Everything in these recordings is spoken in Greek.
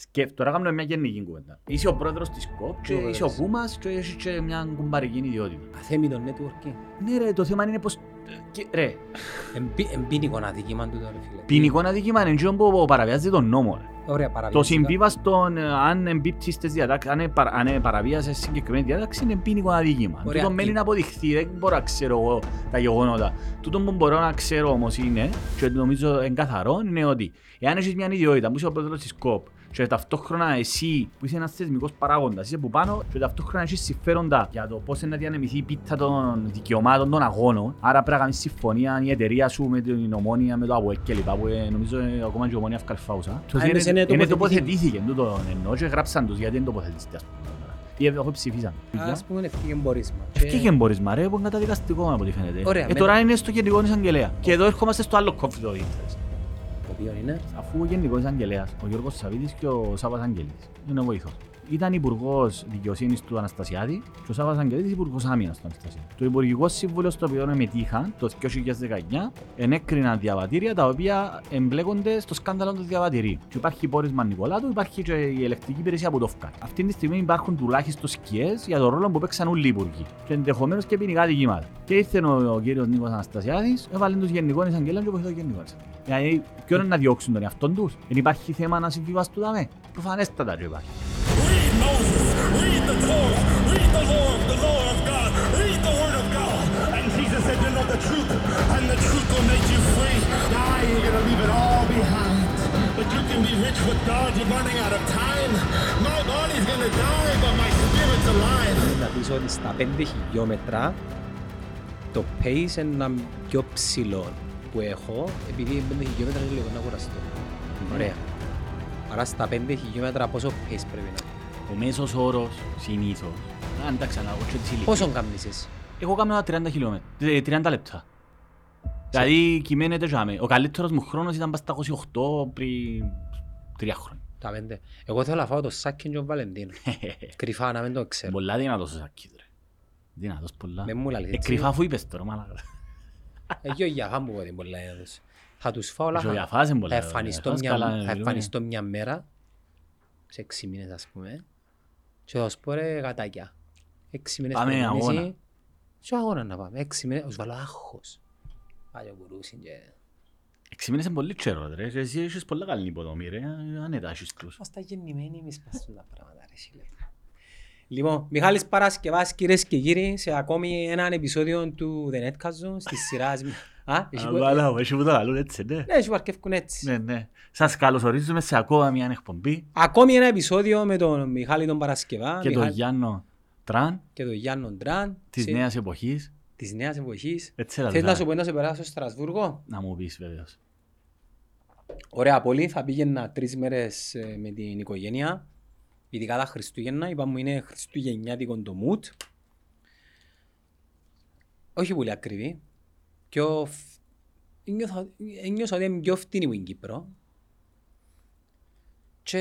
Σκέφ, τώρα κάνουμε μια γενική κουβέντα. Είσαι ο πρόεδρος της ΚΟΠ και Πρόεδρος. είσαι ο Κούμας και έχεις και μια κουμπαρική ιδιότητα. Αθέμητο networking. Ναι ρε, το θέμα είναι πως... και- Ρε, Εμπι- Εμπίνικο αδίκημα του τώρα φίλε. ποινικό αδίκημα είναι εκείνο που παραβιάζει τον νόμο. ρε. Ωραία Το παραβίαση. συμβίβαστο, ε, αν εμπίπτεις στις διατάξεις, αν, επα- αν ε, παραβίασε συγκεκριμένη διάταξη, είναι ποινικό αδίκημα. Ωραία, Τούτο μένει τι- να αποδειχθεί, δεν μπορώ να ξέρω εγώ τα γεγονότα. Τούτο που μπορώ να ξέρω όμως είναι, και νομίζω εγκαθαρό, είναι ότι εάν έχεις μια ιδιότητα που είσαι ο πρόεδρος της ΚΟΠ και ταυτόχρονα εσύ που είσαι ένας θεσμικός παράγοντας, είσαι που πάνω και ταυτόχρονα έχεις συμφέροντα για το πώς είναι να διανεμηθεί η πίτα των δικαιωμάτων των αγώνων. Άρα πρέπει να κάνεις συμφωνία η εταιρεία σου με την ομόνια, με το ΑΠΟΕΚ και λοιπά, που ε, νομίζω ε, ακόμα και η ομόνια ευκαλφάουσα. είναι- είναι Είναι τοποθετήθηκε. τοποθετήθηκε, τούτο εννοώ και γράψαν τους γιατί δεν τοποθετήσετε ας πούμε. Ή έχω ψηφίσαν. Ας πούμε ευκήγε μπόρισμα. Ευκήκε εμπόρισμα ρε, που είναι καταδικαστικό από ό,τι φαίνεται. Ωραία, Ε, με- τώρα είναι στο Γενικό Εισαγγελέα. Και εδώ ερχόμαστε στο άλλο conflict of interest. Το οποίο είναι. Αφού ο Γενικός Εισαγγελέας, ο Γιώργος Σαββίδης και ο Σάββας Αγγελίδης, είναι ο βοηθός. Ήταν υπουργός δικαιοσύνης του Αναστασιάδη και ο Σάββας Αγγελίδης υπουργός άμυνας του Αναστασιάδη. Το Υπουργικό Σύμβουλο στο οποίο μετήχαν το 2019 ενέκριναν διαβατήρια τα οποία εμπλέκονται στο σκάνδαλο του διαβατηρίου. Και υπάρχει πόρισμα Νικολάτου, υπάρχει και η ελεκτρική υπηρεσία που το φτάνει. Αυτή τη στιγμή υπάρχουν τουλάχιστον σκιές για τον ρόλο που παίξαν όλοι οι υπουργοί. Και ενδεχομένως και ποινικά δικήματα. Και ήρθε ο, ο κύριος Νίκος Αναστασιάδης, έβαλε τους γενικών εισαγγελέων και βοηθό γενικό. Δηλαδή, Ποιο είναι το πρόβλημα τους; Ιατώνου. Δεν υπάρχει θέμα να συμβιβαστούμε. Το φανέστατα. Λέει τα Τόρμα, Λέει το ότι δεν ξέρει το να είναι. Στα 5 χιλιόμετρα το να είναι πιο ψηλό που έχω επειδή 5 χιλιόμετρα είναι λίγο να κουραστώ. Ωραία. Άρα στα 5 χιλιόμετρα πόσο pace πρέπει να είναι. Ο μέσος όρος συνήθως. Αν τα ξαναγώ και τις ηλικίες. Πόσο κάνεις εσύ. Εγώ κάνω 30 χιλιόμετρα, ε, 30 λεπτά. Δηλαδή κυμαίνεται για μέ. Ο καλύτερος μου χρόνος ήταν πας στα 28 πριν τρία χρόνια. Τα πέντε. Εγώ θέλω να φάω το σάκι και τον Βαλεντίνο. Κρυφά να μην το ξέρω. Πολλά δυνατός ο Σάκης ρε. Δυνατός πολλά. Με μου λαλείς Ε, έτσι. κρυφά αφού είπες τώρα μάλακα. Έχει ο Γιαφά μου ότι πολλά έδωσε. Θα τους φάω όλα. Και ο Γιαφάς είναι πολλά Θα έδωσε. εμφανιστώ Γιαφάς μια, καλά, θα μιλούμε. εμφανιστώ μια μέρα, σε έξι μήνες ας πούμε, και θα σου πω ρε γατάκια. Έξι μήνες Πάμε προπόνηση, αγώνα. Ποιο αγώνα να πάμε. Έξι μήνες, τους βάλω άγχος. Πάει ο κουρούσιν και... Έξι μήνες είναι πολύ τσέρο ρε. Και Εσύ έχεις πολλά καλή υποδομή ρε. Ανέτα έχεις τους. Είμαστε γεννημένοι εμείς πας τα πράγματα ρε σύλλε. Λοιπόν, Μιχάλης Παρασκευάς κυρίες και κύριοι σε ακόμη έναν επεισόδιο του The Netcast της σειράς... Α, έχει που- Αλλά όχι που το καλούν έτσι ναι. Ναι, έχει που αρκεύκουν έτσι. Ναι, ναι. Σας καλωσορίζουμε σε ακόμα μια εκπομπή Ακόμη ένα επεισόδιο με τον Μιχάλη τον Παρασκευά και τον Μιχάλη- Γιάννο Τραν και τον Γιάννο Ντραν της σε- νέας εποχής. της νέας εποχής. Έτσι θα Θες να λέγαμε. σου πω να σε περάσω στο Στρασβούργο; Να μου πεις βεβαίως. Ωραία πολύ, θα πήγαινα τρεις μέρες ε, με την οικογένεια. Ειδικά τα Χριστούγεννα, είπα μου είναι Χριστουγεννιάτικο το mood. Όχι πολύ ακριβή. Πιο... φ- Νιώθω, νιώθω ότι είναι πιο φτηνή που είναι η Κύπρο. Και...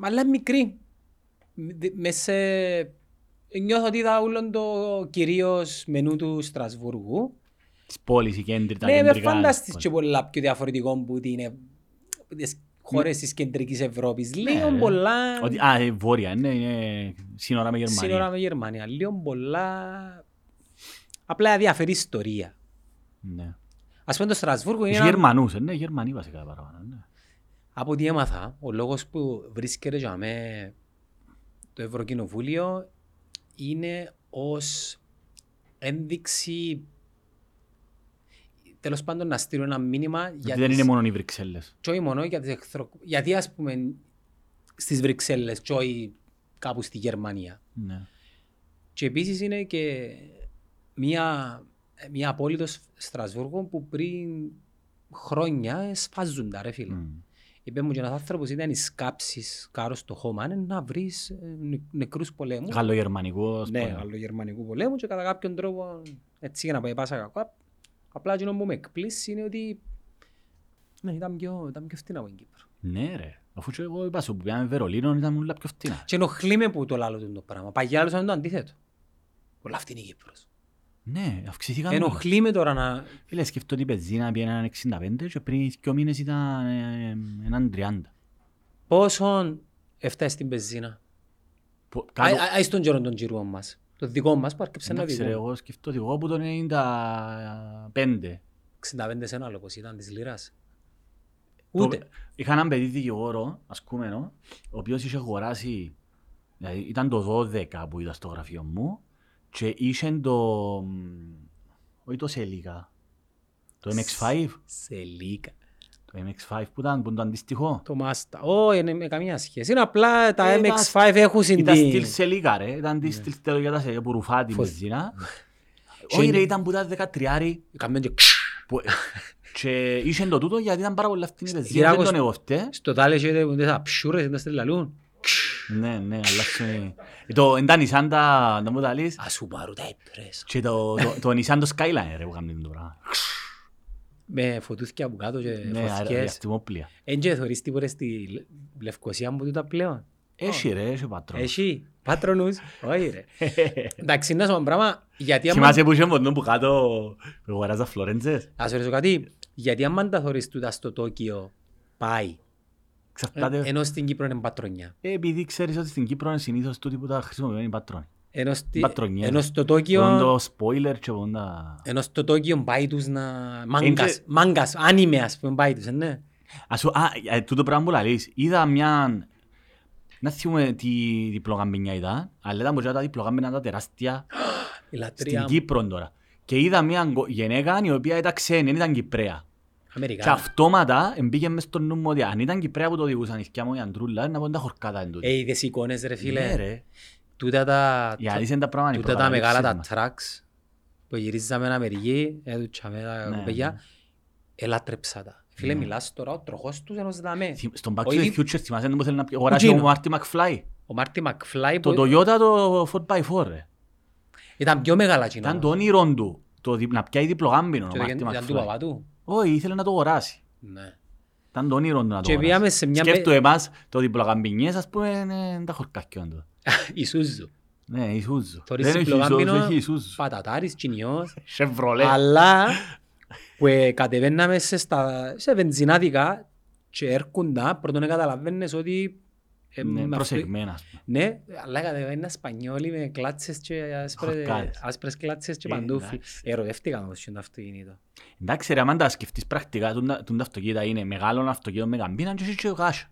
Αλλά είναι μικρή. Μ- Μες σε... Νιώθω ότι είδα όλο το κυρίως μενού του Στρασβούργου. Της πόλης, η κέντρη, τα Ναι, με κεντρικά. φανταστείς και πολλά πιο διαφορετικό που ότι είναι τις χώρες της κεντρικής Ευρώπης. Λίγο ρε. πολλά Ότι, α, ε, βόρεια, είναι, είναι σύνορα με Γερμανία. σύνορα με Γερμανία. Λίγο πολλά απλά διαφέρει ιστορία. Ναι. Ας πούμε το Στρασβούργο είναι Τους ένα... Γερμανούς, ε, ναι, Γερμανοί βασικά παραπάνω. Ναι. Από ό,τι έμαθα, ο λόγος που βρίσκεται για μέ το Ευρωκοινοβούλιο είναι ως ένδειξη τέλος πάντων να στείλω ένα μήνυμα για Δεν τις- είναι μόνο οι Βρυξέλλες. και όχι μόνο για τις εχθρο... γιατί ας πούμε στις Βρυξέλλες και όχι κάπου στη Γερμανία. Ναι. Και επίσης είναι και μια, μια πόλη το Σ- Στρασβούργο που πριν χρόνια σφάζουν τα ρε φίλε. Μμ. Είπε μου και ένας άνθρωπος ήταν οι σκάψεις κάτω στο χώμα είναι να βρεις ε, νε- νεκρούς πολέμους. Γαλλογερμανικός. Ναι, πόλεμος. γαλλογερμανικού πολέμου και κατά κάποιον τρόπο έτσι για να πάει πάσα κακά. Απλά εκείνο που με εκπλήσει είναι ότι ναι, ήταν πιο, ήταν πιο φτηνά από την Κύπρο. Ναι ρε. Αφού και εγώ είπα σου που πήγαμε Βερολίνο ήταν όλα πιο φτηνά. Και ενοχλεί με που το λάλλω του το πράγμα. Παγιά άλλος είναι το αντίθετο. Πολλά φτηνή η Κύπρος. Ναι, αυξηθήκαν όλα. Ενοχλεί με τώρα να... Φίλε, σκεφτώ ότι η πεζίνα πήγε έναν 65 και πριν δύο μήνες ήταν ε, έναν 30. Πόσον έφτασε στην πεζίνα; Πο- Α- κάτω- α- Άι τον καιρό των γυρών μας. Το δικό μας που άρκεψε ένα Εντάξει ρε, δικό. εγώ σκεφτώ ότι εγώ από το 95 65 σε ένα άλλο πως ήταν της λίρας. Το- Ούτε. Είχα έναν παιδί δικηγόρο, ας πούμε, ο οποίος είχε αγοράσει, δηλαδή ήταν το 12 που είδα στο γραφείο μου και είχε το, μ, όχι το Σελίκα, το MX5, Σε λίγα. Το MX5 που ήταν, που ήταν το αντίστοιχο; Το Mazda. Όχι, είναι με καμία σχέση. Είναι απλά τα Ε, MX5 έχουν Ήταν στυλ συντή. Σελίκα ρε, ήταν τη στυλ τέλος για τα Σελίκα που ρουφά την Φω- μπεζίνα. Και Όχι ρε, είναι- ήταν που ήταν 13 Κάμε και που- και είχε το τούτο γιατί ήταν πάρα πολύ αυτήν η μπεζίνα, δεν Γυράκος- τον εγωφτέ. Στο τάλε είχε τα ψούρες, δεν τα στελαλούν. Ναι, ναι, αλλάξε. Το ήταν Nissan τα, να μου τα λες. Α, σου πάρουν τα υπρές. Και το, το, το Nissan το Skyline ρε που κάνουν το πράγμα. Με φωτούθηκια από κάτω και Ναι, φωτιές. αριαστημόπλια. Εν και θωρείς τίποτε στη Λε- Λευκοσία μου τούτα πλέον; Έχει ρε, έχει πατρός. Έχει. Πάτρονους. Όχι ρε. Εντάξει, να σου πω ένα πράγμα. Γιατί άμα... Θυμάσαι που είχε μόνο που κάτω που αγοράζα Φλωρέντζες. Ας σου ρωτήσω κάτι. Γιατί άμα τα θωρείς τούτα στο Τόκιο, πάει. Ξαρτάται. Ενώ στην Κύπρο είναι πατρονιά. Ε, Επειδή ξέρεις ότι στην Κύπρο είναι συνήθως τούτοι που τα χρησιμοποιούν οι πατρόνοι. Ενώ, στη... Πατρονιές. ενώ στο Πον Τόκιο... το spoiler και πον τα... Ενώ στο Τόκιο πάει τους να... Μάγκας. Είναι- Μάγκας. Άνιμε ας πούμε πάει τους, ε, ναι. Ας σου, α, ε, τούτο πράγμα που λαλείς. Είδα μια... Να θυμούμε τι διπλογαμπινιά ήταν, αλλά ήταν πως τα διπλογάμπινα τα τεράστια Η στην λατρεία μου. Κύπρο τώρα. Και είδα μια γκο- γυναίκα η οποία ήταν ξένη, δεν ήταν Κυπρέα. Και Αμερικάνα. αυτόματα μπήκε μες στο νου μου ότι αν ήταν Κυπρέα που το οδηγούσαν η θκιά μου η Αντρούλα, να πούν τα χορκάτα εν τούτη. Ε, είδες εικόνες ρε Ναι, φίλε. ρε. Τούτα τα... Γιατί είσαι τα πράγματα. οι Τούτα τα μεγάλα τα προκαταλήψεις tracks που γυρίζαμε στην Αμερική, έδουτσαμε τα Ναι, ναι. κοπέγια, ελάτρεψα τα. Φίλε, Ναι. μιλάς τώρα, ο τροχός τους ενός δαμέ. Θυ- Στον Back Ο to the ίδι- Future θυμάσαι που θέλει να πει- αγοράσει ο Εκείνο. Μάρτι McFly. Ο Μάρτι Μακφλάι Το που Toyota το 4x4 ρε. ήταν πιο μεγάλα κοινό. Ήταν το όνειρο του. Το δι- να πιάει διπλογάμπινο ο Και Μάρτι ήταν του McFly. παπά του. Όχι, ήθελε να το αγοράσει. Ναι. Ήταν το όνειρο του να το Και πήγαμε αγοράσει. σε μια... Σκέφτομαι εμάς το διπλογαμπινιές ας πούμε είναι τα χορκάκια του. Η Σούζου. Ναι, η Σούζου. Θωρείς Δεν έχει διπλογάμπινο, Isuzu, έχει η Σούζου. πατατάρης, τσινιός. Chevrolet. Αλλά που ε, κατεβαίναμε σε, στα, σε βενζινάδικα και έρχονταν, πρώτον καταλαβαίνεις ότι... ε, Ναι, με αυτό- προσεγμένα ας πούμε. Ναι, αλλά κατεβαίναν Σπανιόλοι με κλάτσες και άσπρες, Χορκάδες. άσπρες κλάτσες και Ε, παντούφι. εντάξει. Ερωτεύτηκα όμως στο αυτοκίνητο. Εντάξει ρε, άμα τα σκεφτείς πρακτικά, τούν τα αυτοκίνητα είναι μεγάλο αυτοκίνητο με καμπίνα και έχει και γάσια.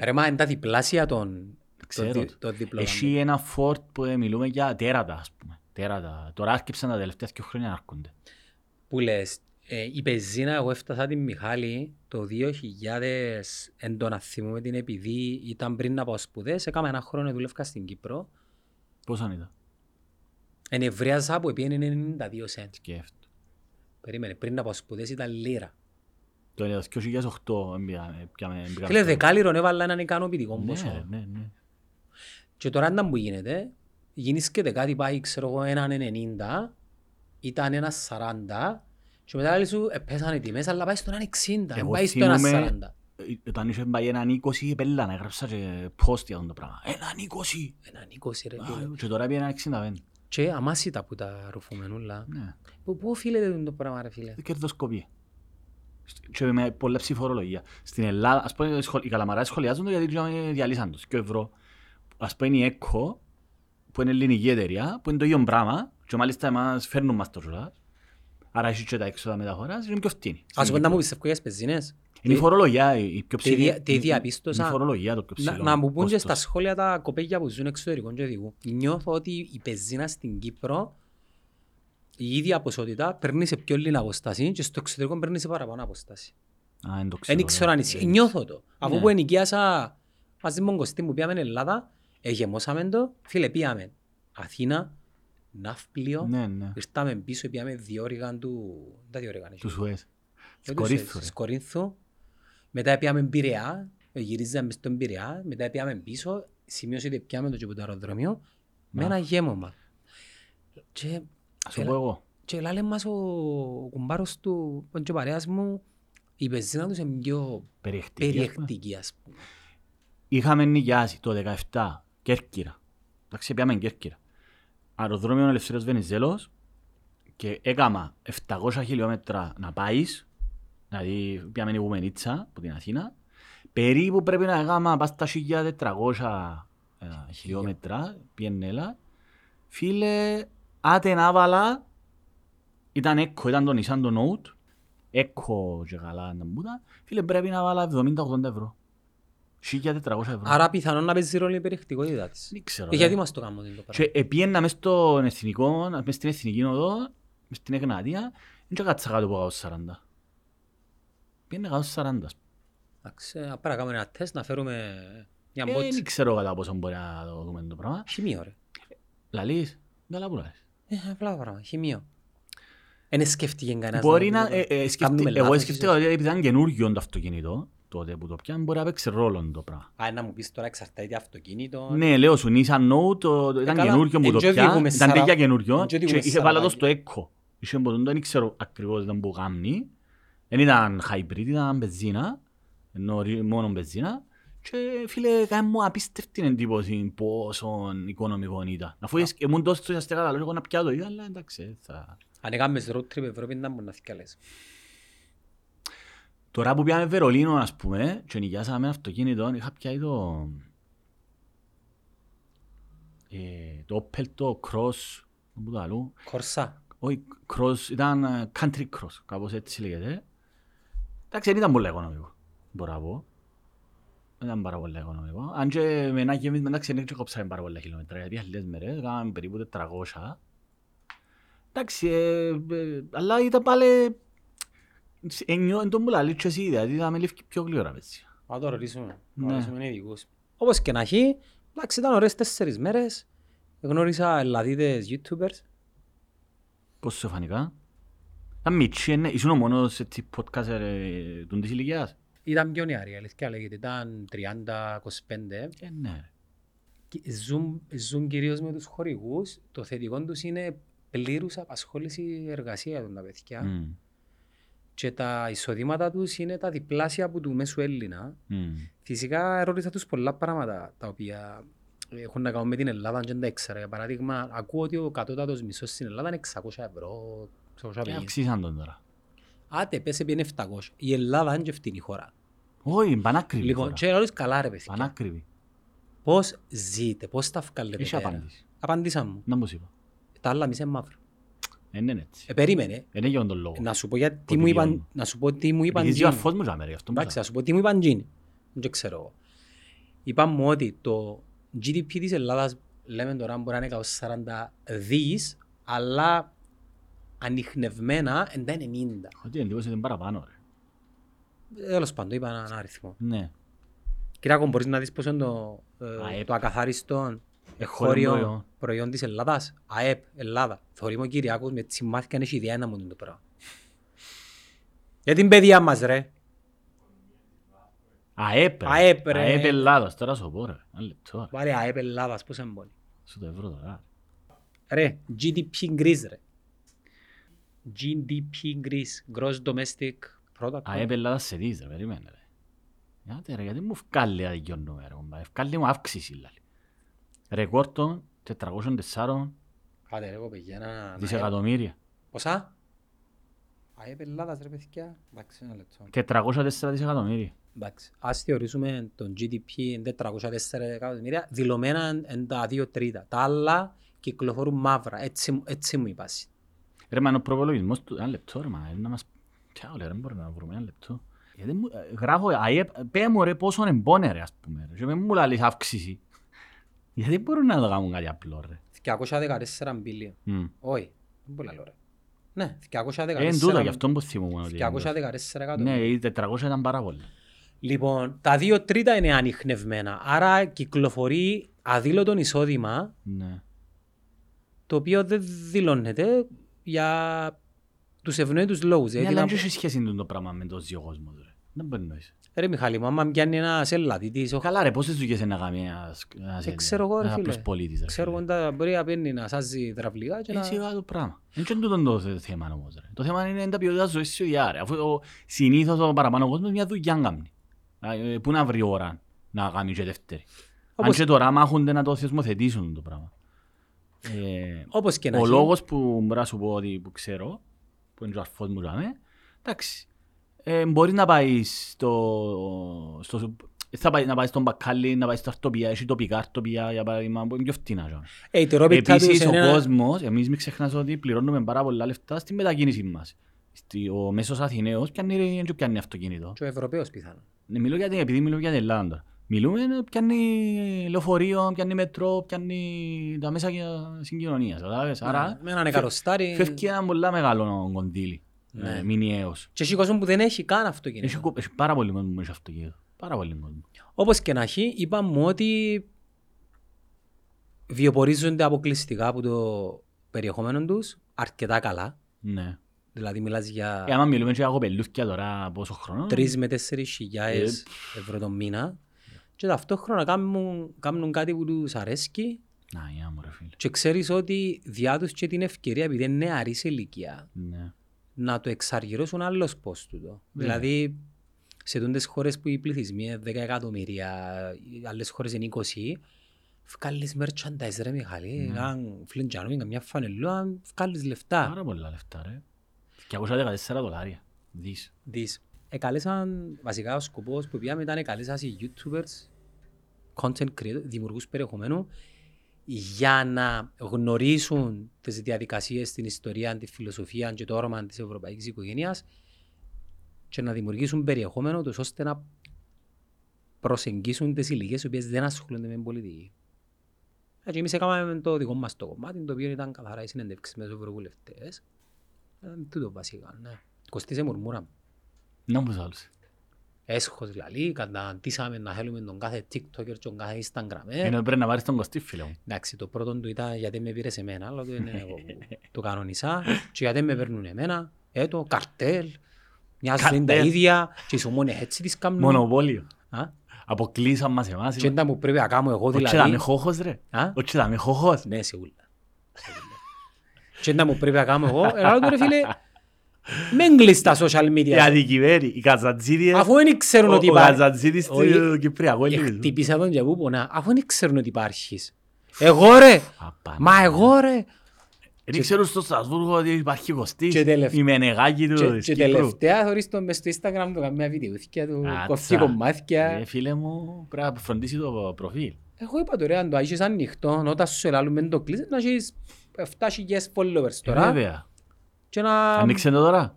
Ρε μα είναι τα διπλάσια των Ξέρω των το. δι- των διπλών. Έχει ένα Ford που ε, μιλούμε για τέρατα, ας πούμε. Τέρατα. Τώρα άρκεψαν τα τελευταία δύο χρόνια να έρχονται. Που λες, ε, η πεζίνα εγώ έφτασα την Μιχάλη το 2000 έντονα θυμούμε την επειδή ήταν πριν από σπουδές, έκανα ένα χρόνο δούλευκα στην Κύπρο. Πόσο ήταν; Ενευρίαζα που επίενε 92 σέντ. Σκέφτο. Περίμενε, πριν από σπουδές ήταν λίρα. Το 2008 έμπια- πιάμε- μπήκα Φίλε, στο- δεκάλιρον έβαλα έναν ικανοποιητικό Ναι, ποσό. ναι, ναι. Και τώρα ήταν που γίνεται, γίνησκεται κάτι πάει, ξέρω εγώ, έναν 90, ήταν ένας 40, και μετά λέει σου, επέσανε οι τιμές, αλλά πάει στο έναν 60, Εγώ πάει στο έναν θυμούμαι- 40. Ε, Όταν είχε πάει έναν 20 πέλα να έγραψα και post για αυτό το πράγμα. Έναν 20! Έναν 20 ρε φίλε. Α, Και τώρα πήγε έναν 65. Και αμάσιτα που τα ρουφούμενούλα. Ναι. Πού πού οφείλεται το πράγμα ρε φίλε; Κερδοσκοπία. Και με πολλά ψηφορολογία. Στην Ελλάδα, ας πούμε, σχολ- οι καλαμαράδες σχολιάζουν το γιατί και διαλύσαν τους. Και ο ευρώ, ας πούμε, η ΕΚΟ, που είναι ελληνική εταιρεία, που είναι το ίδιο πράγμα, και μάλιστα εμάς φέρνουν μας το ζουλά. Άρα έχει και τα έξοδα μεταφοράς, είναι πιο φτύνη. Ας πω να μου πιστεύω για τις πεζίνες. Είναι η φορολογία η πιο τι ψηλή. δια- τι Είναι- διαπίστωσα- Είναι η φορολογία το πιο Να, ψηλό. να μου πούν και στα κόστος. σχόλια τα κοπέγια που ζουν εξωτερικών και οδηγού. Νιώθω ότι η πεζίνα στην Κύπρο η ίδια ποσότητα παίρνει σε πιο λίγη αποστάση και στο εξωτερικό παίρνει σε παραπάνω αποστάση. Α, δεν το ξέρω, Δεν ξέρω αν ναι. ισχύει. Νιώθω το. Αφού Ναι. που ενοικίασα μαζί με τον Κωστή που πήγαμε Ελλάδα, εγεμώσαμε το, φίλε πήγαμε Αθήνα, Ναύπλιο, Ναι, ναι. ήρθαμε πίσω, πήγαμε διόρυγαν του... Τα διόρυγαν. Του Σουέζ. Ε, Της του Κορίνθου, Σουέζ, ρε. της Κορίνθου. Μετά πήγαμε Πειραιά, γυρίζαμε στον Πειραιά, μετά πήγαμε πίσω, σημείωσε ότι πήγαμε το και από το αεροδρομίο, με Να. ένα γέμωμα. Και, Ας σου Έλα. πω εγώ. και λάλε μας ο κουμπάρος του και ο παρέας μου, η πεζίνα τους είναι πιο Περιεκτική. ας πούμε. περιεκτική ας πούμε. Είχαμε νοικιάσει το 17 Κέρκυρα. Εντάξει, πήγαμε Κέρκυρα. Αεροδρόμιο Ελευθερίας Βενιζέλος και έκαμα 700 χιλιόμετρα να πάεις, δηλαδή πήγαμε η Βουμενίτσα από την Αθήνα, Περίπου πρέπει να έκανα πας στα 1400 ε, χιλιόμετρα, πιένε έλα. Φίλε, άτε να βάλα, ήταν έκο, ήταν το Nissan το Note, έκο και καλά να μπούτα. Φίλε, πρέπει να βάλα 70-80 ευρώ. 1400 ευρώ. Άρα πιθανόν να παίζει ρόλο η περιεκτικότητα της. Δεν ξέρω. Ε, ρε. Γιατί μας το κάνουμε το Και πράγμα. επίεννα μες στον εθνικό, μες στην εθνική οδό, μες στην Εγνατία, δεν κάτσα κάτω από 140. Πιένε 140. Εντάξει, ε, απλά να κάνουμε ένα τεστ, να φέρουμε μια Ε, μπότση. Δεν ξέρω κατά πόσο μπορεί να το δούμε το πράγμα. Χημείο ρε. Λαλείς, καλά που λαλείς. Ε, απλά πράγμα, χημείο. Δεν σκέφτηκε κανένας. Μπορεί να να, δούμε το ε, πράγμα. ε, σκεφτεί- Κάνουμε εγώ λάθος σκέφτηκα ίσως. ότι επειδή ήταν καινούργιο το αυτοκίνητο, τότε που το πιάνε μπορεί να παίξει ρόλο το πράγμα. Α, να μου πεις τώρα εξαρτάται αυτοκίνητο. Ναι, λέω σου, Nissan Note το- το- ήταν καλά. καινούργιο που Ε, το και πιάνε, οδηγούμε ήταν σαρα- τέτοια καινούργιο και και οδηγούμε είχε βάλει το σαραβάκι. στο Eco. Είχε που τον δεν ξέρω ακριβώς ήταν που κάνει. Δεν ήταν hybrid, ήταν μπεζίνα, ενώ ρι- μόνο μπεζίνα. Και φίλε, κάνει μου απίστευτη εντύπωση πόσο οικονομικό ήταν. Αφού εις- ήμουν τόσο ουσιαστικά καλό, εγώ να πιάω το ίδιο, αλλά εντάξει, θα... Αν έκαμες road trip Ευρώπη, να μπορεί να θυκαλές. Τώρα που πιάμε Βερολίνο, ας πούμε, και νοικιάσαμε ένα αυτοκίνητο, είχα πιάει το... Ε, το Opel το Cross, που το αλλού. Κορσά. Όχι, Cross, ήταν ε, Country Cross, κάπως έτσι λέγεται. Εντάξει, δεν ήταν πολύ οικονομικό, μπορώ να πω. Δεν ήταν πάρα πολύ οικονομικό. Αν και με ένα γεμί, εντάξει, δεν και κόψαμε πάρα πολλά χιλιόμετρα, γιατί άλλες μέρες έκαναμε περίπου 400. Εντάξει, ε, ε, αλλά ήταν πάλι... Ενιώ, εν τον που λαλείς και εσύ, δηλαδή θα με λήφει πιο γλυόρα, έτσι. Θα το ρωτήσουμε. Θα Ναι. ρωτήσουμε ειδικούς. Όπως και να έχει, εντάξει, ήταν ωραίες τέσσερις μέρες. Γνώρισα ελλαδίτες YouTubers. Πώς σου φανικά. Ήταν μίτσι, είναι- ήσουν ο μόνος έτσι podcast ε, του της ηλικίας; Ήταν πιο νεαροί, η αλήθεια λέγεται. Ήταν 30-25. Ε, ναι. ρε. Και Ζουν, ζουν κυρίως με τους χορηγούς. Το θετικό τους είναι πλήρους απασχόληση εργασία των τα παιδιά. Μμ, Και τα εισοδήματα τους είναι τα διπλάσια από του μέσου Έλληνα. μμ. Φυσικά ρώτησα τους πολλά πράγματα τα οποία έχουν να κάνουν με την Ελλάδα και δεν τα ήξερα. Για παράδειγμα, ακούω ότι ο κατώτατος μισός στην Ελλάδα είναι 600 ευρώ, 650. Ε, αυξήσαν τον τώρα. Άτε, πες επί είναι 700. Η Ελλάδα είναι και αυτή η χώρα. Όχι, πανάκριβη Λοιπόν, χώρα. και ρωτήσω καλά ρε παιδιά. Πανάκριβη. Πώς ζείτε, πώς τα βγάλετε Έχεις πέρα; απάντηση. Απάντησα μου. Να μου σου είπα. Τα άλλα μισέ μαύρο. Ε, ναι, είναι έτσι. Ε, περίμενε. Δεν είναι για τον λόγο. Να σου πω γιατί Ότι μου είπαν, βιώνω. να σου πω τι μου είπαν Επειδή ζεις ο τζίνοι. αρφός μου ζάμε, ρε, γι' αυτό μου Εντάξει, ζάμε. να σου πω τι μου είπαν τζίνοι. Δεν ξέρω εγώ. Είπαν μου ότι το GDP της Ελλάδας λέμε τώρα μπορεί να είναι 140 δις, αλλά ανιχνευμένα εν τα 90. Έχω την εντύπωση ότι είναι παραπάνω, ρε. Τέλος πάντων, είπα έναν αριθμό. Ναι. Κυριακό, μπορείς να δεις πόσο είναι το, ε, ΑΕΠ. το ακαθάριστο Εγχώριο εγχώριο προϊόν. προϊόν της Ελλάδας. ΑΕΠ, Ελλάδα. Θωρεί μου ο Κυριακός με τις μάθηκαν έχει ιδέα να μου δουν το πράγμα. Για την παιδεία μας ρε. ΑΕΠ, ρε. ΑΕΠ, ρε. ΑΕΠ Ελλάδας, τώρα σου πω, ρε. Ένα λεπτό, ρε. Βάλε ΑΕΠ Ελλάδας, πώς εμπώνει. Σου το ευρώ τώρα. Ρε, GDP Greece ρε. GDP Greece, Gross Domestic Product. ΑΕΠ Ελλάδας σε δεις, ρε, περίμενε, ρε. Γιατί, ρε, γιατί μου βγάλει αδικιόν νούμερο, κομπά. Βγάλει μου αύξηση, λάλη. Ρεκόρτο 404 Άντε ρε, εγώ παιδιά, να... δισεκατομμύρια. Ποσά; ΑΕΠ Ελλάδας ρε παιδιά. Εντάξει, ένα λεπτό. 404 δισεκατομμύρια. Εντάξει, ας θεωρήσουμε τον GDP 404 εκατομμύρια, δηλωμένα εν τα δύο τρίτα. Τα άλλα κυκλοφορούν μαύρα, έτσι, μου- έτσι μου είπασαι. Ρε, μα είναι ο προπολογισμός του... Ένα λεπτό, ρε, μα. είναι Να μας... Τι άλλο, ρε, δεν μπορούμε να βρούμε ένα λεπτό. Γιατί μου... ε, Γράφω, ΑΕΠ, πέ μου, ρε, πόσο εμπόνε, ρε, ας πούμε. ρε. Και μην μου λαλείς αύξηση. Γιατί μπορούν να το κάνουν κάτι απλό, ρε; 214 μπιλίον. Μμ. Όχι, δεν μπορεί να λέω ρε. Ναι, Ε, εν τούτο, γι' 214 αυτό που θυμούμαι ότι... είναι τόσο. 214 Ναι, εκατομμύρια. οι 400 ήταν πάρα πολλά. Λοιπόν, τα δύο τρίτα είναι ανιχνευμένα. Άρα κυκλοφορεί αδήλωτο εισόδημα, Ναι. το οποίο δεν δηλώνεται για τους ευνόητους λόγους. Ναι, Γιατί αλλά να- δεν έχει σχέση με το πράγμα με το ζει ο κόσμος, ρε. Δεν μπορεί να νοείς. Ρε Μιχάλη μου, άμα πιάνει ένας ελλαδίτης, ο Καλά ρε, πόσες δουλειές είναι να κάνει ένας, ένας, Ε, ξέρω εγώ, ρε, ένας φίλε. απλός πολίτης, ρε. ξέρω φίλε. εγώ, τα- μπορεί να παίρνει να σάζει τραυλικά και Ε, να... σιγά το πράγμα. Δεν είναι τούτο το θε- θέμα όμως, ρε. Το θέμα είναι τα ποιότητας ζωής σου ίδια, ρε. Αφού ο- συνήθως ο παραπάνω κόσμος μια δουλειά κάνει. Ε, Πού να βρει ώρα να κάνει και δεύτερη. Αν Όπως- και τώρα μάχονται να το θεσμοθετήσουν το πράγμα. Ε, Όπως και να ο έχει. λόγος που μπορώ να σου πω ότι που ξέρω, που είναι και ο αρφός μου ζάμε, εντάξει, Ε, μπορεί να πάει στο... στο θα πάει, να πάει στον μπακάλι, να πάει στα αρτοπία, έχει τοπικά αρτοπία για παράδειγμα, που είναι πιο φτηνά. ζώα. Ε, η τερόπιτα τους Επίσης ο είναι ένα- κόσμος, εμείς μην ξεχνάς ότι πληρώνουμε πάρα πολλά λεφτά στη μετακίνηση μας. Στη- Ο μέσος Αθηναίος πιάνει, δεν πιάνει αυτοκίνητο. Και ο Ευρωπαίος πιθανόν. Ναι, μιλώ για την, επειδή μιλώ για την Ελλάδα τώρα. Μιλούμε, ε, πιάνει λεωφορείο, πιάνει μετρό, πιάνει τα μέσα για- συγκοινωνίας. κατάλαβες. Άρα Με έναν φε- εκατοστάρι. φεύγει ένα πολλά μεγάλο κονδύλι, Ναι. ε, μηνιαίος. Και έχει κόσμο που δεν έχει καν Έχει, αυτοκίνητο. κο- έχει πάρα πολύ κόσμο που έχει αυτοκίνητο. Πάρα πολύ κόσμο. Όπως και να έχει, είπαμε μου ότι βιοπορίζονται αποκλειστικά από το περιεχόμενο τους αρκετά καλά. Ναι. Δηλαδή μιλάς Ε, για άμα μιλούμε και για κοπελούθκια τώρα πόσο χρόνο. 3 με 4 χιλιάδες ευρώ το μήνα και ταυτόχρονα κάνουν, κάνουν κάτι που τους αρέσκει Να, για μου ρε φίλε. και ξέρεις ότι διά τους και την ευκαιρία επειδή είναι νεαρής σε ηλικία Ναι. Να το εξαργυρώσουν άλλος πώς του το. Βέβαια. Δηλαδή σε τούντες χώρες που οι πληθυσμοί είναι 10 εκατομμύρια, οι άλλες χώρες είναι 20, βγάλεις merchandise ρε Μιχαλή, Ναι. αν φλεντζάνουμε καμιά φανελούα, βγάλεις λεφτά. Πάρα πολλά λεφτά ρε. 214 δολάρια. Δις. Δεις. Εκαλέσαν, βασικά ο σκοπός που πήγαμε ήταν εκαλέσαν οι YouTubers, content creators, δημιουργούς περιεχομένου, για να γνωρίσουν τις διαδικασίες, την ιστορία, τη φιλοσοφία και το όρομα της ευρωπαϊκής οικογένειας και να δημιουργήσουν περιεχόμενο τους ώστε να προσεγγίσουν τις ηλικίες οι οποίες δεν ασχολούνται με την πολιτική. Ε, Και εμείς έκαναμε το δικό μας το κομμάτι, το οποίο ήταν καθαρά οι συνέντευξεις με τους ευρωβουλευτές. Ε, Τούτο βασικά, ναι. Κοστίσε μουρμούρα. Να μου άλλους. Έσχος λαλή, καταντήσαμε να θέλουμε τον κάθε TikToker και τον κάθε Instagram. Ε. Είναι πρέπει να πάρεις τον κοστί φίλε μου. Εντάξει, το πρώτο του ήταν γιατί με πήρες σε μένα, αλλά το είναι εγώ που το κανονίσα. Και γιατί με παίρνουν εμένα, ε, το καρτέλ, μοιάζουν τα Καρτέλ. ίδια και οι μόνοι έτσι τις κάνουν. Μονοπόλιο. Α, Αποκλείσαν μας εμάς. Και ήταν που πρέπει να κάνω εγώ Όχι να δηλαδή. είμαι χώχος ρε. Α; Όχι να είμαι χώχος. Ναι, σίγουρα. Και ήταν που πρέπει να κάνω εγώ. Ελά του ρε φίλε, μην κλείς τα social Οι media. αδικημένοι, οι καζατζίδες. Αφού δεν ξέρουν Ο ότι ο υπάρχει. καζατζίδης Όχι. του Κυπριακού Ε, Ελληνικού. Χτύπησα τον και πού πονά. Αφού δεν ξέρουν ότι υπάρχεις. Εγώ ρε. Απα, Μα εγώ ρε. Δεν ξέρουν στο Στρασβούργο ότι υπάρχει κοστής. Και τελευτ- Η μενεγάκη του Και, της και Κύπρου. τελευταία θωρείς τον μες στο Instagram του καμιά βιντεούθηκια του, Άτσα. κοφτεί κομμάτια. Ε, Φίλε μου, πρέπει να φροντίσει το προφίλ. Εγώ είπα τώρα, αν το έχεις ανοιχτό, όταν σου ελάλουμε το κλείσεις, να έχεις 7.000 followers Ε, τώρα. Βέβαια. Και να... Ανοίξε το τώρα;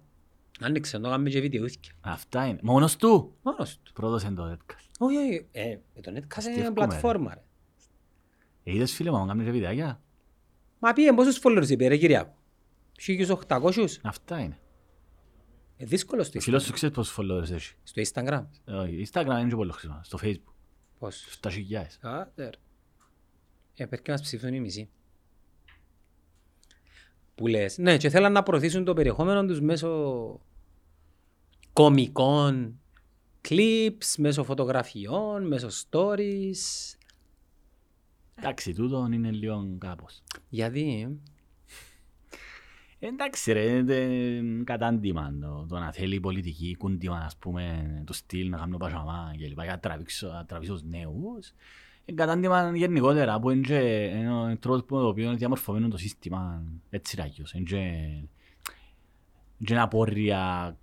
Άνοιξε, να κάνουμε και βιντεούθηκια. Αυτά είναι. Μόνος του; Μόνος του. Πρώτος είναι το Netcast. Όχι, όχι. Ε, το Netcast είναι Αστεύκουμε, πλατφόρμα. ρε. Ε, Είδες φίλε μου, κάνεις και βιντεάκια; Μα πήγε πόσους followers είπε ρε Κυριάκο; 1.800. Αυτά είναι. Ε, δύσκολος στο Ο φίλος σου Instagram. ξέρει πόσους followers έχει. Στο Instagram. Ε, Όχι, Instagram είναι και πολύ χρήσιμο. Στο Facebook. Πώς. 7.000. Άντε, ρε. Ε, πρέπει να μας ψηφίσουν οι μισοί. Που λες. Ναι, και θέλαν να προωθήσουν το περιεχόμενο τους μέσω κομικών clips, μέσω φωτογραφιών, μέσω stories. Εντάξει, τούτο είναι λίγο κάπως. Γιατί, Εντάξει ρε, είναι κατάντημα το, το να θέλει η πολιτική κούντιμα, ας πούμε, το στυλ να κάνουν πασαμά και λοιπά, για να τραβήξω, να τραβήσω τους νέους. Είναι κατάντημα γενικότερα, που είναι και ένα τρόπο που το οποίο είναι διαμορφωμένο το σύστημα, έτσι ράγιος. Είναι και, και ένα πόρια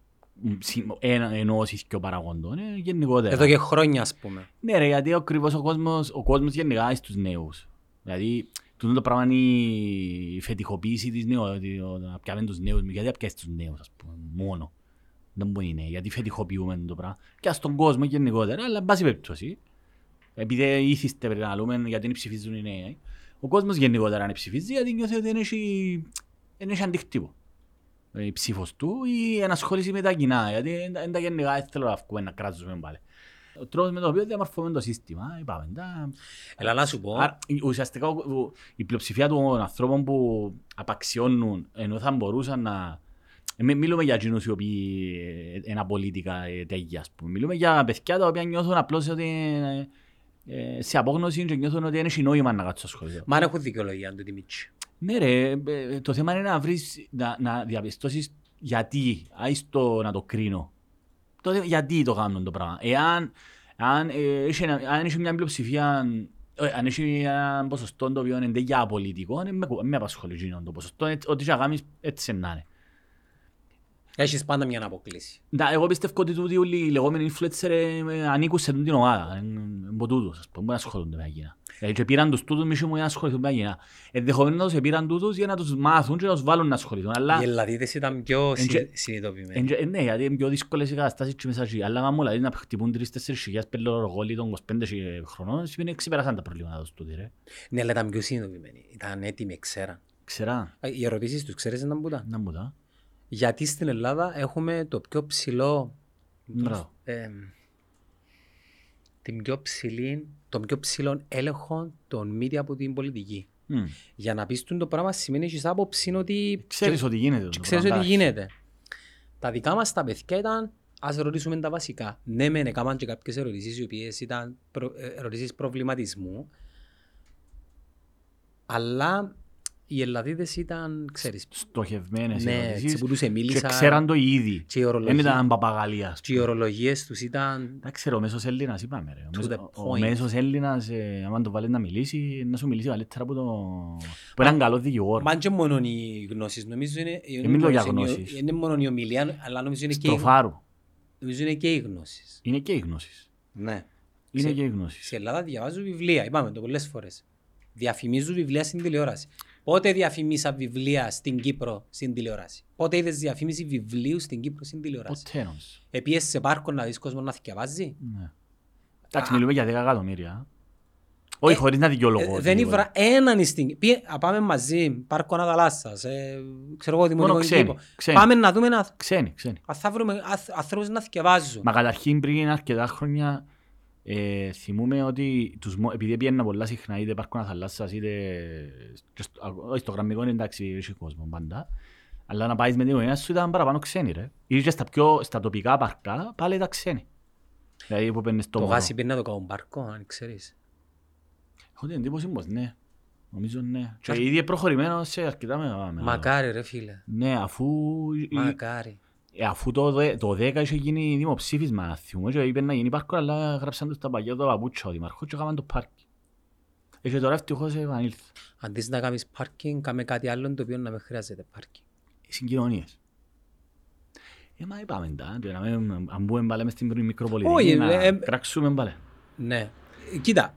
ενώσεις και ο παραγόντων, είναι γενικότερα. εδώ και χρόνια ας πούμε. Ναι ρε, γιατί ακριβώς ο κόσμος, ο κόσμος γενικά είναι στους νέους. Δηλαδή, τούτο το πράγμα είναι η φετιχοποίηση της νέου, ότι ο- να πιάμε τους νέους, γιατί να πιάσεις τους νέους, ας πούμε, μόνο. Δεν μπορεί είναι, γιατί φετιχοποιούμε το πράγμα. Και στον κόσμο γενικότερα, αλλά εν πάση περιπτώσει. Επειδή ήθιστε πρέπει να λέμε γιατί δεν ψηφίζουν οι νέοι. Ο κόσμος γενικότερα αν ψηφίζει, γιατί νιώθει ότι δεν έχει, δεν έχει αντίκτυπο. Η ψήφος του ή η ενασχόληση με τα κοινά, γιατί δεν τα γενικά δεν θέλω να βγούμε να κράζουμε πάλι. Ο τρόπος με τον οποίο διαμορφώνουμε το σύστημα, είπαμε, τα... Έλα να σου πω, Άρα, η- ουσιαστικά ο- ο- η πλειοψηφία των ανθρώπων που απαξιώνουν ενώ θα μπορούσαν να... Ε, μη- Μιλούμε για εκείνους οι οποίοι ε, είναι απολύτικα ε, τέτοια, ας πούμε. Μιλούμε για παιδιά τα οποία νιώθουν απλώς ότι ε, ε, σε απόγνωση και νιώθουν ότι δεν έχει νόημα να κάτσουν στο σχολείο. μα αν έχουν δικαιολογία του Τιμίτσι. Ναι ρε, ε, το θέμα είναι να βρεις, να, να διαπιστώσεις γιατί, άιστο να το κρίνω. Τότε γιατί το κάνουν το πράγμα. Εάν, αν, ε, έχει, ένα- αν έχει μια πλειοψηφία, ε, αν έχει ένα ποσοστό το οποίο είναι για απολυτικό, δεν με, κου- με απασχολεί εκείνο το ποσοστό, έτσι- ό,τι και να κάνεις έτσι να είναι. Έχεις πάντα μια αποκλήση. Ναι, εγώ πιστεύω ότι τούτοι όλοι οι λεγόμενοι influencer ε, ε, ανήκουν σε τούτη την ομάδα. Από τούτους, ας πούμε, δεν ασχολούνται με εκείνα. Δηλαδή και πήραν τους τούτους μισή μου για να ασχοληθούν με εκείνα. Ενδεχομένως τους πήραν τούτους για να τους μάθουν και να τους βάλουν να ασχοληθούν. Αλλά Οι Ελλαδίτες ήταν πιο Εν συ- και- συνειδητοποιημένοι. εν- ε, ναι, γιατί είναι πιο δύσκολες οι καταστάσεις και μέσα εκεί. Αλλά άμα μου λέει να χτυπούν τρεις-τέσσερις χιλιάδες πελωρογόλοι των 25 χρονών, σημαίνει ότι ξεπεράσαν τα προβλήματα τους τούτοι, ρε. Ναι, αλλά ήταν πιο συνειδητοποιημένοι. Ήταν έτοιμοι, ξέραν. Ξερά, Α, Οι ερωτήσεις τους ξέρεις να μπούταν. να μου τα. Γιατί στην Ελλάδα έχουμε το πιο ψηλό... Μπράβο. ε, την πιο ψηλή, τον πιο ψηλό έλεγχο των media από την πολιτική. Μμ. Για να πεις τούτο το πράγμα σημαίνει έχεις άποψη ότι... Ξέρεις και- ότι γίνεται. και το ξέρεις πράγμα, ότι εντάξει. γίνεται. Τα δικά μας τα παιδιά ήταν ας ρωτήσουμε τα βασικά. Ναι, μεν έκαναν και κάποιες ερωτήσεις οι οποίες ήταν προ, ε, ερωτήσεις προβληματισμού αλλά οι Ελλαδίτες ήταν, ξέρεις, Στοχευμένες οι ναι, ερωτήσεις έτσι που τους και εμίλησα ξέραν το ήδη. και οι Δεν ορολογίες, ήταν παπαγαλίας. ας και οι πούμε. ορολογίες τους ήταν Εντάξει, ρε, ο μέσος Έλληνας είπαμε ρε. Ο To μέσος- the Ο point. μέσος Έλληνας, ε, άμα το βάλεις να μιλήσει, να σου μιλήσει καλύτερα από, το... από έναν καλό δικηγόρο. Μα και μόνο οι γνώσεις, νομίζω είναι, Δεν μιλώ για είναι- γνώσεις. είναι μόνο η ομιλία, αλλά νομίζω είναι, και, Στο οι- φάρου. νομίζω είναι και οι γνώσεις. Είναι και οι γνώσεις. Ναι. Είναι Σε- και οι γνώσεις. Στην Ελλάδα διαβάζω βιβλία, είπαμε το πολλές φορές. Διαφημίζουν βιβλία στην τηλεόραση. Πότε διαφημίσα βιβλία στην Κύπρο στην τηλεόραση; Πότε είδες διαφήμιση βιβλίου στην Κύπρο στην τηλεόραση; Ποτέ νομίζω. Επίες σε πάρκο να δεις κόσμο να θυκευάζει. Ναι. Εντάξει, μιλούμε για 10 εκατομμύρια. Όχι, Ε, χωρίς να δικαιολογώ. Ε, δεν τίποτα. ήβρα έναν στην... Πήγε, α, πάμε μαζί, πάρκο Αναταλάσσας, ε, ξέρω εγώ, δημοτικό ξένοι, κήπο. ξένοι. Πάμε να δούμε να... Ξένοι, ξένοι. αν θα βρούμε αθ- ανθρώπους να θυκευάζουν. Μα καταρχήν πριν αρκετά χρόνια ε, θυμούμε ότι τους, μο- επειδή πήγαινα πολλά συχνά είτε πάρκο θαλάσσας είτε και στο, α, όχι, στο γραμμικό είναι εντάξει έχει κόσμο πάντα αλλά να πάεις με την οικογένεια σου ήταν παραπάνω ξένοι ρε ή και στα, πιο, στα τοπικά παρκά πάλι ήταν ξένοι δηλαδή που παίρνεις το Το μωρό γάσι πήρε να το κάνουν πάρκο, αν ξέρεις. έχω την εντύπωση πως ναι νομίζω ναι και ήδη είναι προχωρημένο σε αρκετά μεγάλα μεγάλα. Μακάρι ρε φίλε. ναι αφού η- Μακάρι. Ε, αφού το, δε- το 10 είχε γίνει δημοψήφισμα, να θυμούμε και είπε να γίνει πάρκο, αλλά γράψαν τους τα παγιά το παπούτσια ο Δημαρχός και έκαναν το πάρκι. Ε, Και τώρα ευτυχώς επανήλθε. Αντί να κάνεις πάρκινγκ, κάμε κάτι άλλο το οποίο να μην χρειάζεται πάρκινγκ. Οι συγκοινωνίες. Ε, μα είπαμε τα, και να μην- αν μπούμε πάλι μες στην Όχι, μικροπολιτική, να ε, ε, κράξουμε πάλι. Ναι. Ε, Κοίτα.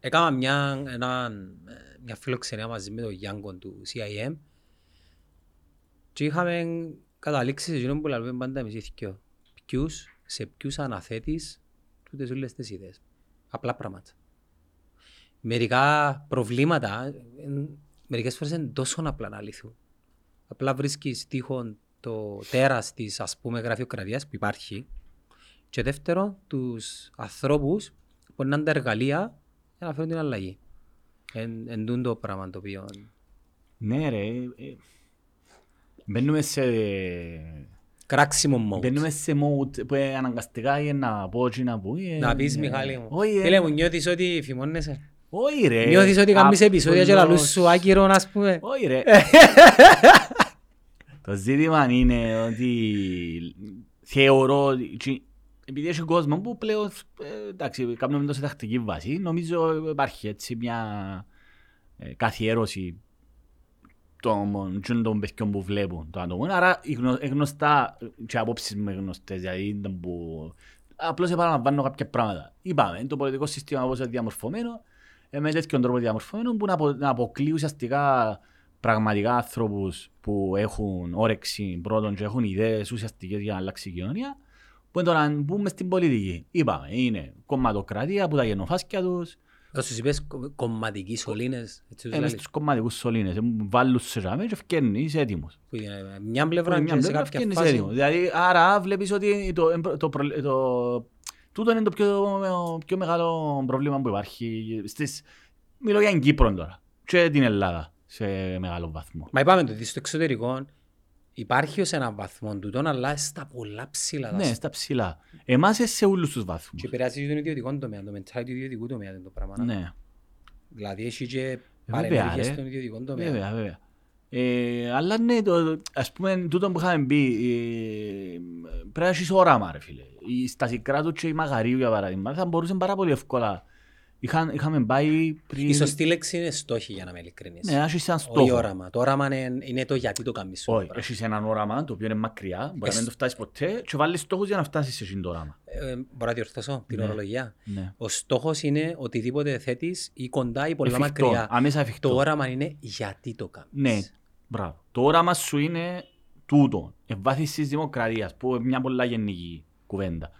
Έκανα μια, ένα, ε, μια φιλοξενία μαζί με τον Γιάνγκο του CIM και είχαμε καταλήξει σε εκείνο που λέμε πάντα εμείς οι δυο. Ποιους, σε ποιους αναθέτεις τούτες όλες τις ιδέες. Απλά πράγματα. Μερικά προβλήματα, ε, μερικές φορές είναι τόσο απλά να λυθούν. Απλά βρίσκεις τείχον το τέρας της ας πούμε γραφειοκρατίας που υπάρχει και δεύτερο, τους ανθρώπους που είναι τα εργαλεία για να φέρουν την αλλαγή. Εν, εν τούτο το πράγμα το οποίο... Ναι ρε, ε, μπαίνουμε σε... Κράξιμο mode. Μπαίνουμε σε mode που ε, αναγκαστικά είναι να πω και να πω. ε, Να πεις ε, Μιχάλη μου. Όχι Φίλε ε, μου, νιώθεις ότι φημώνεσαι; όχι ρε. Νιώθεις ότι κάνεις επεισόδια και λαλούς σου άκυρο, ας πούμε; Όχι ρε. το ζήτημα είναι ότι θεωρώ ότι τσι- επειδή έχει κόσμο που πλέον ε, εντάξει, κάνουμε το σε τακτική βάση, νομίζω υπάρχει έτσι μια ε, καθιέρωση των, των, των παιδιών που βλέπουν το άτομο. Άρα οι γνω- ε, γνωστά και απόψεις με γνωστές, δηλαδή ήταν που απλώς επαναλαμβάνω κάποια πράγματα. Είπαμε, το πολιτικό σύστημα όπως είναι διαμορφωμένο, ε, με τέτοιον τρόπο διαμορφωμένο που να, απο, να αποκλεί ουσιαστικά πραγματικά άνθρωπους που έχουν όρεξη πρώτον και έχουν ιδέες ουσιαστικές για να αλλάξει η κοινωνία που είναι το να μπούμε στην πολιτική. Είπαμε, είναι κομματοκρατία που τα γενοφάσκια τους, Ως τους είπες κο- κομματικοί σωλήνες. έτσι τους ε, μες λαλείς. στους κομματικούς σωλήνες, ε, βάλουν σε ράμε και φκένεις, είσαι έτοιμος. Που είναι Μια πλευρά Μια και σε πλευρά κάποια φκένεις, είσαι φάση. έτοιμος. Δηλαδή, άρα βλέπεις ότι το, το, το, προ- το, τούτο είναι το πιο, πιο μεγάλο πρόβλημα που υπάρχει. Στις, μιλώ για την Κύπρο τώρα και την Ελλάδα σε μεγάλο βαθμό. Μα είπαμε το ότι στο εξωτερικό υπάρχει ως ένα βαθμό τούτον, αλλά στα πολλά ψηλά. τα Ναι, σ- στα ψηλά. Εμάς είναι σε όλους τους Και βαθμούς. επηρεάζει τον ιδιωτικό τομέα, το mentality του ιδιωτικού τομέα είναι το πράγμα. να. Ναι, Δηλαδή έχει και βέβαια, παρενέργειες ρε. στον ιδιωτικό τομέα. βέβαια, βέβαια. Ε, αλλά ναι, το, ας πούμε, τούτο που είχαμε πει, ε, πρέπει να έχεις όραμα, ρε φίλε. Η, στα συγκρά του και η Μαγαρίου, για παράδειγμα, θα μπορούσε πάρα πολύ εύκολα Είχαν, είχαμε πάει πριν... Η σωστή λέξη είναι στόχοι για να είμαι ειλικρινής. Ναι, έχεις έναν Όχι στόχο. όραμα. Το όραμα είναι, είναι το γιατί το κάνεις. αυτό το Όχι, πράγμα. έχεις έναν όραμα το οποίο είναι μακριά, μπορεί να μην το φτάσεις ποτέ και βάλεις στόχους για να φτάσεις σε εκείνο το όραμα. Ε, μπορώ να διορθώσω την Ναι. ορολογία; Ναι. Ο στόχος είναι οτιδήποτε θέτεις ή κοντά ή πολλά Εφικτό, μακριά. άμεσα εφικτό. Το όραμα είναι γιατί το κάνεις. Ναι, μπράβο. Το όραμα σου είναι τούτο. Ευβάθυνση της δημοκρατίας, που είναι μια πολλά γενική κουβέντα.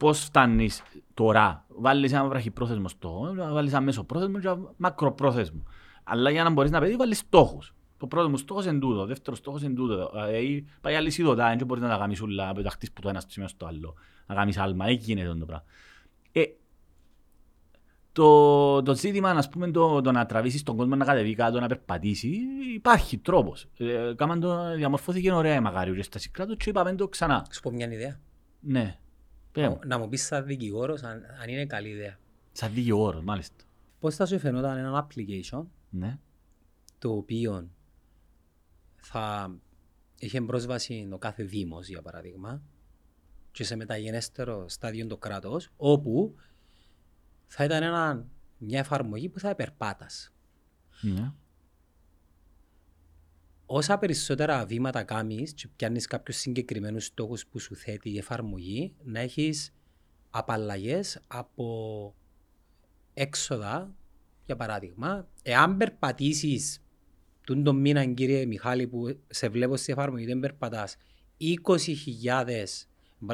Πώς φτάνεις τώρα, βάλεις ένα βραχυπρόθεσμο στόχο, βάλεις ένα μέσοπρόθεσμο και ένα μακροπρόθεσμο. Αλλά για να μπορείς να πετύχεις, βάλεις στόχους. Το πρώτο μου στόχος είναι τούτο, ο δεύτερος στόχος είναι τούτο. Δηλαδή, πάει αλυσίδωτα, δεν μπορείς να τα κάνεις όλα, να πεταχτείς που το ένας σημείο στο άλλο. Να κάνεις άλμα, εκεί γίνεται το πράγμα. Ε, το, το ζήτημα, ας πούμε, το, το να τραβήσεις τον κόσμο να κατεβεί κάτω, να περπατήσει, υπάρχει τρόπος. Ε, κάμαν το, διαμορφώθηκε ωραία η Μακάριου και στα συγκράτω και είπαμε το ξανά. Σου πω μια ιδέα. Ναι, πέρα μου. Να μου πεις σαν δικηγόρος αν, αν είναι καλή ιδέα. Σαν δικηγόρος, μάλιστα. Πώς θα σου φαινόταν ένα application Ναι. το οποίο θα είχε πρόσβαση ο κάθε δήμος για παράδειγμα και σε μεταγενέστερο στάδιο το κράτος όπου θα ήταν ένα, μια εφαρμογή που θα επερπάτας. ναι. Όσα περισσότερα βήματα κάνεις και πιάνεις κάποιους συγκεκριμένους στόχους που σου θέτει η εφαρμογή να έχεις απαλλαγές από έξοδα για παράδειγμα εάν περπατήσεις τον τον μήνα κύριε Μιχάλη που σε βλέπω στην εφαρμογή δεν περπατάς 20.000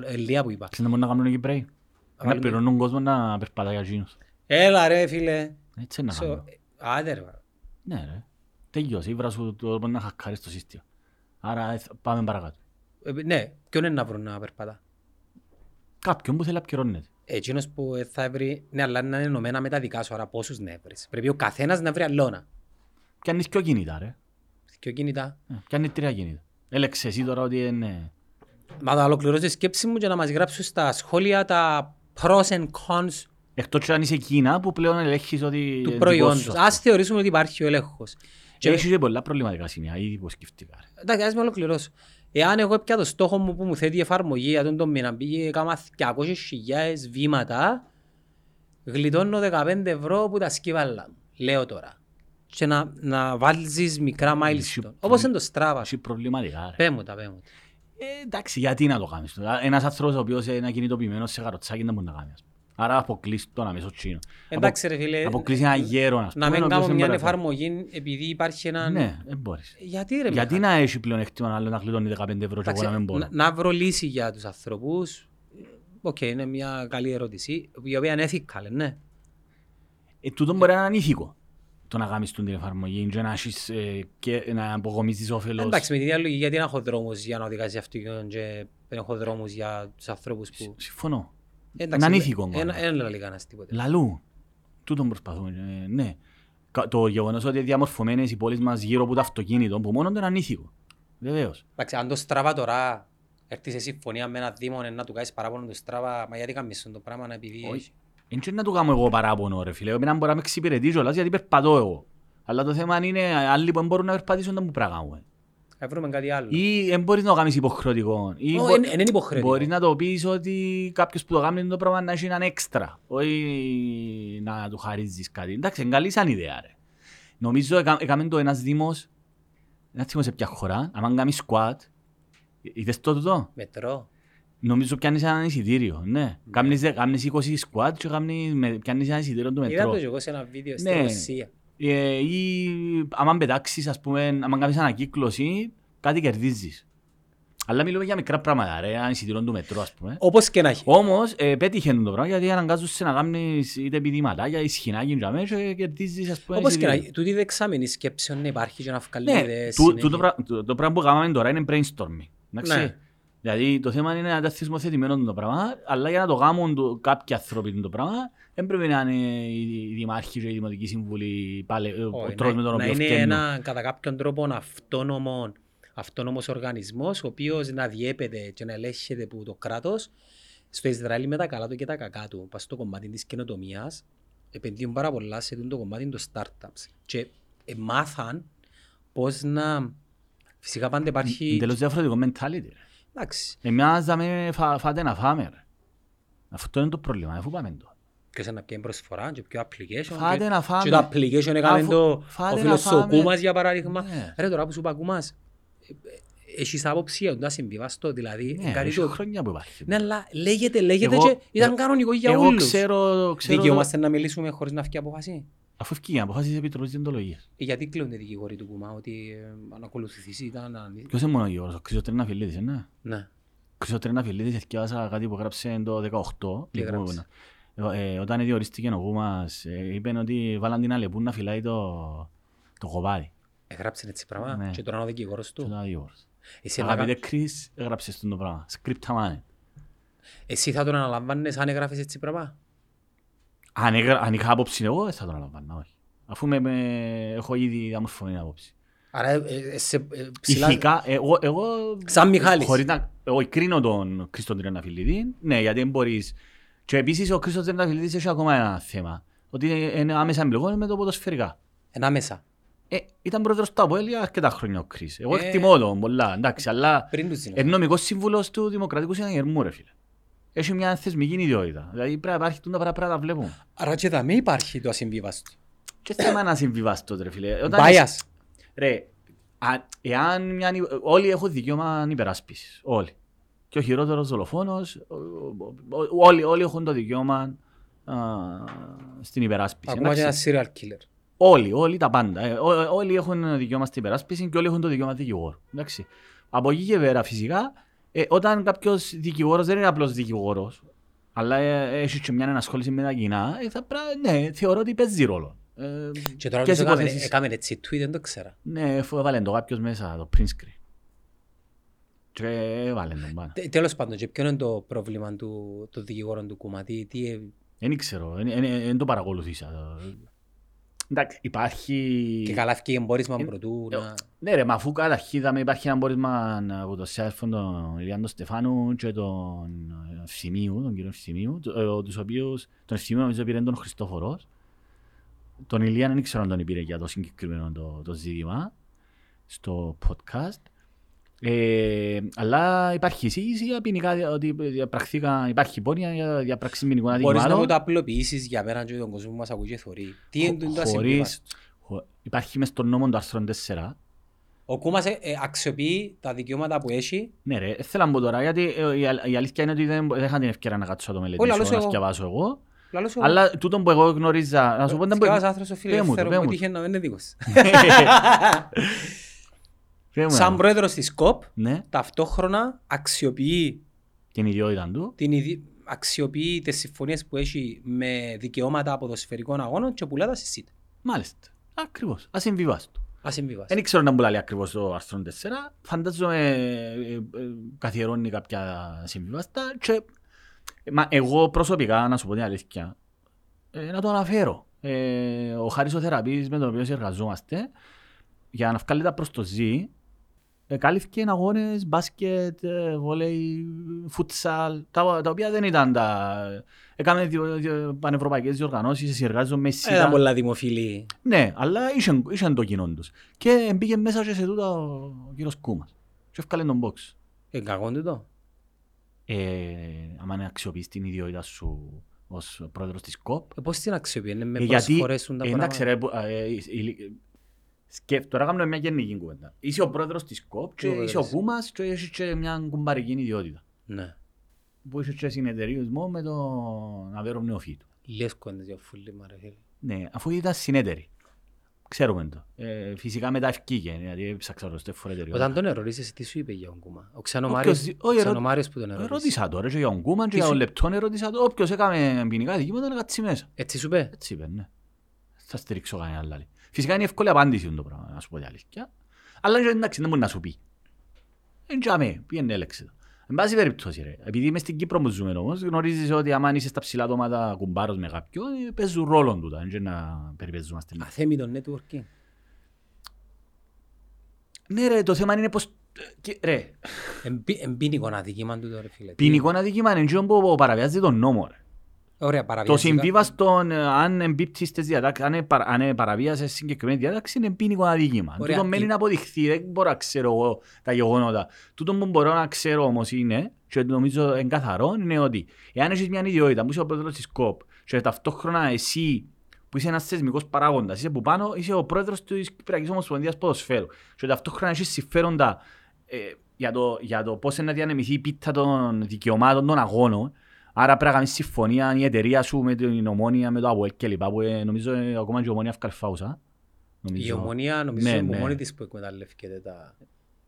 Ελία που είπα Ξέρετε να μπορούν να κάνουν οι Κυπρέοι. Να βάλουμε- πληρώνουν κόσμο να περπατάει για εκείνους. Έλα ρε φίλε Έτσι είναι να Σο- κάνουν. Άντε ρε Ναι ρε. Τελειώσει, η βρά σου το μπορεί να χακάρεις στο σύστημα. Άρα ε, θα- πάμε παρακάτω. Ε, Ναι, ποιον είναι να βρουν να περπατά; Κάποιον που θέλει να πληρώνεται. Εκείνος που ε, θα βρει, ναι, αλλά να είναι ενωμένα με τα δικά σου, άρα πόσους να βρεις. Πρέπει ο καθένας να βρει αλώνα. Πιάνεις πιο κινητά ρε. Και κινητά. Ε, Πιάνεις τρία κινητά. Έλεξε εσύ τώρα ότι είναι... Μα θα ολοκληρώσω τη σκέψη μου και να μας γράψουν στα σχόλια τα pros and cons Εκτός και αν είσαι Κίνα που πλέον ελέγχεις ότι... είναι του δικό προϊόντος. σου. Ας θεωρήσουμε ότι υπάρχει ο έλεγχος. Και έχεις και πολλά προβληματικά σημεία, ήδη που σκεφτήκα. ρε. Εντάξει, ας με ολοκληρώσω. Εάν εγώ πια το στόχο μου που μου θέτει η εφαρμογή για τον το μήνα πήγε κάμα 200.000 βήματα, γλιτώνω 15 ευρώ που τα σκύβαλα μου. Λέω τώρα. Και να, να βάλεις μικρά Εσύ- milestone. Όπως είναι το Strava. Έχει προβληματικά. ρε. Πέ μου τα, πέ μου τα. Ε, εντάξει, γιατί να το κάνεις. τώρα; Ένας άνθρωπος ο οποίος είναι κινητοποιημένος σε καροτσάκι δεν μπορεί να κάνει. Ας πούμε. Άρα αποκλείσει τον αμέσως τσίνο. Εντάξει ρε φίλε, Αποκλείσει έναν γέρο, ας να πούμε, ο μην οποίος κάνω δεν μια μπορεί να κάνει. εφαρμογή επειδή υπάρχει ένα... Ναι, δεν μπορείς. Γιατί ρε Γιατί Μιχάλη; να έχει πλεονέκτημα άλλο να γλιτώνει 15 ευρώ και εγώ Εντάξει, να μην μπορώ; να, να βρω λύση για τους ανθρώπους. Οκ, είναι μια καλή ερώτηση, η οποία είναι ethical, ναι. Ε, τούτο μπορεί να είναι ανήθικο. Το να κάνεις την εφαρμογή και να, έχεις, ε, και να αποκομίσεις όφελος. Εντάξει, με την ίδια λογική, γιατί να έχω δρόμους για να οδηγάσει αυτοκίνητο και δεν έχω δρόμους για τους ανθρώπους που... Συμφωνώ. Εντάξει, είναι ανήθικο. Ένα μόνο. ένα λέει κανένας τίποτε. Λαλού. Τούτον προσπαθούμε. ε, ναι. Κα- Το γεγονός ότι είναι διαμορφωμένες οι πόλεις μας γύρω από το αυτοκίνητο που μόνο είναι ανήθικο. Βεβαίως. Εντάξει, αν το Strava τώρα έρθεις σε συμφωνία με ένα δήμο να του κάνεις παράπονο το Strava, μα γιατί κάνεις το πράγμα επειδή... Όχι. Εν και να του κάνω εγώ παράπονο ρε φίλε. Εμένα μπορεί να με εξυπηρετεί κιόλας γιατί περπατώ εγώ. Αλλά το θέμα είναι άλλοι που δεν μπορούν να περπατήσουν να μου πράγμα. Θα βρούμε κάτι άλλο. Ή δεν μπορείς να το κάνεις υποχρεωτικό. Ή Ω, μπο- εν- εν είναι υποχρεωτικό. Μπορείς να το πεις ότι κάποιος που το κάνει το πράγμα να έχει έναν έξτρα. Όχι να του χαρίζεις κάτι. Εντάξει, είναι καλή σαν ιδέα ρε. Νομίζω έκα- έκαμε το ένας δήμος, δεν θυμώ σε ποια χώρα, αν κάνει squat, είδες το τούτο; Μετρό. Νομίζω πιάνεις έναν εισιτήριο, ναι. Κάμνεις, δε- κάμνεις 20 squat και κάμνεις, με- πιάνεις ένα εισιτήριο του Είδα μετρό. το και εγώ σε ένα βίντεο στη Ναι. Ρωσία. Ε, ή άμα πετάξεις, ας πούμε, άμα κάνεις ανακύκλωση, κάτι κερδίζεις. Αλλά μιλούμε για μικρά πράγματα, ρε, ένα εισιτήριο του μετρό, ας πούμε. Όπως και να έχει. Όμως, ε, πέτυχε το πράγμα γιατί αναγκάζουν σε να κάνεις είτε επιδηματάκια ή σχοινάκι για μέσα και κερδίζεις, ας πούμε, Όπως και να εισιτήριο. έχει. Τούτη δεξαμενή σκέψεων να υπάρχει και να βγάλει Ναι, ιδέες. τού- συνέχεια. τούτο πρά- το, το πράγμα που κάναμε τώρα είναι brainstorming. Εντάξει. Ναι. Δηλαδή το θέμα είναι να τα θεσμοθετημένο το πράγμα, αλλά για να το κάνουν το, κάποιοι άνθρωποι το πράγμα, δεν πρέπει να είναι οι, οι δημάρχοι και οι δημοτικοί σύμβουλοι πάλι, ο Όχι, τρόπος με να, τον να οποίο είναι φταίνουν. ένα κατά κάποιον τρόπο αυτόνομο, αυτόνομος οργανισμός ο οποίος να διέπεται και να ελέγχεται από το κράτος στο Ισραήλ με τα καλά του και τα κακά του. Πας στο κομμάτι της καινοτομίας επενδύουν πάρα πολλά σε το κομμάτι των startups και ε, μάθαν πώς να... Φυσικά πάντα Είναι υπάρχει... τελώς διαφορετικό mentality. ρε. Εντάξει. Εμάς δαμε φα, φάτε να φάμε. Ρε. Αυτό είναι το πρόβλημα, αφού πάμε το. Ποιος είναι να πιέει προσφορά και ποιο application. Φάτε και- να φάμε. Και το application έκαμε Αφού- το φάτε ο να φίλος ο φάμε. Κούμας για παράδειγμα. Ναι. Ρε τώρα που σου είπα Κούμας, ε, ε, έχεις άποψη για το συμβιβαστό, δηλαδή. Ναι, κάτι έχει το- χρόνια που υπάρχει. Ναι, αλλά λέγεται, λέγεται Εγώ- και ήταν ε, κανονικό για Εγώ όλους. ξέρω, ξέρω Δικαιούμαστε να μιλήσουμε χωρίς να βγει αποφασή. αφού ευκεί αποφάσεις της Επιτροπής Διοντολογίας. Ε, Γιατί κλείνουν οι δικηγόροι του Κουμά, ότι ε, αν ακολουθηθείς ήταν... να- Ποιος είναι μόνο ο Γιώργος, ο Χρήστος Τρεναφυλλίδης, ε, ναι. Ναι. Χρήστος Τρεναφυλλίδης, εθιάζα κάτι που έγραψε το 18. Τι λοιπόν, έγραψε; ε, όταν διορίστηκε ο Γούμας, ε, είπε ότι βάλαν την Αλεπού να φυλάει το, το κοπάδι. Έγραψε έτσι πράγμα Ναι. και τώρα είναι ο δικηγόρος Και του. ήταν Γιώργος. Εσύ, να Αγαπητέ κα- Κρίς, έγραψες τον το πράγμα. Σκρίπτα μάνε. εσύ θα τον αναλαμβάνεις αν έγραφες έτσι πράγμα; Αν, έγρα- αν είχα άποψη εγώ, δεν θα τον αναλαμβάνω, όχι. Αφού με, με, έχω ήδη αμορφωμένη άποψη. Άρα ε, ε, σε, ε, ψηλά... Ηθικά, εγώ, εγώ, Σαν Μιχάλης. χωρίς να, εγώ κρίνω τον Χρήστον Τρεναφυλλίδη, ναι, γιατί δεν μπορείς. Και επίσης ο Χρήστος Τρεναφυλλίδης έχει ακόμα ένα θέμα, ότι είναι άμεσα εμπλεγόμενος με το ποδοσφαιρικά. Ενάμεσα. Ε, ήταν πρόεδρος του ΑΠΟΕΛ για αρκετά χρόνια ο Κρίς. Εγώ Ε. εκτιμώ τον πολλά, εντάξει, αλλά Πριν τους είναι νομικός σύμβουλος του Δημοκρατικού Συναγερμού, ρε φίλε. Έχει μια θεσμική ιδιότητα. Δηλαδή πρέπει να υπάρχει τούτα πράγματα πρέπει να τα βλέπουμε. Άρα και θα μην υπάρχει το ασυμβίβαστο. Και θέμα να συμβιβάστο, ρε φίλε. Όταν Bias. Ρε, α, εάν μια, όλοι έχουν δικαίωμα υπεράσπισης. Όλοι. Και ο χειρότερος δολοφόνος, ο- ο- ο- όλοι, όλοι έχουν το δικαίωμα α, στην υπεράσπιση. Ακόμα και ένα εντάξει. serial killer. Όλοι, όλοι τα πάντα. Ε, ό- όλοι έχουν δικαίωμα στην υπεράσπιση και όλοι έχουν το δικαίωμα δικηγόρου. Εντάξει. Από εκεί και πέρα φυσικά, ε, όταν κάποιος δικηγόρος δεν είναι απλός δικηγόρος, αλλά ε, έχεις και μια ενασχόληση με τα κοινά, ε, θα πρέπει, ναι, θεωρώ ότι παίζει ρόλο. Ε, Και τώρα ποιες τους έκαμε, υποθέσεις- έκαμε έτσι tweet, δεν το ξέρα. ναι, αφού έβαλε το κάποιος μέσα, το print screen. Και έβαλε τον πάνω. Τε- Τέλος πάντων, και ποιο είναι το πρόβλημα του, των δικηγόρων του Κουμά, τι, τι, ε, Δεν ξέρω, δεν το παρακολουθήσα. Εντάξει, υπάρχει... και καλά ευκήγε εμπόρισμα Ε, πρωτού ε, να... Ναι ρε, μα αφού καταρχήν είδαμε υπάρχει ένα πόρισμα από τον Σέρφον, τον Ηλιάντο Στεφάνου και τον ε, Ευθυμίου, τον κύριο Ευθυμίου, το- ε, τους οποίους, τον Ευθυμίου νομίζω πήρε τον Χριστόφορος. Τον Ηλία δεν ξέρω αν τον πήρε για το συγκεκριμένο το, το ζήτημα στο podcast. Ε, αλλά υπάρχει εισήγηση για ποινικά, δια- ότι διαπραχθήκα, υπάρχει πόνοια για διαπραξή ποινικών Μπορείς να μου αδικημάτων. το απλοποιήσεις για μένα και τον κόσμο που μας ακούει και θωρεί. Τι είναι το χωρίς, ασυμβίβαστο. χω- υπάρχει μες στον νόμο του άρθρου 4 Ο Κούμας ε, ε, αξιοποιεί τα δικαιώματα που έχει. Ναι ρε, θέλω να πω τώρα, γιατί ε, η, αλ- η αλήθεια είναι ότι δεν, δεν είχα την ευκαιρία να κάτσω να το μελετήσω, λαλώς να εγώ. διαβάσω εγώ. Λαλώς εγώ. Αλλά τούτο που εγώ γνωρίζα, να σου πω... δεν μπορεί- Σκευάς άνθρωπος ο Πέ μου το, φιλελεύθερο πέ που μου το. τύχε να μην είναι δίκος. Πέ μου Σαν να- πρόεδρος της ΚΟΠ, Ναι, ταυτόχρονα αξιοποιεί, την ιδιότητα του. την, ιδι- αξιοποιεί τις συμφωνίες που έχει με δικαιώματα ποδοσφαιρικών αγώνων και πουλά τα στη ΣΥΤ. Μάλιστα. Ακριβώς. Ασυμβιβάστο. Ασυμβίβαστα. Δεν ξέρω να μου λέει ακριβώς το άρθρο 4. Φαντάζομαι ε, ε, καθιερώνει κάποια συμβιβάστα και μα εγώ προσωπικά, να σου πω την αλήθεια, ε, να το αναφέρω. Ε, ο Χάρης ο θεραπής με τον οποίο συνεργαζόμαστε, για να βγάλει τα προς το ζή, ε, κάλυφθηκε αγώνες, μπάσκετ, ε, βόλεϊ, φούτσαλ, τα, τα οποία δεν ήταν τα... Έκαμε διο, διο, πανευρωπαϊκές διοργανώσεις, συνεργάζομαι με Ήταν ΣΥΤΑ. πολλά δημοφιλή. Ναι, αλλά είχαν, είχαν το κοινό τους. Και μπήκε μέσα και σε τούτα ο κύριος Κούμας. Και έφκαλε τον box. Είναι κακό τούτο. Ε, άμα να αξιοποιείς την ιδιότητα σου ως πρόεδρος της ΚΟΠ. Ε, Πώς την αξιοποιείς, είναι με Ε, γιατί, προσφορέσουν τα ε, πράγματα. εντάξει ρε, που- ε, ε, η- σκέφ- τώρα κάνουμε μια γενική κουβέντα. Είσαι ο πρόεδρος της ΚΟΠ και Ο είσαι ο πρόεδρος. Κούμας και έχεις και μια κουμπαρική ιδιότητα. Ναι. Που είσαι και συνεταιρισμό με τον Αβέρο Νεοφύτου. Λεύκο είναι δύο φούλοι, μα ρε φίλε. Ναι, αφού ήταν συνέτεροι. Ξέρουμε το. Ε, φυσικά μετά ευκήγε, γιατί ψάξα το στέφο εταιριό. Όταν τον ερωτήσεις, τι σου είπε για τον Κούμα; Ο Όποιος Ξενομάριος, δι- ο όχι, ερω- Ξενομάριος που τον ερωτήσει. Ρώτησα τώρα και για τον Κούμαν και Τι για σου- τον Λεπτόν ρώτησα το. Όποιος έκαμε ποινικά δικήματα να κάτσει μέσα. Έτσι σου είπε; Έτσι είπε, ναι. Θα στηρίξω κανένα άλλο. Φυσικά είναι εύκολη απάντηση το πράγμα, να σου πω την αλήθεια. Αλλά και εντάξει, δεν μπορεί να σου πει. Εν τζάμε, πήγαινε έλεξε το. Εν πάση περιπτώσει ρε, επειδή είμαι στην Κύπρο που ζούμε όμως, γνωρίζεις ότι άμα είσαι στα ψηλά τόματα κουμπάρος με κάποιον, ε, παίζουν ρόλο τούτα, δεν είναι να περιπέζομαστε. Αθέμητο networking. Ναι ρε, το θέμα είναι πως... ε, και- Ρε, Εμπίνικο αδικήμα του τώρα φίλε. ποινικό αδίκημα είναι εκείνο που παραβιάζει τον νόμο ρε. Ωραία Το παραβίαση. συμβίβαστο, ε, αν εμπίπτεις στις διατάξεις, αν, επα- αν ε, παραβίασε συγκεκριμένη διάταξη, είναι ποινικό αδίκημα. Ωραία. Τούτο μένει Η- να αποδειχθεί, δεν μπορώ να ξέρω εγώ τα γεγονότα. Τούτο που μπορώ να ξέρω όμως είναι, και νομίζω εγκαθαρό, είναι ότι εάν έχεις μια ιδιότητα που είσαι ο πρόεδρος της ΚΟΠ Και ταυτόχρονα εσύ που είσαι ένας θεσμικός παράγοντας, είσαι που πάνω, είσαι ο πρόεδρος της Κυπριακής Ομοσπονδίας Ποδοσφαίρου. Και ταυτόχρονα έχεις συμφέροντα ε, για, το, για το πώς είναι να διανεμηθεί η πίτα των δικαιωμάτων των αγώνων. Άρα πρέπει να κάνεις συμφωνία η εταιρεία σου με την ομόνια, με το ΑΒΟΕΛ και λοιπά, που ε, νομίζω ε, ακόμα και η ομόνια ευκαλφάουσα. Η ομονία νομίζω Ναι, είναι ναι. μόνη της που εκμεταλλεύκεται τα...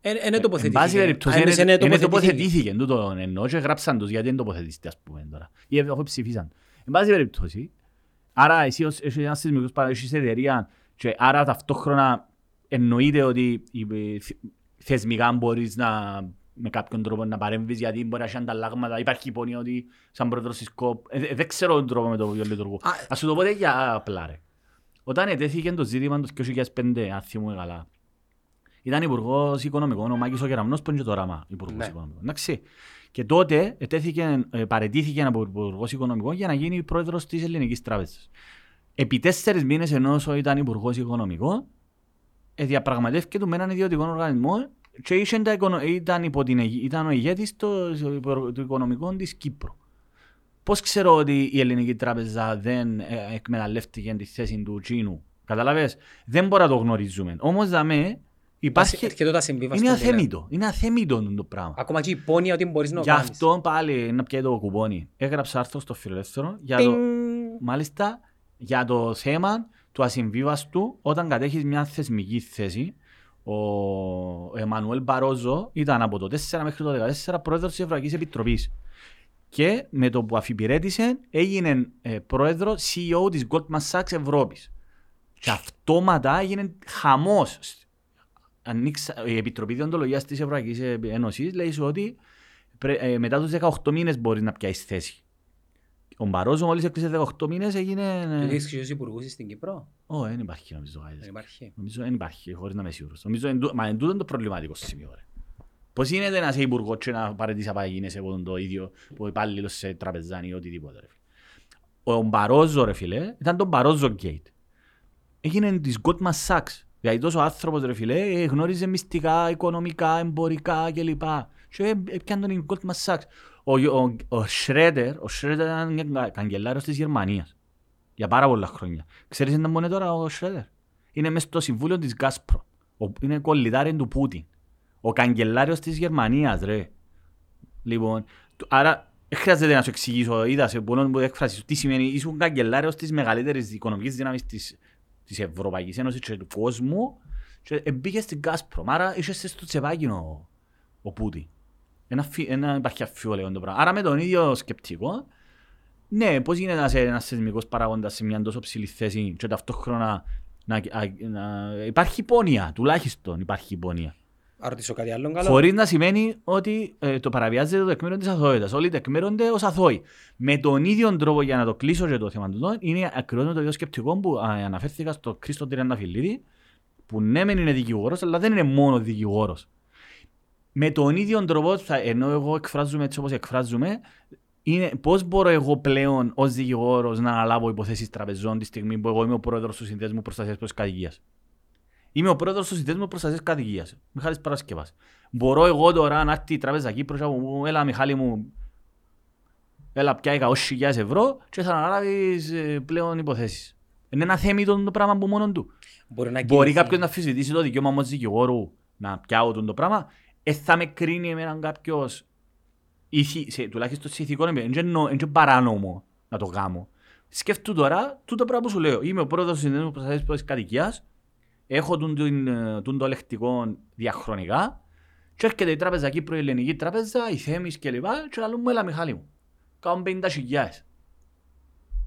Ε, ε, ναι, Εν τοποθετήθηκε. πάση περιπτώσει, Α, ναι, είναι- ναι, είναι τοποθετήθηκε. τοποθετήθηκε. τούτο εννοώ και γράψαν τους γιατί δεν τοποθετήσετε, ας πούμε τώρα. Ή έχω ψηφίσαν. Εν πάση περιπτώσει, άρα εσύ ως έχεις ένας θεσμικός παράγοντας, έχεις εταιρεία και άρα ταυτόχρονα εννοείται ότι η- ε, θ- θεσμικά μπορείς να με κάποιον τρόπο να παρέμβεις γιατί μπορεί να έχει ανταλλάγματα. Υπάρχει υπονοία ότι σαν πρόεδρος της ΚΟΠ, ε, ε, δεν ξέρω τον τρόπο με τον οποίο λειτουργώ. Α, Ας σου το πω για απλά ρε. Όταν ετέθηκε το ζήτημα το 2005, αν θυμούμαι καλά, ήταν υπουργός οικονομικών ο Μάκης ο Κεραμνός που είναι και τώρα μα, υπουργός Ναι. οικονομικών. Εντάξει. Και τότε ετέθηκε, ε, παρετήθηκε από υπουργός οικονομικών για να γίνει πρόεδρος της Ελληνικής Τράπεζας. Επί τέσσερις μήνες ενώ όσο ήταν υπουργός οικονομικών, ε, διαπραγματεύτηκε του με έναν ιδιωτικό οργανισμό και είχε τα οικονο- ήταν, υπό την, αιγύ- ήταν ο ηγέτης του, του οικονομικών της Κύπρου. Πώς ξέρω ότι η Ελληνική Τράπεζα δεν ε, εκμεταλλεύτηκε τη θέση του Τσίνου. Καταλαβες, δεν μπορούμε να το γνωρίζουμε. Όμως δαμέ υπάρχει... Έρχεται τα συμβίβαστα. Είναι δηλαδή. αθέμητο. Είναι αθέμητο το πράγμα. Ακόμα και η πόνια ότι μπορείς να το Γι' κάνεις. αυτό πάλι να πιάει το κουπόνι. Έγραψα άρθρο στο φιλελεύθερο για το, Πινγκ. μάλιστα για το θέμα του ασυμβίβαστου όταν κατέχεις μια θεσμική θέση. Ο Εμμανουέλ Μπαρόζο ήταν από το 4 μέχρι το 14 πρόεδρος της Ευρωπαϊκής Επιτροπής. Και με το που αφιπηρέτησε έγινε ε, πρόεδρο CEO της Goldman Sachs Ευρώπης. Και αυτόματα έγινε χαμός. Ανοίξα, η Επιτροπή Διοντολογίας της Ευρωπαϊκής Ένωσης λέει σου ότι πρέ- ε, μετά τους 18 μήνες μπορείς να πιάσεις θέση. Ο Μπαρόζο μόλις έκλεισε 18 μήνες έγινε... Και ε, έχεις χρησιμοποιήσει υπουργούς στην Κύπρο; Ω, δεν υπάρχει νομίζω. κάτι Δεν τέτοιο. υπάρχει. Νομίζω δεν υπάρχει, χωρίς να είμαι σίγουρος. Νομίζω, εν τού- μα εν τούτο είναι το προβληματικό σημείο. Ρε. Πώς γίνεται να είσαι υπουργός και να παρετήσεις απ' γίνεσαι από το ίδιο που υπάλληλος σε τραπεζάνι ή οτιδήποτε. Ρε. φίλε. Ο Μπαρόζο, ρε φίλε, ήταν το Μπαρόζο Gate. Έγινε της Goldman Sachs. Δηλαδή τόσο άνθρωπος, ρε φίλε, ε, γνώριζε μυστικά, οικονομικά, εμπορικά κλπ. Και ε, έπιαν τον η Goldman Sachs. Ο, ο, ο Schroeder, ο Schroeder ήταν καγκελάριος της Γερμανίας. Για πάρα πολλά χρόνια. Ξέρεις τι είναι τώρα ο Schroeder; Είναι μέσα στο συμβούλιο της Gazprom. Ο- Είναι κολλητάρι του Πούτιν. Ο καγκελάριος της Γερμανίας, ρε. Λοιπόν, το- άρα δεν χρειάζεται να σου εξηγήσω, είδα σε πολλών που έκφρασες τι σημαίνει ήσουν καγκελάριος της μεγαλύτερης οικονομικής δύναμης της, της Ευρωπαϊκής Ένωσης και του κόσμου και μπήκε στην Gazprom. Άρα είσαι στο τσεπάκι ο, ο Πούτιν. Ένα, φι- ένα υπάρχει αφιόλαιο το πράγμα. Άρα με τον ίδιο σκεπτικό, ναι, πώς γίνεται να είσαι ένας θεσμικός παράγοντας σε μια τόσο ψηλή θέση και ταυτόχρονα να, α- να, υπάρχει πόνοια, τουλάχιστον υπάρχει πόνοια. Να ρωτήσω κάτι άλλο καλό. Χωρίς να σημαίνει ότι ε, το παραβιάζεται το τεκμήριο της αθωότητας. Όλοι τεκμήρονται ως αθώοι. Με τον ίδιο τρόπο για να το κλείσω και το θέμα του εδώ, είναι ακριβώς με το ίδιο σκεπτικό που α, αναφέρθηκα στο Χρήστο Τριανταφυλλίδη, που ναι μεν είναι δικηγόρος, αλλά δεν είναι μόνο δικηγόρος. Με τον ίδιο τρόπο, θα, ενώ εγώ εκφράζομαι έτσι όπως εκφράζομαι, είναι πώς μπορώ εγώ πλέον ως δικηγόρος να αναλάβω υποθέσεις τραπεζών τη στιγμή που εγώ είμαι ο πρόεδρος του Συνδέσμου Προστασίας προς Κατοικίας. Είμαι ο πρόεδρος του Συνδέσμου Προστασίας Κατοικίας. Μιχάλης Παρασκευάς. Μπορώ εγώ τώρα να έρθει η Τράπεζα Κύπρος και να μου πει, έλα Μιχάλη μου, έλα πια 100.000 ευρώ και θα αναλάβεις ε, πλέον υποθέσεις. Είναι ένα θέμητο το πράγμα από μόνο του. Μπορεί να Μπορεί κινηθεί. κάποιος να αφισβητήσει το δικαίωμα μου ως δικηγόρου να πιάω τον το πράγμα. Ε, θα με κρίνει εμένα κάποιος ηθι, σε, τουλάχιστον σε ηθικό επίπεδο. Δεν είναι είναι παράνομο να το κάνω. Σκέφτου τώρα τούτο πράγμα που σου λέω. Είμαι ο πρόεδρος του Συνδέσμου Προστασίας της Κατοικίας. Έχω τον, τον, ε, τον το ελεκτικό διαχρονικά. Και έρχεται η Τράπεζα Κύπρο, η Ελληνική Τράπεζα, η Θέμης κλπ. Και λέω μου, έλα Μιχάλη μου. Κάνω 50 χιλιάδες.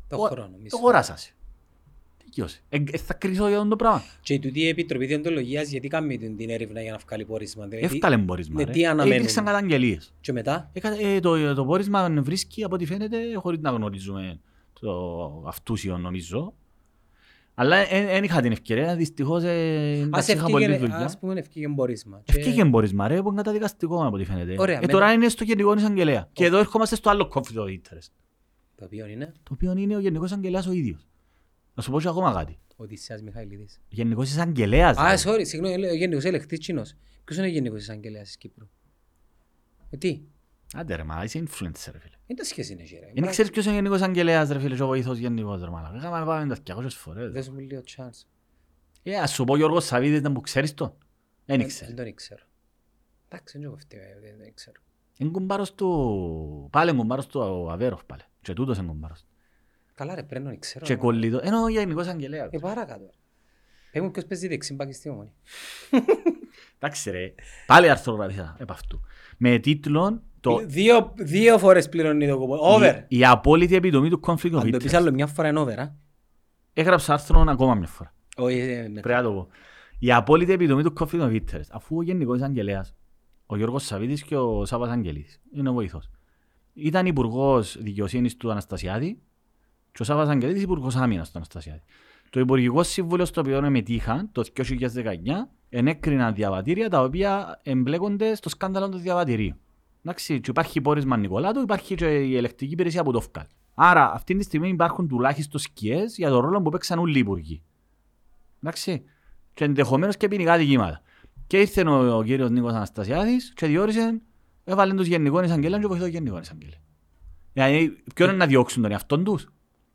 Το Ο- χρόνο. μισό. Το αγοράσασαι. Δικαιώσε. Ε, ε, θα κρίσω για το πράγμα. Και τούτη η Επιτροπή Διοντολογίας γιατί κάνει την, την έρευνα για να βγάλει πόρισμα. Δηλαδή, Εύκαλε πόρισμα. ναι, ρε. τι αναμένουν; Υπήρξαν καταγγελίες. Και μετά, Έκα- ε, το, το πόρισμα βρίσκει από ό,τι φαίνεται χωρίς να γνωρίζουμε το αυτούσιο νομίζω. Αλλά δεν είχα την ευκαιρία, δυστυχώς ε, ας εντάξει, είχα πολλή ευκήγε, δουλειά. ας πούμε ευκήγε πόρισμα. Και- Ευκήγε πόρισμα ρε, που είναι καταδικαστικό από ό,τι φαίνεται. Ωραία, ε, με- τώρα είναι στο Γενικό Εισαγγελέα. Και εδώ ερχόμαστε στο άλλο conflict of interest. Το οποίο είναι; Το οποίο είναι ο Γενικός Εισαγγελέας ο ίδιος. Να σου πω και ακόμα κάτι. ο Οδυσσέας Μιχαηλίδης. Γενικός Εισαγγελέας. Α, ρε. sorry, συγγνώμη, λέω, ο Γενικός Ελεκτής Κοινός. Ποιος είναι ο Γενικός Εισαγγελέας της Κύπρου; Ε, τι, Άντε ρε μαλάκα, είσαι influencer ρε φίλε. Είναι τα σχέση είναι, ρε. Δεν ξέρεις ποιος είναι ο γενικός αγγελέας ρε φίλε και ο βοηθός γενικός ρε μαλάκα. Είχαμε πάμε τα 200 φορές. Δες μου λίγο chance. Ε, ας σου πω Γιώργος Σαββίδης ήταν που ξέρεις τον. Δεν Δεν ήξερε. τον ήξερα. Εντάξει, δεν φταίω, δεν δεν ξέρω. Είναι κουμπάρος του... Πάλι είναι κουμπάρος του ο Αβέροφ πάλι. Και τούτος είναι κουμπάρος. Καλά ρε, πρέπει να τον ξέρω. Και κολλητό. Ενώ ο γενικός αγγελέας. Ε, παρακάτω. Πες μου ποιος παίζει δεξί μπακ στη ομόνη. Εντάξει ρε. Πάλι αρθρογραφία επ' αυτού. Με τίτλο το... Δύο, δύο φορές πληρώνει το κόπο. Over. Η, η απόλυτη επιτομή του conflict of Αν το πεις interest. άλλο μια φορά είναι over, α. Έγραψα άρθρο ακόμα μια φορά. Όχι, ε, ναι. Πρέπει να το πω. Η απόλυτη επιτομή του conflict of interest. Αφού ο γενικός εισαγγελέας, ο Γιώργος Σαββίδης και ο Σάββας Αγγελίδης, είναι ο βοηθός. Ήταν υπουργός δικαιοσύνης του Αναστασιάδη και ο Σάββας Αγγελίδης υπουργός άμυνας του Αναστασιάδη. Το Υπουργικό Σύμβουλο στο οποίο μετήχαν το 2019 ενέκριναν διαβατήρια τα οποία εμπλέκονται στο σκάνδαλο του διαβατηρίου. Εντάξει, και υπάρχει πόρισμα Νικολάτου, υπάρχει και η ελεκτρική υπηρεσία που το βγάλει. Άρα, αυτή τη στιγμή υπάρχουν τουλάχιστον σκιές για τον ρόλο που παίξαν όλοι οι υπουργοί. Εντάξει, και ενδεχομένως και ποινικά δικήματα. Και ήρθε ο, ο κύριος Νίκος Αναστασιάδης και διόρισε, έβαλε τους γενικών εισαγγελέων και βοηθό γενικών εισαγγελέων. Δηλαδή, ποιον είναι να διώξουν τον εαυτόν τους;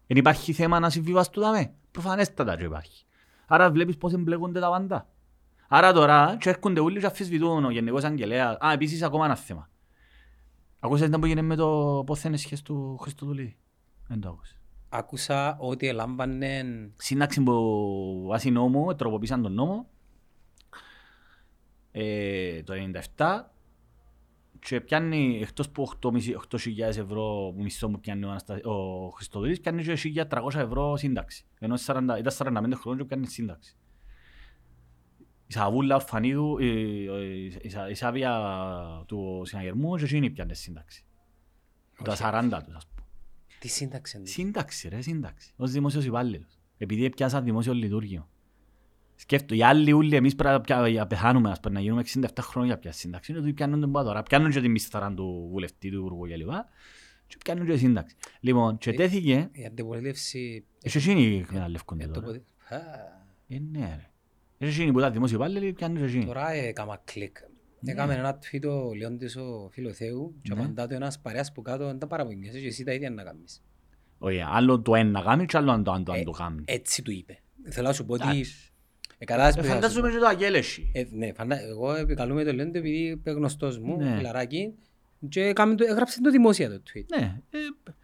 Δεν υπάρχει θέμα να συμβιβαστούν δαμέ. Προφανέστατα και υπάρχει. Άρα βλέπεις πώς εμπλέκονται τα πάντα. Άρα τώρα και έρχονται όλοι και αφισβητούν ο Γενικός Αγγελέας. Α, επίσης ακόμα ένα θέμα. Ακούσατε ήταν που γίνεται με το πώς θα είναι σχέση του Χριστοδουλίδη. Δεν το άκουσες. Άκουσα ότι ελάμβανε... Σύνταξη που βάσει νόμου, τροποποίησαν τον νόμο ε, το 97 και πιάνει εκτός που 8.000 ευρώ μισθό που πιάνει ο, Αναστα... ο Χριστοδουλίδης πιάνει και 1.300 ευρώ σύνταξη. Ενώ 40, ήταν 45 χρόνια και πιάνει σύνταξη. Η Σαβούλα Ορφανίδου, η, η, η, Σα- η Σάβια του συναγερμού και εκείνη πιάνει σύνταξη. Τα 40 τους ας πούμε. Τι σύνταξη είναι. Σύνταξη ρε, σύνταξη. Ως δημόσιος υπάλληλος. Επειδή πιάσα δημόσιο λειτουργείο. Σκέφτο, οι άλλοι ούλοι εμείς πρέπει να πια- για πεθάνουμε, ας πούμε, να γίνουμε 67 χρόνια για πια σύνταξη. Είναι ότι πιάνουν τον τώρα. Πιάνουν και την μισθαρά του βουλευτή του Υπουργού κλπ. Και πιάνουν και σύνταξη. Λοιπόν, και τέθηκε, Η αντιπολίτευση... εσύ εκείνοι εκμεταλλεύκονται ε, το τώρα. πο- Α, Ε, ναι ρε. Εσύ εκείνοι που ήταν δημόσιο υπάλληλοι, πιάνουν και εκείνοι. Τώρα έκαμα κλικ. Έκαμε ένα tweet ο Λεόντης ο Φιλοθέου και Ναι. απαντά του ένας παρέας που κάτω δεν τα παραπονιέσαι και εσύ τα ίδια να κάνεις. Όχι, άλλο το ένα κάνει και άλλο αν το αν το Ε, αν το κάνει. Έτσι του είπε. Θέλω να σου πω ότι... Εντάξει. Ε, κατάλαβες Ε, που θα σου πω. Φαντάζομαι και το αγγέλεσαι. Ε, ναι, φαντα... εγώ επικαλούμε το Λεόντο επειδή είπε γνωστός μου, Ναι. φιλαράκι, και έκαμε το- έγραψε το δημόσια το tweet. Ναι, ε,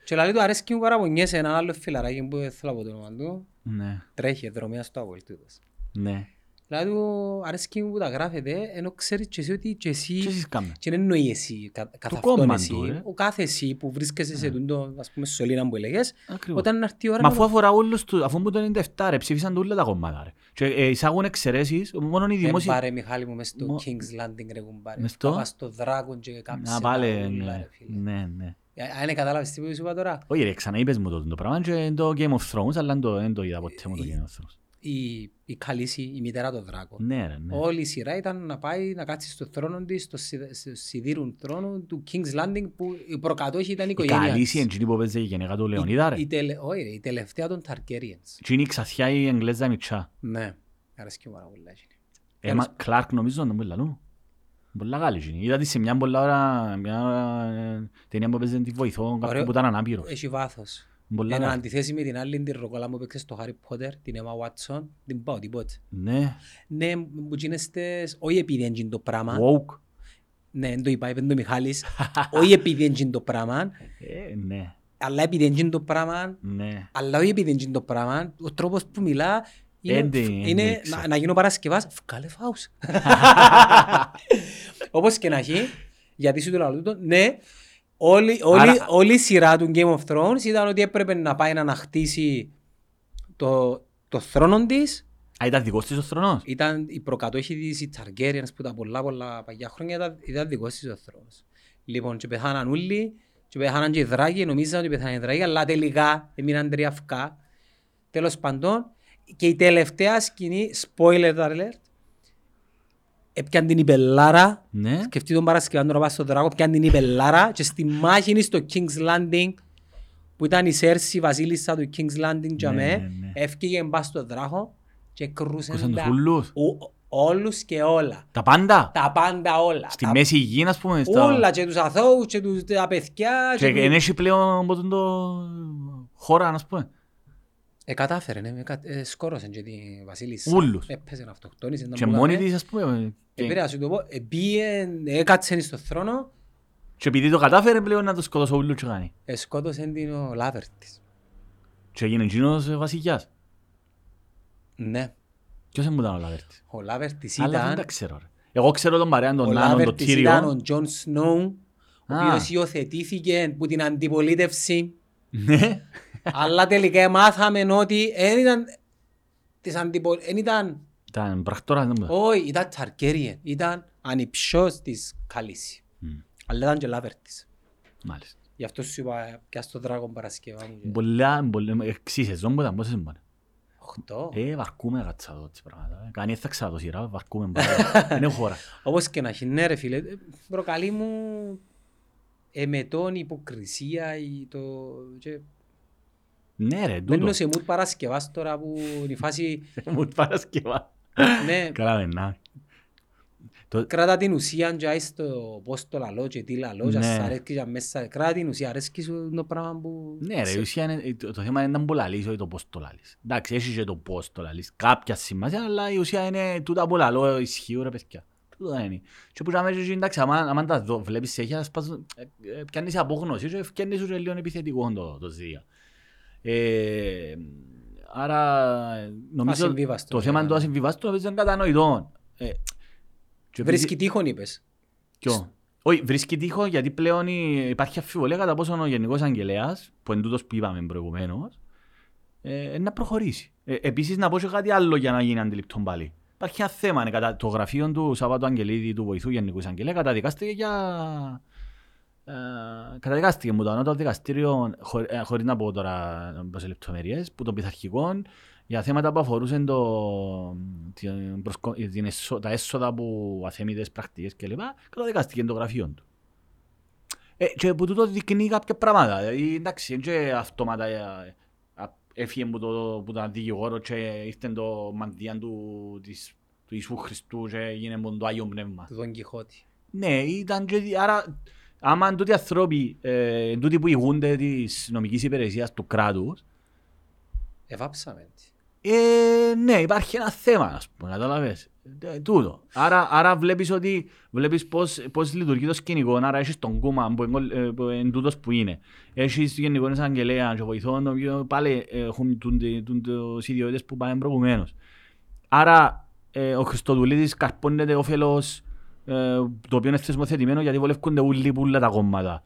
Και λέει του αρέσκει μου παραπονιέσαι έναν άλλο φιλαράκι που δεν θέλω από το όνομα του, ναι, τρέχει δρομία στο Αβολ τούτος. ναι. Λέει του αρέσκει μου που τα γράφετε, ενώ ξέρεις και εσύ ότι και εσύ Τι εσείς κάνετε. και δεν εννοεί εσύ κα- καθ' κόμμα αυτόν του, εσύ, ρε. ο κάθε εσύ που βρίσκεσαι σε τούτο, ας πούμε, σωλήνα που έλεγες, Ακριβώς. όταν να έρθει η ώρα Μα να αφού αφορά όλους τους, αφού μου το 97 ρε, ψήφισαν όλα τα κομμάτα ρε. Και ε, εισάγουν εξαιρέσεις, μόνο οι Δεν δημόσιοι... πάρε Μιχάλη μου μες στο Μο- King's Landing ρε κουμπάρε. Μες στο; Πάπα στο δράκον και κάψε Να τα πάλι, ούλα, ναι, ρε φίλε. ναι, ναι. Ε, Αν δεν κατάλαβες τι που σου είπα τώρα, Όχι ρε, ξαναείπες μου το, το πράγμα και είναι το Game of Thrones, αλλά δεν το, δεν το είδα ποτέ μου το Ε, Game of Thrones. Η, η Καλύση, η μητέρα των δράκων, Ναι ρε, ναι. όλη η σειρά ήταν να πάει να κάτσει στο θρόνο της, στο σιδε- στο σιδήρουν θρόνο του King's Landing που η προκατόχη ήταν η Η οικογένεια καλή της. είναι εκείνη που παίζει η γενικά του Λεωνίδα ρε. Η, τελε, όχι, ρε, η τελευταία των Targaryens. Τι είναι η ξαθιά η Εγγλέζα μητσά. Ναι, αρέσκει μου πάρα πολύ. εκείνη. Έμα Κλάρκ νομίζω να μου λαλούν. Πολλά καλή εκείνη. Είδα τη σε μια πολλά ώρα, μια ε, ταινία που παίζει τη βοηθό, κάποιον Ωραίο. που ήταν ανάπηρος. Έχει βάθος. Πολλά Εν καλή. αντιθέσει με την άλλη την ροκολά που παίξε στο Harry Potter, την Emma Watson, την πάω τίποτε. Ναι, Ναι, που γίνεστες, όχι επειδή είναι το πράγμα, woke. ναι, δεν το είπα, είπε το Μιχάλης, όχι επειδή είναι το πράγμα, Ε, ναι, αλλά επειδή είναι το πράγμα, ναι. αλλά όχι επειδή είναι το πράγμα, ο τρόπος που μιλά είναι, Έντε, είναι έντε, να, ξέρω. να γίνω Παρασκευάς, βγάλε φάους. Όπως και να έχει, γιατί σου το λέω τούτο, ναι, όλη, όλη, Άρα- όλη η σειρά του Game of Thrones ήταν ότι έπρεπε να πάει να αναχτίσει το, το θρόνο της Α, ήταν δικός της ο θρονός. ήταν η προκατόχη της οι Targaryens που τα πολλά πολλά παγιά χρόνια ήταν, ήταν δικός της ο θρόνος. Λοιπόν, και πεθάναν όλοι, και πεθάναν και οι δράκοι, νομίζαν ότι πεθάναν οι δράκοι, αλλά τελικά έμειναν τρία αυκά. Τέλος παντών, και η τελευταία σκηνή, spoiler alert, έπιαν την υπελάρα, Ναι. σκεφτεί τον Παρασκευάν τώρα πάει στον δράκο, πιάν την υπελάρα και στη μάχη είναι στο King's Landing που ήταν η Σέρση, η βασίλισσα του King's Landing για Ναι, με, ναι, ναι. έφυγε μπας στον δράχο και κρούσαν Κρούσαν τους τα- ούλους. ο- Όλους και όλα. Τα πάντα; Τα πάντα όλα. Στη Τα- μέση γη, ας πούμε. στα- Όλα και τους αθώους και τους, τα παιδιά. Και και δεν τους- έχει πλέον από τον το χώρα, ας πούμε. Ε, κατάφερε, ναι, με κα- ε, σκόρωσε και τη Βασίλισσα. Ούλους. Έπαιζε αυτοκτόνησε. να Και μου μόνη κάμε. της, ας πούμε. και- Ε, σου το πω, ε, πήγε, έκατσε στο θρόνο, Και επειδή το κατάφερε πλέον να το σκοτώσω ούλου και κάνει. ε, σκότωσε την ο Λάβερ της. Και έγινε εκείνος ε, βασιλιάς. Ναι, Ποιος δεν μου ήταν ο Λαβέρτης. ο Λάβερ της Αλλά δεν τα ήταν, ξέρω ρε. Εγώ ξέρω τον παρέαν ο τον Νάνο, Λάβερ τον της ήταν Τύριο. ο Τζον Σνόου, ο Α. οποίος υιοθετήθηκε που την αντιπολίτευση, Ναι. Αλλά τελικά μάθαμε ότι δεν ήταν της αντιπο... εν ήταν, Ήταν πρακτόρας, δεν μου ήταν. όχι, ήταν Ταρκέριεν, ήταν ανυψιός της Καλύση. Μμ, Αλλά ήταν και ο Λάβερ της. Μάλιστα. Γι' αυτό σου είπα, πια στο Δράγον Παρασκευά μου. και- Πολλά, πολλά, εξής σεζόν που ήταν, πόσες μόνο. Οχτώ. Ε, βαρκούμε κατσα εδώ τις πράγματα. ε. Κάνει θα ξαδώ σειρά, βαρκούμε πάρα. Δεν έχω χώρα. Όπως και να έχει, ναι ρε φίλε, ε, προκαλεί μου εμετών υποκρισία ή το... και Ναι ρε, τούτο. Μπαίνω σε mood Παρασκευάς τώρα που είναι η φάση, Μου Παρασκευά. ναι, Καλά με να. Το- κράτα την ουσία και άις το πώς το λαλώ και τι λαλώ και Ναι. ας αρέσκει και μέσα, κράτα την ουσία, αρέσκει σου το πράγμα που... Ναι ρε, η ουσία είναι, το, το θέμα είναι να που λαλείς, όχι το πώς το λαλείς. Εντάξει, έχει και το πώς το λαλείς, κάποια σημασία, αλλά η ουσία είναι τούτα που λαλώ ισχύουν ρε παιδιά. Τούτα είναι. Και που να μέσα εντάξει, άμα, άμα τα δω, βλέπεις έχει, σπάζουν, ε, ε, πιάνεις απόγνωση και πιάνεις σου και λίγο επιθετικό το, το ζήτημα. Ε, άρα, ε, νομίζω Ασυμβίβαστο, το θέμα ναι. του ασυμβιβάστου νομίζω είναι κατανοητό. Ε, και Βρίσκει τείχον είπες. Ποιο; Όχι, βρίσκει τείχο γιατί πλέον η- υπάρχει αφιβολία κατά πόσο ο Γενικός Αγγελέας, που είναι τούτος που είπαμε προηγουμένως, ε, να προχωρήσει. Ε, επίσης να πω και κάτι άλλο για να γίνει αντιληπτό πάλι. Υπάρχει ένα θέμα, ναι, κατά το γραφείο του Σαββάτου Αγγελίδη, του βοηθού Γενικού Αγγελέα, καταδικάστηκε για... Ε, καταδικάστηκε μου το ανώτατο δικαστήριο, χω, ε, χωρίς να πω τώρα σε λεπτομέρειες, που των πειθαρχικών για θέματα που αφορούσαν το, την, προσκο, την εσώ, τα έσοδα από αθέμητες πρακτικές κλπ. Καταδικάστηκε το γραφείο του. Ε, και που τούτο δεικνύει κάποια πράγματα. Δηλαδή, εντάξει, είναι και αυτόματα ε, α, έφυγε που, το, που ήταν δικηγόρο και ήρθε το μανδύαν του, της, του Ιησού Χριστού και έγινε μόνο το Άγιο Πνεύμα. Του Δον Κιχώτη. Ναι, ήταν και, δι- άρα, άμα είναι τούτοι άνθρωποι, ε, τούτοι που ηγούνται της νομικής υπηρεσίας του κράτους, Εβάψαμε. τη. Ε, ναι, υπάρχει ένα θέμα, ας πούμε, κατάλαβες. Ε, τούτο. Άρα, άρα βλέπεις ότι βλέπεις πώς, πώς λειτουργεί το σκηνικό, άρα έχεις τον κόμμα που, είναι, ε, που είναι τούτος που είναι. Έχεις γενικό εισαγγελέα και βοηθόν, το οποίο πάλι έχουν τους ιδιότητες που πάνε προηγουμένως. Άρα ε, ο Χριστοδουλίδης καρπώνεται όφελος ε, το οποίο είναι θεσμοθετημένο γιατί βολεύκονται όλοι πουλα τα κόμματα.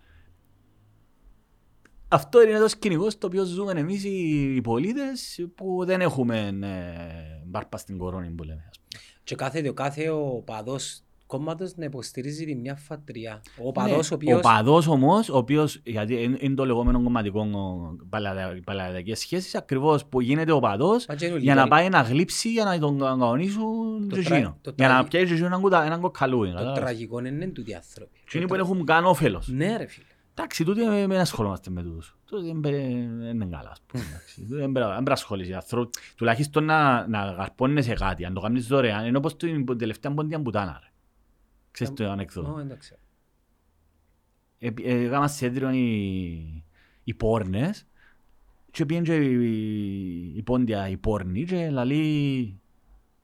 Αυτό είναι το σκηνικό στο οποίο ζούμε εμείς οι, οι πολίτες που δεν έχουμε ε, μπάρπα στην κορώνη που λέμε. ας πούμε. Και κάθε, ο κάθε ο παδός κόμματος να υποστηρίζει τη μια φατριά. Ο παδός Ναι, ο οποίος... Ο παδός όμως, ο οποίος, γιατί είναι, είναι το λεγόμενο κομματικό παλαιαδιακές σχέσεις, ακριβώς που γίνεται ο παδός Μα και είναι για να ολιγαρι- πάει να γλύψει, για να τον κανονίσουν Το και τρα- εκείνο. το Για να τραγι- πιάσει και έναν, κουτα- έναν κοκκαλούι. Το κατάλαβες. τραγικό είναι είναι τούτοι οι άνθρωποι. Και είναι Το που τρα- έχουν καν όφελος. Ναι ρε φίλε. Εντάξει, τούτοι δεν ασχολούμαστε με τούτους. Τούτοι δεν παι- δεν είναι καλά, ας πούμε. εντάξει. Τούτοι Δεν πρέπει δεν πρέπει να ασχολείσαι. Ανθρώπ- Τουλάχιστον να, να γαρπώνεσαι κάτι, αν το κάνεις δωρεάν, είναι όπως την τελευταία πόντια μπουτάνα. ρε. Ξέρεις το ανέκδοτο. Ω, εντάξει. Έκανα σε έντριο οι, οι πόρνες και πήγαν και η, η πόντια η πόρνη και λαλεί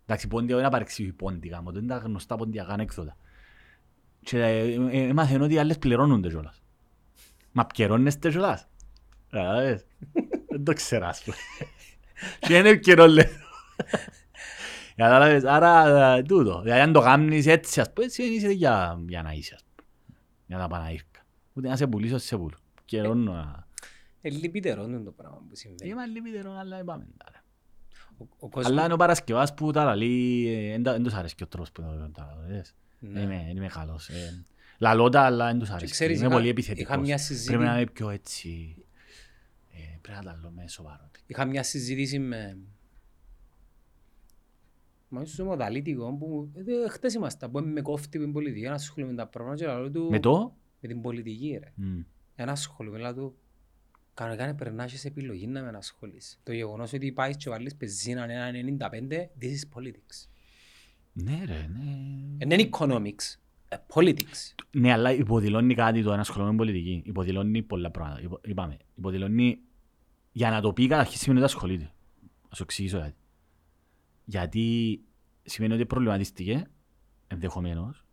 εντάξει η πόντια είναι απαρεξίου η πόντια γάμο, δεν είναι τα γνωστά πόντιακά ανέκδοτα και ε, ε, έμαθαν ότι οι άλλες πληρώνονται κιόλας μα πληρώνεστε κιόλας Κατάλαβες. δεν το ξέρω ας πούμε και είναι πληρώνε Κατάλαβες, άρα ε, τούτο. Δηλαδή αν το κάνεις έτσι, ας πούμε, έτσι είσαι για, για να είσαι, ας πούμε. Για να Παναήρκα. Ούτε να σε πουλήσω, σε πουλώ. Καιρώνω να... Ε, λυπητερό είναι το πράγμα που συμβαίνει. Είμαι λιμιτερό, αλλά είπαμε. τα. Ο, ο κόσμος... Αλλά είναι ο Παρασκευάς που τα λαλεί, ε, εν τα- εν τους αρέσκει ο τρόπος που τα λαλείς. Ναι. Είμαι, είμαι καλός. Ε. Λαλώ τα, αλλά εν τους αρέσκει. ξέρεις, Είμαι είχα- πολύ είχα επιθετικός. μια συζήτηση- Πρέπει να είμαι πιο έτσι. ε, Πρέπει να τα λέω με σοβαρό. Είχα μια συζήτηση με... Μα ίσως μοδαλίτικο που... ε, Χτες είμαστε, που με κόφτη με την πολιτική, να ασχολούμαι με τα πράγματα και λέω του... Με το... Με την πολιτική ρε. Μμ. Ένα ασχολούμαι, λέω του... Κανονικά να περνάς σε επιλογή να με ασχολείς. Το γεγονός ότι πάεις και βάλεις πεζίνα ένα 95, this is politics. Ναι ρε, ναι. Δεν είναι economics, ε, politics. Ναι, αλλά υποδηλώνει κάτι το ένα ασχολούμαι με πολιτική. Υποδηλώνει πολλά πράγματα. Υπο- Είπαμε, υποδηλώνει για να το πει καταρχήν σημαίνει ότι ασχολείται. Θα σου εξηγήσω κάτι. Γιατί σημαίνει ότι προβληματίστηκε ενδεχομένως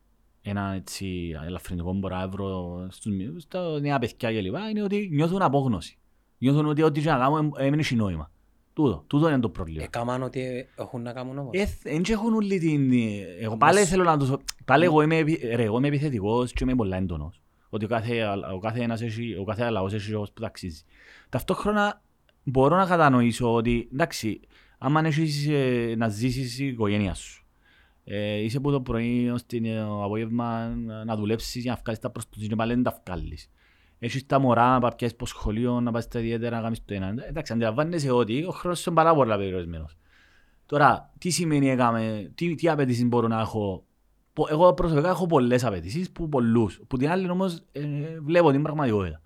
ένα έτσι ελαφρυντικό μπορώ να βρω στους, μη- στα νέα παιδιά και λοιπά είναι ότι νιώθουν απόγνωση. Νιώθουν ότι ό,τι και να κάνουν έμεινε έχει νόημα. Τούτο, τούτο είναι το πρόβλημα. Έκαναν ότι έχουν να κάνουν όμως. Δεν έχουν όλοι την... Εγώ πάλι θέλω να τους... Πάλι εγώ είμαι, επι- ρε, εγώ είμαι επιθετικός και είμαι πολλά έντονος. Ότι ο κάθε, ο κάθε, ένας έχει, ο κάθε λαός έχει όπως που ταξίζει. Ταυτόχρονα μπορώ να κατανοήσω ότι, εντάξει, άμα έχεις ε, να ζήσεις η οικογένεια σου, ε, είσαι από το πρωί ως την ε, απόγευμα να- να δουλέψεις για να βγάλεις τα προς το και πάλι δεν τα βγάλεις. Έχεις τα μωρά να πας από σχολείο, να πας στα ιδιαίτερα να κάνεις το ένα. Εντάξει, αντιλαμβάνεσαι ότι ο χρόνος είναι πάρα πολλά περιορισμένος. Τώρα, τι σημαίνει έκαμε, τι, τι απαιτήσεις μπορώ να έχω; Πο- Εγώ προσωπικά έχω πολλές απαιτήσεις που πολλούς. Που την άλλη όμως ε, βλέπω την πραγματικότητα.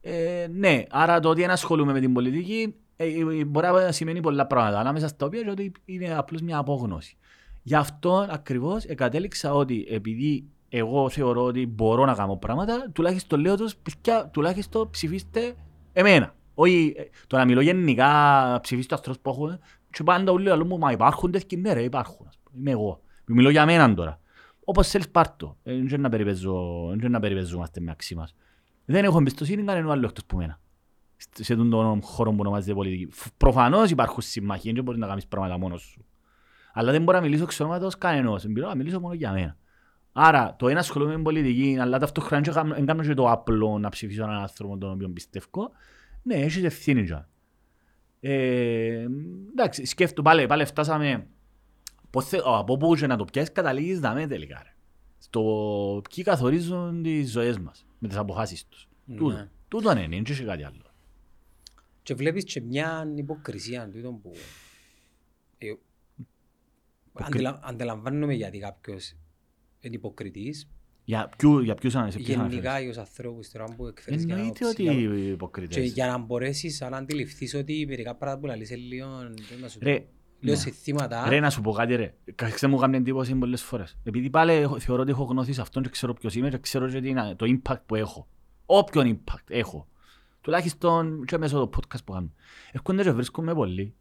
Ε, ναι, άρα το ότι δεν ασχολούμαι με την πολιτική ε, ε, μπορεί να σημαίνει πολλά πράγματα. Ανάμεσα στα οποία και ότι είναι απλώς μια απόγνωση. Γι' αυτό ακριβώς κατέληξα ότι επειδή εγώ θεωρώ ότι μπορώ να κάνω πράγματα, τουλάχιστον λέω τους, παιδιά, τουλάχιστον ψηφίστε εμένα. Όχι, ε, το να μιλώ γενικά, ψηφίστε ανθρώπους που έχουν, και πάντα όλοι λέω μου, μα υπάρχουν τέτοιοι, ναι ρε, υπάρχουν. ας πούμε. Είμαι εγώ. Μιλώ για μένα τώρα. Όπως θέλεις πάρ' το. Ε, Δεν να περιπέζω- δεν να περιπέζομαστε με αξί μας. Δεν έχω εμπιστοσύνη κανέναν άλλο εκτός που μένα. Σ- Σε αυτόν τον χώρο που ονομάζεται πολιτική. Φ- Προφανώς υπάρχουν συμμαχίες, δεν μπορείς να κάνεις πράγματα μόνος σου. Αλλά δεν μπορώ να μιλήσω εξ ονόματος κανενός. Μπορώ να μιλήσω μόνο για μένα. Άρα, το ένα ασχολούμαι με πολιτική, αλλά ταυτόχρονα δεν κάνω- δεν κάνω και το απλό να ψηφίσω έναν άνθρωπο τον οποίο πιστεύω. Ναι, έχεις ευθύνη για. Ε, εντάξει, σκέφτομαι πάλι, πάλι φτάσαμε πώς θε, από πού και να το πιάσεις καταλήγεις δαμέ τελικά. Ρε. Στο ποιοι καθορίζουν τις ζωές μας με τις αποφάσεις τους. Ναι. Τούτο. Τούτο είναι, δεν έχει κάτι άλλο. Και βλέπεις και μια υποκρισία τούτο που ε, αντιλα, αντιλαμβάνομαι γιατί κάποιος είναι υποκριτής. Για, ποιου, για ποιους άνε- σε ποιους Γενικά αναφέρεσαι. για τους ανθρώπους τώρα που εκφέρεις για Εννοείται άποψη, ότι για- οι Και υποκριτές. για να μπορέσεις να αντιληφθείς ότι μερικά πράγματα που λαλείς είναι λίγο, δεν να σου Ρε, πω, λίγο ναι. συνθήματα. Ρε να σου πω κάτι ρε, Κα- μου κάνει εντύπωση πολλές φορές. Επειδή πάλι έχω- θεωρώ ότι έχω γνώθεις σε αυτόν και ξέρω ποιος είμαι και ξέρω και τι είναι το impact που έχω. Όποιον impact έχω. Τουλάχιστον και μέσω του podcast που κάνω. Έρχονται και βρίσκομαι πολύ.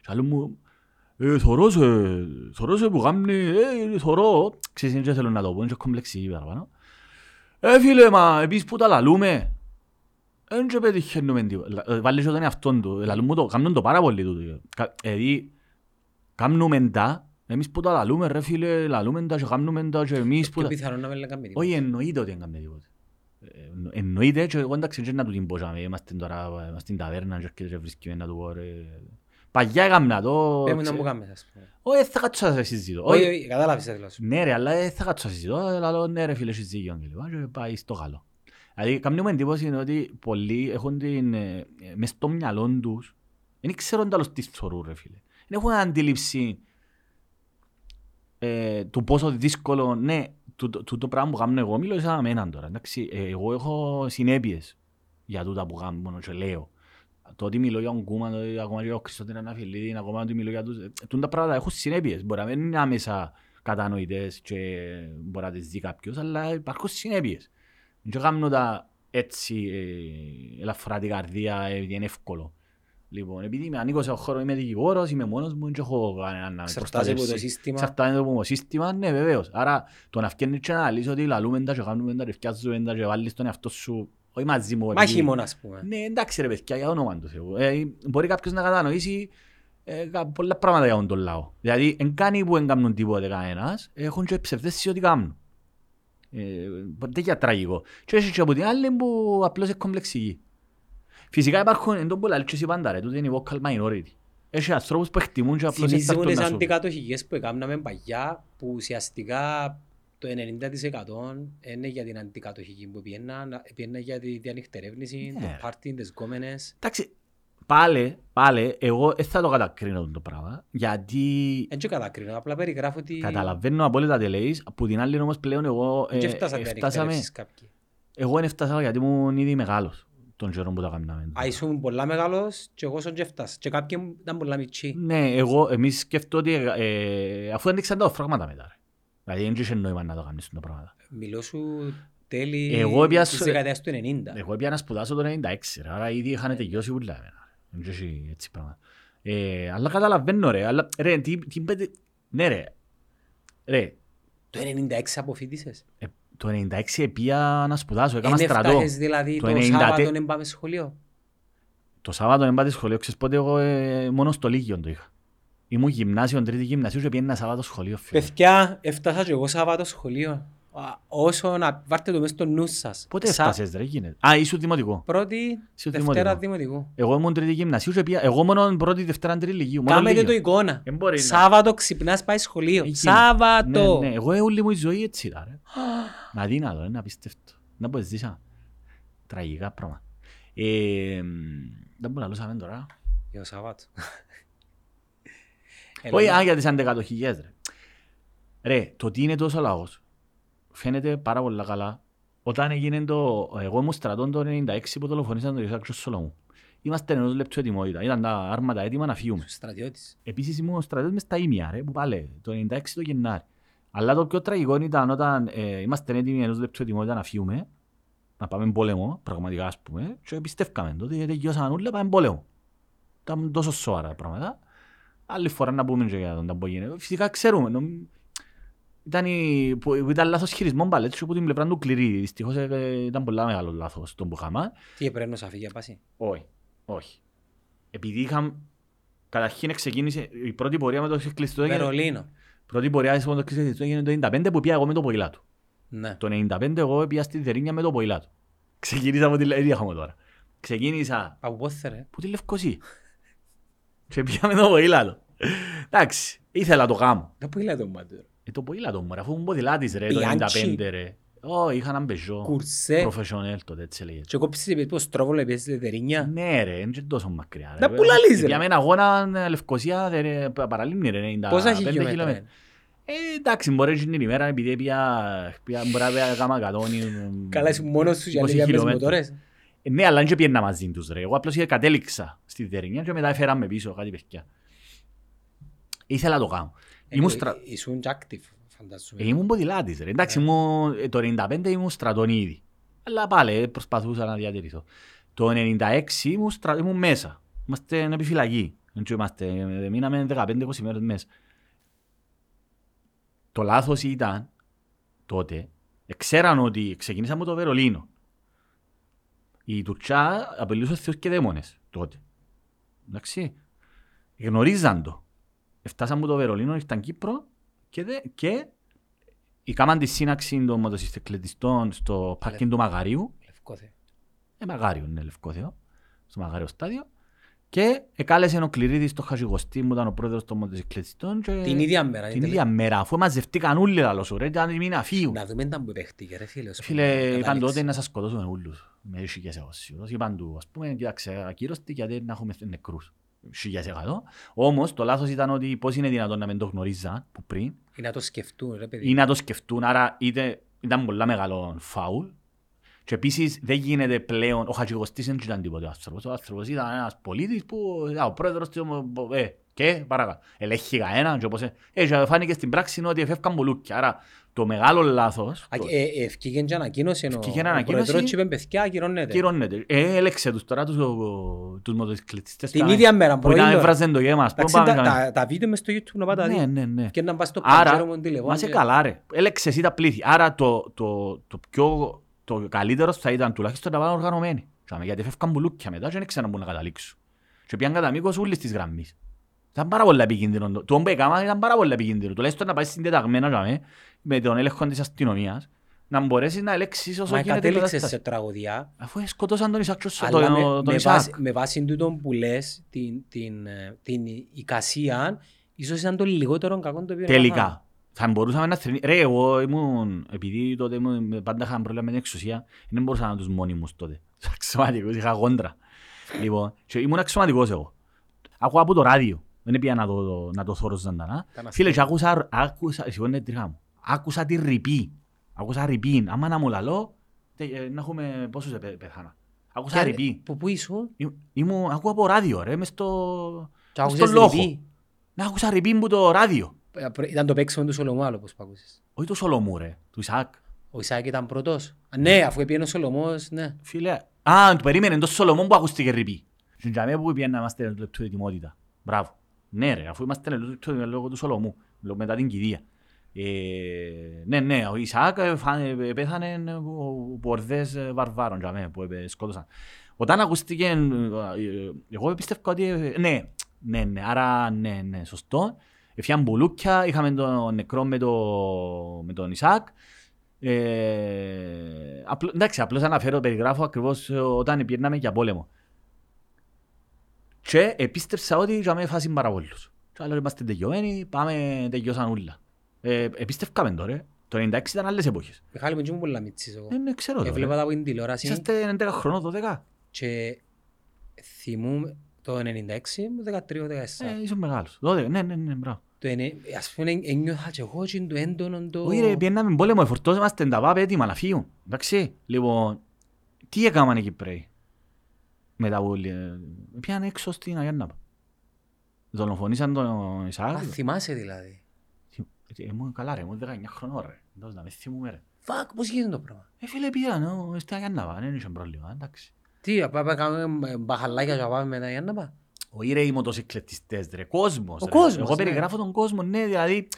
Και άλλοι μου, ε, θωρώ σε, θωρώ σε που κάνει, ε, θωρώ. Ξέρεις, δεν θέλω να το πω, είναι και κομπλεξική παραπάνω. Ε, φίλε, μα επίσης που τα λαλούμε, δεν και πετυχαίνουμε τίποτα. Ε, Βάλει και τον εαυτόν του, λαλούμε το, κάνουν το πάρα πολύ τούτο. Κα- Δηλαδή, κάνουμε τα, εμείς που τα λαλούμε ρε φίλε, λαλούμε τα και κάνουμε τα και εμείς που Πιο τα... πιθανό να μην λέγαμε τίποτα. Όχι, εννοείται ότι δεν κάνουμε τίποτα. Ε, εννο- Εννοείται και εγώ εντάξει δεν να του την πω και είμαστε τώρα είμαστε στην ταβέρνα και έρχεται και βρίσκει να του πω ρε. Παγιά έκαμνα το... Πες μου να ξέ- μου κάνεις, ας πούμε. Όχι, δεν θα κάτσω να σε συζητώ. Όχι, Όχι, όχι, κατάλαβες τι θέλω να σου πω. ναι ρε, αλλά δεν θα κάτσω να συζητώ. Ε, Λαλώ ναι ρε φίλε, έχεις δίκιο και λοιπά και πάει στο καλό. Δηλαδή, καμιά εντύπωση είναι ότι πολλοί έχουν την, ε, ε, μες στο μυαλό τους, δεν ξέρουν τέλος τις θωρούν ρε φίλε. Δεν έχουν αντίληψη ε, του πόσο δύσκολο, ναι, τούτο το, το πράγμα που κάνω εγώ, μιλώ σαν εμένα τώρα, εντάξει, ε, εγώ έχω συνέπειες για τούτα που κάνω μόνο και λέω. Το ότι μιλώ για τον Κούμα, το ότι ακόμα και για τον Χριστότη Αναφιλίδη, ακόμα ότι μιλώ για τους... ε, τούτα τα πράγματα έχουν συνέπειες. Μπορεί να μην είναι άμεσα κατανοητές και μπορεί να τις δει κάποιος, αλλά υπάρχουν συνέπειες. Δεν κάνω τα έτσι ε, ελαφρά την καρδία, ε, είναι εύκολο. Λοιπόν, επειδή είμαι ανήκω σε χώρο, είμαι δικηγόρος, είμαι μόνος μου, δεν έχω κανέναν να με Εξαρτάται από το προστατεύσει. σύστημα. Εξαρτάται από το σύστημα, ναι βεβαίως. Άρα το να φτιάχνεις και να λύσεις ότι λαλούμε τα και κάνουμε τα και φτιάζουμε τα και βάλεις τον εαυτό σου, όχι μαζί μου. επειδή- Μάχημον, ας πούμε. ναι, εντάξει ρε παιδιά, για όνομα του Θεού. Ε, μπορεί κάποιος να κατανοήσει ε, κα- πολλά πράγματα για τον λαό. Δηλαδή, εν κάνει που δεν κάνουν τίποτε κανένας, έχουν και ψευδέστηση ότι κάνουν. Ε, τέτοια τραγικό. Και έχει και από την άλλη που απλώς είναι κομπλεξική. Φυσικά υπάρχουν, εν τόν που λέει και εσύ πάντα ρε, τούτο είναι η vocal minority. Έχει ανθρώπους που εκτιμούν και απλώς Θυμίζει μου έφταρτον τις να σου. αντικατοχικές που έκαναμε παγιά, που ουσιαστικά το 90% είναι για την αντικατοχική που πιέναν, πιέναν για τη διανυκτερεύνηση, Ναι. το πάρτι, τις γκόμενες. Εντάξει, πάλι, πάλι, εγώ δεν θα το κατακρίνω το πράγμα, γιατί Δεν και κατακρίνω, απλά περιγράφω ότι Καταλαβαίνω απόλυτα τι λέεις, που την άλλη όμως πλέον εγώ δεν ε, φτάσαν ε, φτάσαμε, διανυκτερεύσεις κάποιοι. εγώ δεν φτάσα γιατί ήμουν ήδη μεγάλος. τον καιρό που τα κάναμε. Α, ήσουν πολλά μεγάλος και εγώ σαν και έφτασα. Και κάποιοι ήταν πολλά μητσί. Ναι, εγώ, εμείς σκέφτω ότι ε, αφού ανοίξαν τα οφράγματα μετά. ρε. Δηλαδή δεν είχε νόημα να το κάνεις τα πράγματα. Μιλώ σου τέλη Εγώ έπιασα- της δεκαετίας του 90. Εγώ έπια να σπουδάσω το 96, ρε, άρα ήδη είχαν τελειώσει ούλα εμένα. Δεν είχε έτσι πράγματα. Ε, αλλά καταλαβαίνω ρε, αλλά ρε, τι, τι πέντε... Ναι ρε, ρε, Το 96 αποφύτησες; ε, το 96 επία να σπουδάσω, έκανα Εν στρατό. έφτασες δηλαδή Το το 90 Σάββατο να πάμε σχολείο. Το Σάββατο δεν πάτε σχολείο, ξέρεις πότε εγώ ε, μόνο στο Λίγιο το είχα. Ήμουν γυμνάσιο, τρίτη γυμνασίου και πήγαινα Σάββατο σχολείο. φίλε. Παιδιά, έφτασα και εγώ Σάββατο σχολείο. Α, Όσο να βάρτε το μέσα στο νους σας. Πότε Σα- έφτασες ρε, γίνεται; Α, ήσουν δημοτικό. Πρώτη, Είσαι Δευτέρα δημοτικό. Δημοτικού. Εγώ ήμουν τρίτη γυμνασίου και πήγα, εγώ μόνο πρώτη, δευτέρα, τρίτη λυκείου. μόνο Κάμετε το Λύκειο. εικόνα. Δεν μπορεί να- Σάββατο ξυπνάς πάει σχολείο. Έγινε. Σάββατο. Ναι, ναι, εγώ όλη μου η ζωή έτσι ήταν. ρε. Να δύνατο, είναι απίστευτο. Να πω ζήσα. Τραγικά πράγμα. Ε, Δεν μπορούμε να λούσαμε τώρα. Για το Σάββατο. Όχι, Έλα, α, για τις αντεκατοχικές ρε. Ρε, το τι είναι τόσο λαός φαίνεται πάρα πολύ καλά. Όταν έγινε το... Εγώ ήμουν στρατών το 96 που δολοφονήσαν τον Ισάκ Σολομού. Είμαστε ενός λεπτού ετοιμότητα. Ήταν τα άρματα έτοιμα να φύγουμε. Στρατιώτης. Επίσης ήμουν στρατιώτης μες στα ίμια, ρε, που πάλι, το 96 το Γενάρη. Αλλά το πιο τραγικό ήταν όταν ε, είμαστε έτοιμοι ενός λεπτού ετοιμότητα να φύγουμε, να πάμε πόλεμο, πραγματικά ας πούμε, και πιστεύκαμε τότε, τελειώσαν όλα, πάμε πόλεμο. Ήταν τόσο σοβαρά τα πράγματα. Άλλη φορά να πούμε και για τον ταμπό γίνεται. Φυσικά ξέρουμε. νομ- Ήταν, η, που, ήταν λάθος χειρισμό πάλι, έτσι, από την πλευρά του κληρί. Δυστυχώς ε, ήταν πολλά μεγάλο λάθος τον που είχαμε. Τι έπρεπε να φύγει για πάση; Όχι, όχι. Επειδή είχαμε, καταρχήν ξεκίνησε η πρώτη πορεία με το κλειστό. έγινε- Βερολίνο. Πρώτη πορεία με το κλειστό έγινε το 95 που πήγα εγώ με το ποηλάτο. Ναι. Το 95 εγώ πήγα στη Δερίνια με το ποηλάτο. Ξεκίνησα από τη Λευκοσία έχουμε τώρα. Ξεκίνησα Από πότε ρε. από τη Λευκοσία. Και πήγα με το ποηλάτο. Εντάξει, ήθελα το γάμο. Δεν που το μάτι. Ε, το ποηλάτο μου, ρε, αφού ήμουν ποδηλάτης ρε, το Bianchi. 95 ρε. Ω, είχα έναν πεζό. Κουρσέ. Προφεσιονέλ τότε, έτσι λέγεται. Και κόψεις επειδή πως στρόβολο επίσης στη Δερίνια. Ναι ρε, είναι και τόσο μακριά. Να που λαλείς, ρε. Για μένα αγώνα ε, Λευκοσία ε, παραλίμνη ρε, 95 Πόσα χιλιόμετρα. χιλιόμετρα; Είναι. Ε, εντάξει, μπορεί να την ημέρα επειδή πια, πια μπορεί να πήγα κάμα εκατόνι. Καλά ήσουν μόνος σου για 20 λίγα με χιλιόμετρα. μοτόρες. Ε, Ναι, αλλά δεν πιένα μαζί τους ρε. Εγώ απλώς κατέληξα στη Δερινιά και μετά έφεραν με πίσω κάτι παιδιά. Ήθελα το κάνω. Ήμουν, στρα... Ε, Ήσουν και active, φαντάζομαι. ε, ήμουν ποδηλάτης ρε. Εντάξει, ήμουν... ε, το 95 ήμουν στρατών ήδη. Αλλά πάλι ε, προσπαθούσα να διατηρηθώ. Το 96 ήμουν, στρα... ήμουν μέσα. Είμαστε εν επιφυλακή. Δεν είμαστε, ε, μείναμε 15-20 μέρες μέσα. Το λάθος ήταν τότε, ξέραν ότι ξεκινήσαμε από το Βερολίνο. Η Τουρκιά απελούσε θεούς και δαίμονες τότε. Εντάξει. Γνωρίζαν το. Φτάσαμε από το Βερολίνο, ήρθαν Κύπρο και, δε, και Έκαναν τη σύναξη των μοτοσυκλετιστών στο πάρκινγκ του Μαγαρίου. Λευκό Θεό. Ε, Μαγάριο είναι λευκό θεό. Στο Μαγάριο στάδιο. Και εκάλεσε ο Κληρίδης το Χαζιγοστή που ήταν ο πρόεδρος των μοτοσυκλετιστών. Και... Την ίδια μέρα. Την είναι ίδια μέρα, αφού μαζευτήκαν όλοι λαλό σου, ρε, ήταν μήνα να φύγουν. Να δούμε τα που παίχτηκε ρε φίλε. ως Φίλε, πούμε, είπαν κατάληξη. τότε να σας σκοτώσουν όλους. Με χιλιάς εγώ σίγουρος. Είπαν του, ας πούμε, κοίταξε, ακύρωστη γιατί να έχουμε νεκρούς. Χιλιάς εκατό. Όμως, το λάθος ήταν ότι πώς είναι δυνατόν να μην το γνωρίζαν που πριν Ή να το σκεφτούν ρε παιδί. ή να το σκεφτούν, άρα είτε, ήταν πολλά μεγάλο φάουλ. Και επίσης δεν γίνεται πλέον, ο Χατζηγοστής δεν ήταν τίποτε ο άνθρωπος. Ο άνθρωπος ήταν ένας πολίτης που, α, ο πρόεδρος του, ε, και παρακάτω. Ελέγχει κανέναν και όπως, ε, ε, και φάνηκε στην πράξη ότι εφεύκαν μπουλούκια. Άρα το μεγάλο λάθος, Α, το- ε, ε, Ευκήγεν και ανακοίνωση ενώ Ευκήγεν ο ανακοίνωση. πρόεδρος είπε παιδιά ακυρώνεται. κυρώνεται. Ε, έλεξε τους τώρα τους, ο- τους μοτοσυκλετιστές. Την που ίδια μέρα, Που ήταν πρωί, έβραζαν το γέμα, ας πούμε, Εντάξει, πάμε τα- κάμε. τα- τα βίντεο μες στο YouTube να πάτε να Ναι, δει. ναι, ναι. Και να πας στο Άρα, παντζέρο μου τηλεφώνο. μα σε και- καλά ρε. Έλεξε εσύ τα πλήθη. Άρα το, το, το πιο το καλύτερος θα ήταν τουλάχιστον να πάνε οργανωμένοι. Τσάμε, Γιατί φεύγαν μπουλούκια μετά και δεν ξέραν πού να καταλήξουν. Και πήγαν κατά μήκος ούλης της γραμμής. Ήταν πάρα πολύ επικίνδυνο. Το το που έκανα ήταν πάρα πολύ επικίνδυνο. Τουλάχιστον να πάεις συντεταγμένα τσάμε, με τον έλεγχο της αστυνομίας να μπορέσεις να ελέγξεις όσο Μα γίνεται η κατέληξες κατάσταση. σε τραγωδιά. Αφού σκοτώσαν τον Ισάκ Τσος- Αλλά με, τον- τον με, Ισάκ. βάση, με βάση τούτον που λες, την, την, ε, την εικασία, ίσως ήταν το λιγότερο κακό το οποίο έκαναν. Τελικά. Θα μπορούσαμε να θρυνεί. Ρε, εγώ ήμουν, επειδή τότε ήμουν, πάντα είχα πρόβλημα με την εξουσία, δεν μπορούσα να τους μόνιμους τότε. Αξιωματικός, είχα γόντρα. λοιπόν, και ήμουν αξιωματικός εγώ. Άκουα από το ράδιο. Δεν πήγα να το, το, να το θωρώ ζωντανά. Ήταν Φίλε, και αστείο. άκουσα, άκουσα, συγγνώμη τριχά μου. Άκουσα τη ρηπή. Άκουσα ρηπή. Άμα να μου λαλώ, τε- ε, να έχουμε πόσους επε- πεθάνα. Άκουσα Και- ρηπή. Που πού ήσουν; Ήμ- Ήμουν, ακούω από ράδιο ρε, μες στο... και μες άκουσες στο λόγο. ρηπή. Να άκουσα ρηπή μου το ράδιο. Ε, προ- Ήταν το παίξιμο του Σολομού άλλο πως που άκουσες. Όχι του Σολομού ρε, του Ισαάκ. Ο Ισάκ ήταν πρώτος. Α, Ναι, αφού έπιανε ο Σολομός, ναι. Φίλε, α, του περίμενε το Σολομό που ακούστηκε ρηπή. Στην τζαμία που πήγαινε να είμαστε ένα λεπτό ετοιμότητα. Μπράβο. Ναι ρε, αφού είμαστε ένα λεπτό λόγω του Σολομού, λόγω μετά την κηδεία. Ε, ναι, ναι, ο Ισαάκ ε, φα- ε, πέθανε ε, ο πορδές ε, βαρβάρων τζαμέ, που ε, σκότωσαν. Όταν ακούστηκε, ε, ε, εγώ πίστευα ότι, ε, ναι, ναι, ναι, άρα ναι, ναι, σωστό. Εφιάν μπουλούκια, είχαμε τον νεκρό με, το, με τον Ισαάκ. Ε, απλό, εντάξει, απλώς αναφέρω, περιγράφω ακριβώς ε, όταν πήγαιναμε για πόλεμο. Και επίστεψα ότι είχαμε φάση παραβόλους. Και άλλο είμαστε τελειωμένοι, πάμε, τελειώσαν ούλα. Ε, επίστευκαμε τώρα. Το 96 ήταν άλλες εποχές. Μιχάλη μου, ήμουν πολλά μίτσις εγώ. Ε, ναι, ξέρω Έβλεπα τώρα. τα από την τηλεόραση Είσαστε 11 χρονών, 12. και θυμούμαι το 96, μου 13-14. Ε, ήσουν μεγάλος. 12, ναι, ναι, ναι, μπράβο. Το ενε- Ας πούμε, ένιωθα και εγώ και το έντονο το... Όχι ρε, πιέναμε πόλεμο, εφορτώσαμε τα βάπ έτοιμα να φύγουν. Εντάξει, λοιπόν, τι έκαναν οι Κυπρέοι μετά που ε, πήγαν έξω στην Αγιάνναπα. Δολοφονήσαν τον Ισαάκ. Α, θυμάσαι δηλαδή. Ε, Ήμουν καλά ρε, ήμουν 19 χρονών ρε. Εντός να με θυμούμαι ρε. Φακ, πώς γίνεται το πράγμα; Ε, φίλε, πήγαν ω, στην Αγιάνναπα, δεν είχε πρόβλημα, εντάξει. Τι, πάμε να κάνουμε μπαχαλάκια και να πάμε μετά για να πάμε. Όχι ρε οι μοτοσυκλετιστές ρε, κόσμος Ο ρε. κόσμος, Εγώ ναι. περιγράφω τον κόσμο, ναι, δηλαδή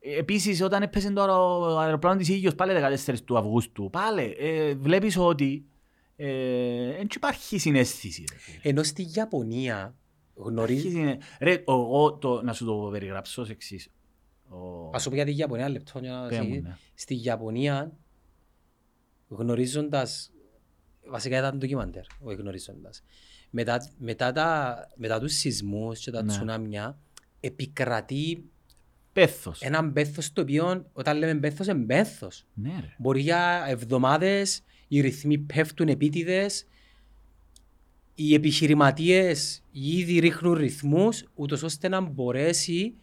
ε, Επίσης όταν έπαιζε τώρα ο αεροπλάνο της Ήγιος πάλι 14 του Αυγούστου, πάλι ε, βλέπεις ότι ε, δεν υπάρχει συνέστηση. Ρε, φίλε. Ενώ στη Ιαπωνία Υπάρχει γνωρίζει... συνε- Ρε, ο- εγώ το, να σου το περιγράψω ως εξής. Ο... Ας σου πω για τη Ιαπωνία, ένα λεπτό για να Πέ μου, δεις. ναι. Στη Ιαπωνία, γνωρίζοντας, βασικά ήταν ντοκιμαντέρ, όχι γνωρίζοντας, μετά, μετά, τα, μετά τους σεισμούς και τα Ναι. τσουνάμια, επικρατεί Πέθος. έναν πέθος το οποίο, όταν λέμε πέθος, είναι πέθος. Ναι ρε. Μπορεί για εβδομάδες οι ρυθμοί πέφτουν επίτηδες, οι επιχειρηματίες ήδη ρίχνουν ρυθμούς, ούτως ώστε να μπορέσει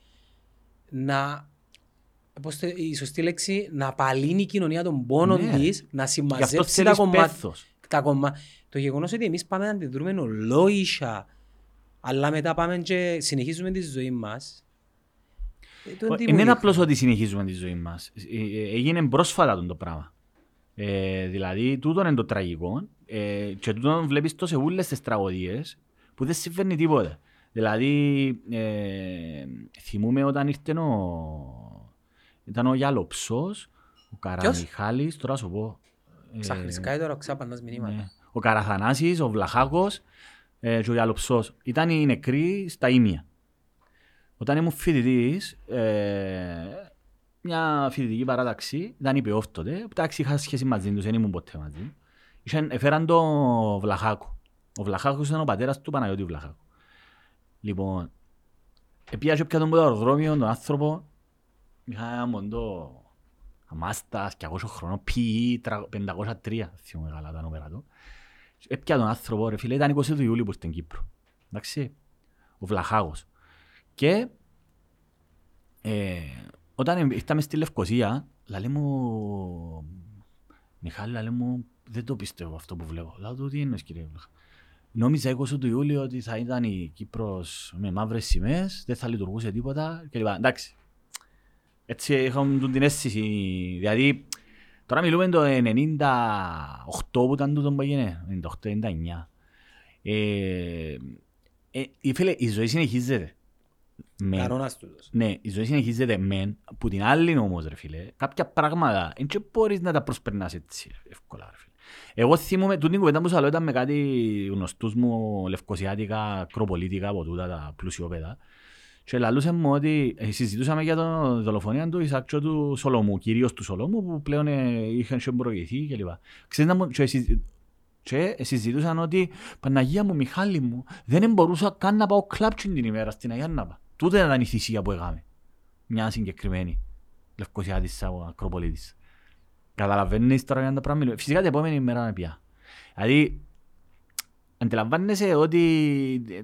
να, πώς το, η σωστή λέξη, να απαλύνει η κοινωνία των πόνων Ναι. της, να Γι' αυτό συμμαζέψει τα θέλεις κομμάτια. Πέθος. Τα κομμά... Το γεγονός ότι εμείς πάμε να αντιδρούμε ολόισα, αλλά μετά πάμε και συνεχίζουμε τη ζωή μας. ε, το Ε, τι Δεν μου είναι δείχνει. απλώς ότι συνεχίζουμε τη ζωή μας. Ε, ε, Έγινε πρόσφατα τον το πράγμα. Ε, δηλαδή, τούτο είναι το τραγικό ε, και τούτο βλέπεις το σε όλες τις τραγωδίες που δεν συμβαίνει τίποτα. Δηλαδή, ε, θυμούμαι όταν ήρθε ο... Ήταν ο Γιαλοψός, ο Καραμιχάλης, τώρα σου πω. ε, Ξαχρησκάει τώρα ξάπαντας μηνύματα. Ναι. Ο Καραθανάσης, ο Βλαχάκος ε, και ο Γιαλοψός. Ήταν οι νεκροί στα Ήμια. Όταν ήμουν φοιτητής, ε, μια φοιτητική παράταξη, ήταν υπεόφ τότε, εντάξει είχα σχέση μαζί τους, δεν ήμουν ποτέ μαζί. Είχαν, έφεραν τον Βλαχάκο. Ο Βλαχάκος ήταν ο πατέρας του Παναγιώτη Βλαχάκου. Λοιπόν, επία και πια τον από το αεροδρόμιο, τον άνθρωπο, είχα ένα μοντό αμάστας, 200 χρονών, ποιή, 503, θυμούμαι καλά τα νούμερα του. Έπια τον άνθρωπο, ρε φίλε, ήταν 20 του Ιούλη που στην Κύπρο. Εντάξει, ο Βλαχάγος. Και ε, όταν ήρθαμε στη Λευκοσία, λαλή μου, Μιχάλη, λαλή μου, δεν το πιστεύω αυτό που βλέπω. Λέω του, τι εννοείς κύριε Βλαχά. Νόμιζα 20 του Ιούλη ότι θα ήταν η Κύπρος με μαύρες σημαίες, δεν θα λειτουργούσε τίποτα κλπ. Εντάξει. Έτσι είχαμε την αίσθηση, δηλαδή τώρα μιλούμε το 98 που ήταν τούτο που έγινε, 98-99. Ε, ε, η, φίλε, η ζωή συνεχίζεται. Μεν. Κανόνας τούτος. Ναι, η ζωή συνεχίζεται μεν, που την άλλη όμως ρε φίλε, κάποια πράγματα δεν και μπορείς να τα προσπερνάς έτσι εύκολα ρε φίλε. Εγώ θυμούμαι, τούτη την κουβέντα που σας λέω ήταν με κάτι γνωστούς μου λευκοσιάτικα, ακροπολίτικα από τούτα τα πλουσιόπεδα και λαλούσε μου ότι ε, συζητούσαμε για τον δολοφονία του Ισακ και του Σολομού, κυρίως του Σολομού που πλέον ε, είχαν και προηγηθεί κλπ. Ξέρεις να μου, και, συζη- και συζητούσαν ότι Παναγία μου, Μιχάλη μου, δεν μπορούσα καν να πάω κλάπτσιν την ημέρα στην Αγιάνναπα. Τούτε ήταν η θυσία που έκαμε. Μια συγκεκριμένη Λευκοσιάτισσα από Ακροπολίτης. Καταλαβαίνεις τώρα για να τα πράγματα. Φυσικά την επόμενη μέρα να πια. Δηλαδή, αντιλαμβάνεσαι ότι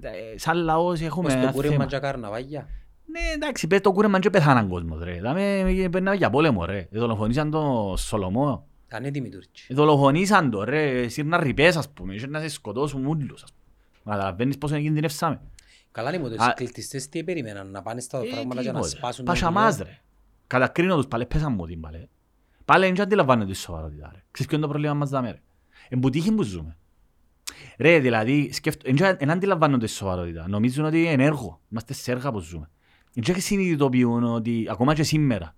ε, σαν λαός έχουμε Ως το ένα κούρεμα θέμα. και καρναβάγια. Ναι, εντάξει, πες το κούρεμα και πεθάναν κόσμος, ρε. Δάμε, περνάμε για πόλεμο, ρε. Δολοφονήσαν τον Σολομό. Ήταν έτοιμοι οι Τούρκοι. Δολοφονήσαν το ρε, σύρναν ρηπές ας πούμε, και να σε σκοτώσουν ούλους ας πούμε. Καταλαβαίνεις πόσο κινδυνεύσαμε. Καλά είναι μου το Α- οι κλειτιστές τι περίμεναν, να πάνε στα πράγματα για να τίποτε. σπάσουν τον Πασαμάς κύριο. ρε. Κατακρίνω τους πάλι, πέσαν μου την πάλι. Πάλι δεν αντιλαμβάνονται τη σοβαρότητα ρε. Ξέρεις ποιο είναι το πρόβλημα μας δάμε ρε. Εμπουτύχη που ζούμε. Ρε, δηλαδή, σκέφτο, δεν αντιλαμβάνονται τη σοβαρότητα. Νομίζουν ότι είναι έργο. Είμαστε σε έργα που ζούμε. Δεν συνειδητοποιούν ότι, ακόμα και σήμερα,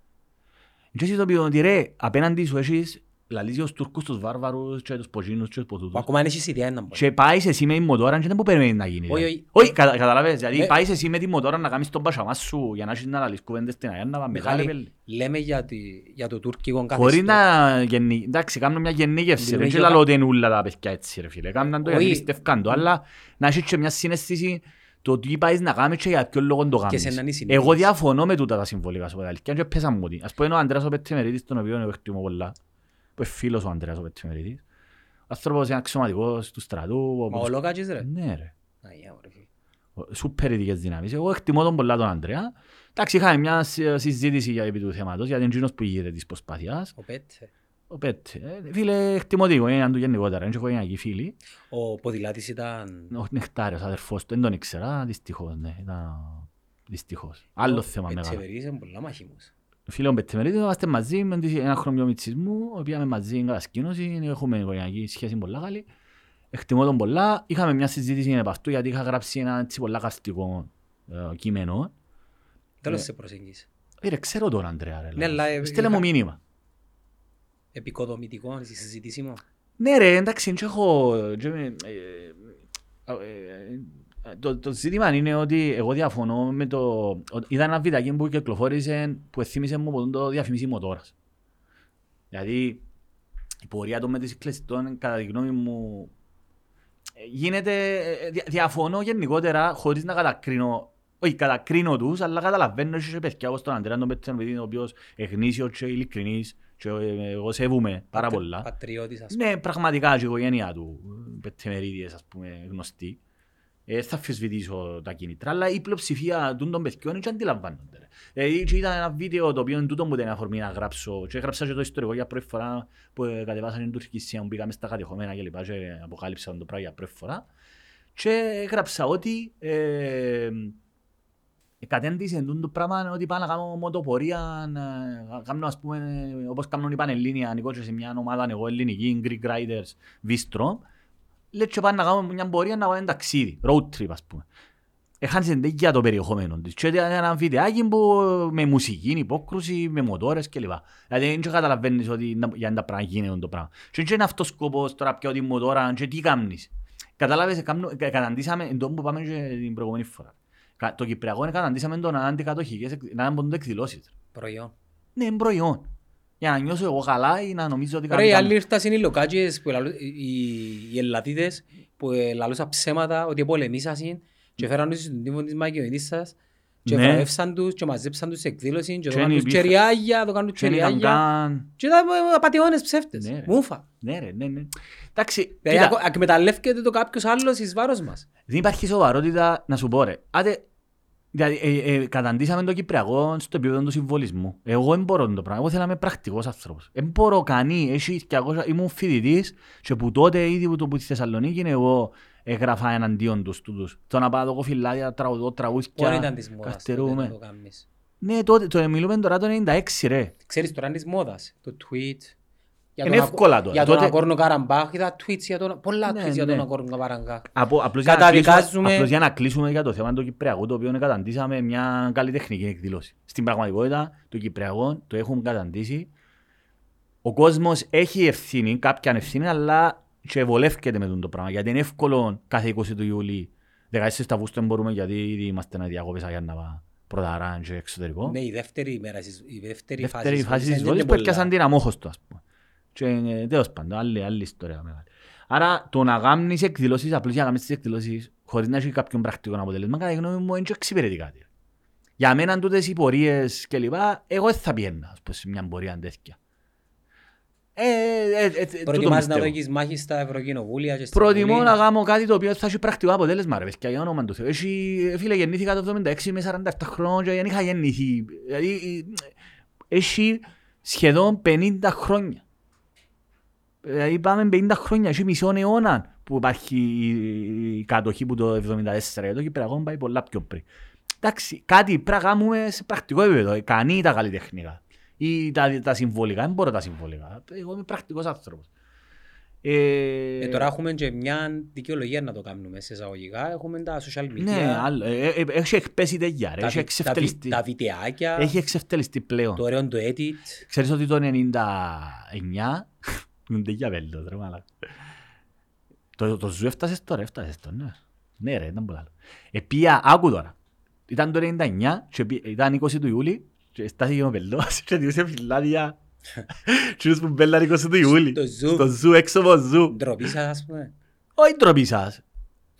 δεν συνειδητοποιούν ότι ρε, απέναντι σου έχεις λαλείς για τους Τούρκους, τους Βάρβαρους και τους Ποζίνους και τους Που Ποτούτους. ακόμα δεν έχεις ιδέα να μπορεί. Και πάεις εσύ με τη μοτόρα και δεν που περιμένεις να γίνει. Όχι, δηλαδή. όχι. Όχι, κατα- καταλαβαίνεις. Δηλαδή Ε. πάεις εσύ με τη μοτόρα να κάνεις τον πασαμά σου για να έχεις να λαλείς κουβέντες στην αγιά να πάμε Μιχάλη, πέλη. λέμε για, τη, για το τουρκικό Χωρίς καθεστώς. να γεννη... Εντάξει, κάνω μια γεννήγευση. Μιλούμε Δεν και για λαλώ κα- ότι είναι ούλα τα παιδιά έτσι ρε φίλε. Κάμναν το γιατί Όχι. πιστεύκαν το. Αλλά να έχεις και μια συναίσθηση το τι πάεις να κάνεις και για ποιο λόγο το Και σε κάνεις. έναν είναι η συνείδηση. Εγώ διαφωνώ με τούτα τα συμβολικά σου. αλήθεια, Και πέσαν μου τι. Ας πούμε είναι ο Ανδρέας ο Πετριμερίδης, τον οποίο εγώ εκτιμώ πολλά. Που είναι φίλος ο Ανδρέας ο Πετριμερίδης. Άνθρωπος είναι αξιωματικός του στρατού. Μα ο Λόκατζης ρε. Ναι ρε. Αγία μου, ρε φίλε. Σούπερ ειδικές δυνάμεις. Εγώ εκτιμώ τον πολλά τον Ανδρέα. Εντάξει, είχαμε μια συ- συζήτηση για επί του θέματος, γιατί είναι εκείνος που ηγείται της προσπάθειας. Ο Πέτσε. Ο Πέτ, ε, φίλε, εκτιμώ την οικογένεια του γενικότερα, είναι και οικογενειακοί φίλοι. Ο Ποδηλάτης ήταν... Ο Νεκτάριος, αδερφός του, δεν τον ήξερα, δυστυχώς, ναι, ήταν δυστυχώς. Άλλο θέμα μεγάλο. Πετσεβερής είναι πολλά μαχήμους. Φίλε, ο Πετριμερίδης, είμαστε μαζί με τις- ένα χρόνο πιο μίτσις μου, πήγαμε μαζί κατά σκήνωση, έχουμε οικογενειακή σχέση πολλά καλή. Εκτιμώ τον πολλά. Είχαμε μια συζήτηση από αυτού, γιατί είχα γράψει ένα έτσι πολλά καστικό ε, κείμενο. Τέλος Ναι. σε προσεγγίσεις. Ε, ρε, ξέρω τον Αντρέα, ρε. Ναι, αλλά, ε, Στείλε μου είχα- μήνυμα. Επικοδομητικό, συζητήσιμο. Ναι ρε, εντάξει, δεν έχω... και με- ε, ε, ε, Το, το ζήτημα είναι ότι εγώ διαφωνώ με το... ότι Είδα ένα βιντεάκι που κυκλοφόρησε που θύμισε μου από το διαφημίση μοτόρας. Δηλαδή, η πορεία των μετρησικλεστών, κατά τη γνώμη μου, ε, γίνεται... ε, δια- Διαφωνώ γενικότερα, χωρίς να κατακρίνω όχι, κατακρίνω τους, αλλά καταλαβαίνω ότι και παιδιά όπως τον Αντρέα τον Πετρεμβίδη, ο οποίος εγνήσιος και ειλικρινής και ε, εγώ σέβομαι πάρα Πατρι- πολλά. Πατριώτης, ας πούμε. Ναι, πραγματικά και η οικογένειά του, πετεμερίδιες ας πούμε γνωστοί. Ε, θα αφισβητήσω τα κίνητρα, αλλά η πλειοψηφία των των παιδιών δεν αντιλαμβάνονται. ρε. Δηλαδή και ήταν ένα βίντεο το οποίο τούτο μου ήταν αφορμή να γράψω και έγραψα και το ιστορικό για πρώτη φορά που ε, κατεβάσαν την Τουρκία που πήγαμε στα κατεχόμενα και λοιπά και αποκάλυψαν το πράγμα για πρώτη φορά. Και έγραψα ότι ε, κατέντησε το πράγμα ότι πάω να κάνω μοτοπορία, να κάνω ας πούμε, όπως κάνουν οι Πανελλήνια, ανήκω και σε μια ομάδα εγώ ελληνική, Greek Riders, Vistro, λέει και πάνε να κάνω μια πορεία να πάμε ταξίδι, road trip ας πούμε. Έχανσε για το περιεχόμενο της και ήταν ένα βιντεάκι που με μουσική, υπόκρουση, με μοτόρες κλπ. Δηλαδή δεν και καταλαβαίνεις ότι να- για να τα πράγματα γίνονται το πράγμα. Και δεν είναι αυτός ο σκοπός τώρα πια ότι μοτόρα και τι κάνεις. Κατάλαβες, κάμνο- κα- καταντήσαμε εντός που πάμε και την προηγούμενη φορά. Κα- Το Κυπριακό είναι καταντήσαμε τον αντικατοχικές, εκ- να μπουν εκδηλώσεις. Προϊόν. Ναι, είναι προϊόν. Για να νιώσω εγώ καλά ή να νομίζω ότι Ρε, οι κάτι άλλοι κάνω. ήρθαν οι λοκάτζες, που ελαλού- οι- οι Ελλαδίτες που λαλούσαν ψέματα ότι πολεμήσασαν και φέραν τους στον τύπο της μακιονίτης σας και Ναι. βραβεύσαν τους και μαζέψαν τους σε εκδήλωση και το Και κάνουν τους υπήρχε- τσεριάγια, το κάνουν τους Και δεν ήταν τσεριάγια καν... και ήταν ε, απατεώνες ψεύτες. Ναι, ρε. Μούφα. Ναι ρε, ναι, ναι. Εντάξει, Δηλαδή, κοίτα, ακο- εκμεταλλεύκεται το κάποιος άλλος εις βάρος μας. δεν υπάρχει σοβαρότητα να σου πω ρε. Άτε, δηλαδή, ε, ε, καταντήσαμε το Κυπριακό στο επίπεδο του συμβολισμού. Εγώ δεν μπορώ το πράγμα. Εγώ θέλω να είμαι πρακτικός άνθρωπος. Δεν μπορώ κανεί. Έχει 200, ήμουν φοιτητής και που τότε ήδη που το που στη Θεσσαλονίκη εγώ έγραφα εναντίον τους τούτους. Το να πάω εδώ κοφυλάδια, τραγουδώ, τραγούδια, Πότε ήταν της μόδας τότε καστερούμε. να το κάνεις. Ναι, τότε, το μιλούμε τώρα το 96 ρε. Ξέρεις τώρα είναι της μόδας. Το tweet. Για Είναι τον Ακο- εύκολα τώρα. Για τον Τότε- Ακόρνο Καραμπάχ είδα tweets για τον... Πολλά Ναι, tweets για τον ναι. Ακόρνο Καραμπάχ. Από, απλώς, για να Καταδικάζουμε- κλείσουμε, απλώς για να κλείσουμε για το θέμα του Κυπριακού, το οποίο καταντήσαμε μια καλλιτεχνική εκδήλωση. Στην πραγματικότητα, το Κυπριακό το έχουν καταντήσει. Ο κόσμος έχει ευθύνη, κάποια ευθύνη, αλλά και βολεύκεται με τον το πράγμα. Γιατί είναι εύκολο κάθε 20 του Ιούλη, 16 του Αυγούστου δεν μπορούμε γιατί ήδη είμαστε να διακόπες για να πάμε πρωταρά και εξωτερικό. Ναι, η δεύτερη ημέρα, της- η δεύτερη, Δεύτερη φάση της δεν βόλης είναι που πολλά. έπιασαν την αμόχωστο, ας πούμε. Και ε, τέλος πάντων, άλλη, άλλη ιστορία μεγάλη. Άρα το να κάνεις εκδηλώσεις, απλώς για να κάνεις τις εκδηλώσεις, χωρίς να έχει κάποιον πρακτικό αποτέλεσμα, κατά τη γνώμη μου, είναι και εξυπηρετεί κάτι. Για μένα τούτες οι πορείες και λοιπά, εγώ δεν θα πιένα, ας πούμε, σε μια πορεία τέτοια. Ε, ε, ε, ε, τούτο Προτιμάς να πιστεύω. δώσεις μάχης στα Ευρωκοινοβούλια και στην Προτιμώ Βουλή; να κάνω κάτι το οποίο θα έχει πρακτικό αποτέλεσμα, ρε παιδιά, για όνομα του Θεού. Έχει, φίλε, γεννήθηκα το 76 με 47 χρόνια και δεν είχα γεννηθεί. Δηλαδή, ε, έχει σχεδόν 50 χρόνια. Δηλαδή πάμε 50 χρόνια και μισό αιώνα που υπάρχει η- η κατοχή που το 74 το Κυπριακό πάει πολλά πιο πριν. Εντάξει, κάτι πρέπει να κάνουμε σε πρακτικό επίπεδο. Κανεί τα καλλιτεχνικά. Ή τα, τα συμβολικά, δεν μπορώ τα συμβολικά. Εγώ είμαι πρακτικός άνθρωπος. Ε, Ε, τώρα έχουμε και μια δικαιολογία να το κάνουμε σε εισαγωγικά. Έχουμε τα social media, ναι, άλλο, ε, ε, έχει εκπέσει τέτοια, ρε, τα, έχει βι- τα, βι- εξευτελιστεί. τα βιντεάκια, Έχει εξευτελιστεί πλέον. το ωραίο το edit. Ξέρεις ότι το 99 είναι τέτοια βέλτο, ρε μάλακα. Το, το ζου έφτασες τώρα, έφτασες στο, ναι. Ναι ρε, ήταν πολλά άλλο. Επία, άκου τώρα. Ήταν το 99 και επί- ήταν 20 του Ιούλη και στάθηκε ο Πελός και διούσε φυλάδια. Και τους που μπέλαν 20 του Ιούλη. Στο ζου. Στο ζου, έξω από ζου. Ντροπή σας, ας πούμε. Όχι ντροπή σας.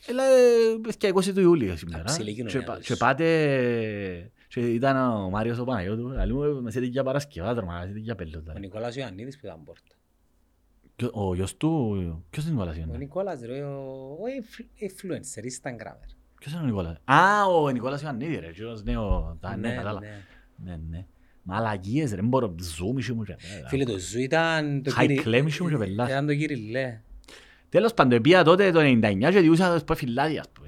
Έλα, ε, παιδιά, 20 του Ιούλη σήμερα. ψηλή κοινωνίας Και πα- τους. Και πάτε... Και ήταν ο Μάριος ο Παναγιώτου. Λέει μου, με σε τέτοια Παρασκευά, τρομά, σε τέτοια πελώτα. Ο Νικόλας Ιωαννίδης που ήταν πόρτα. Ποιο- Ο γιος του, ποιος είναι ο Νικόλας Ο Ιωάννης; Νικόλας ρε, ο ο influ- influencer, Instagrammer. Ποιος είναι ο Νικόλας; Α, ο Νικόλας Ιωαννίδη ρε, εκείνος νέο, τα ναι, Ναι, κατάλαβα. ναι. Ναι, ναι. Μαλακίες ρε, δεν μπορώ, zoom είχε μου ρε. Φίλε, το ζου ήταν το High κύρι- claim είχε μου και πελάς. Ήταν το κυριλέ. Τέλος πάντων, πήγα τότε το 99 και διούσα πω φυλάδια. ας πούμε.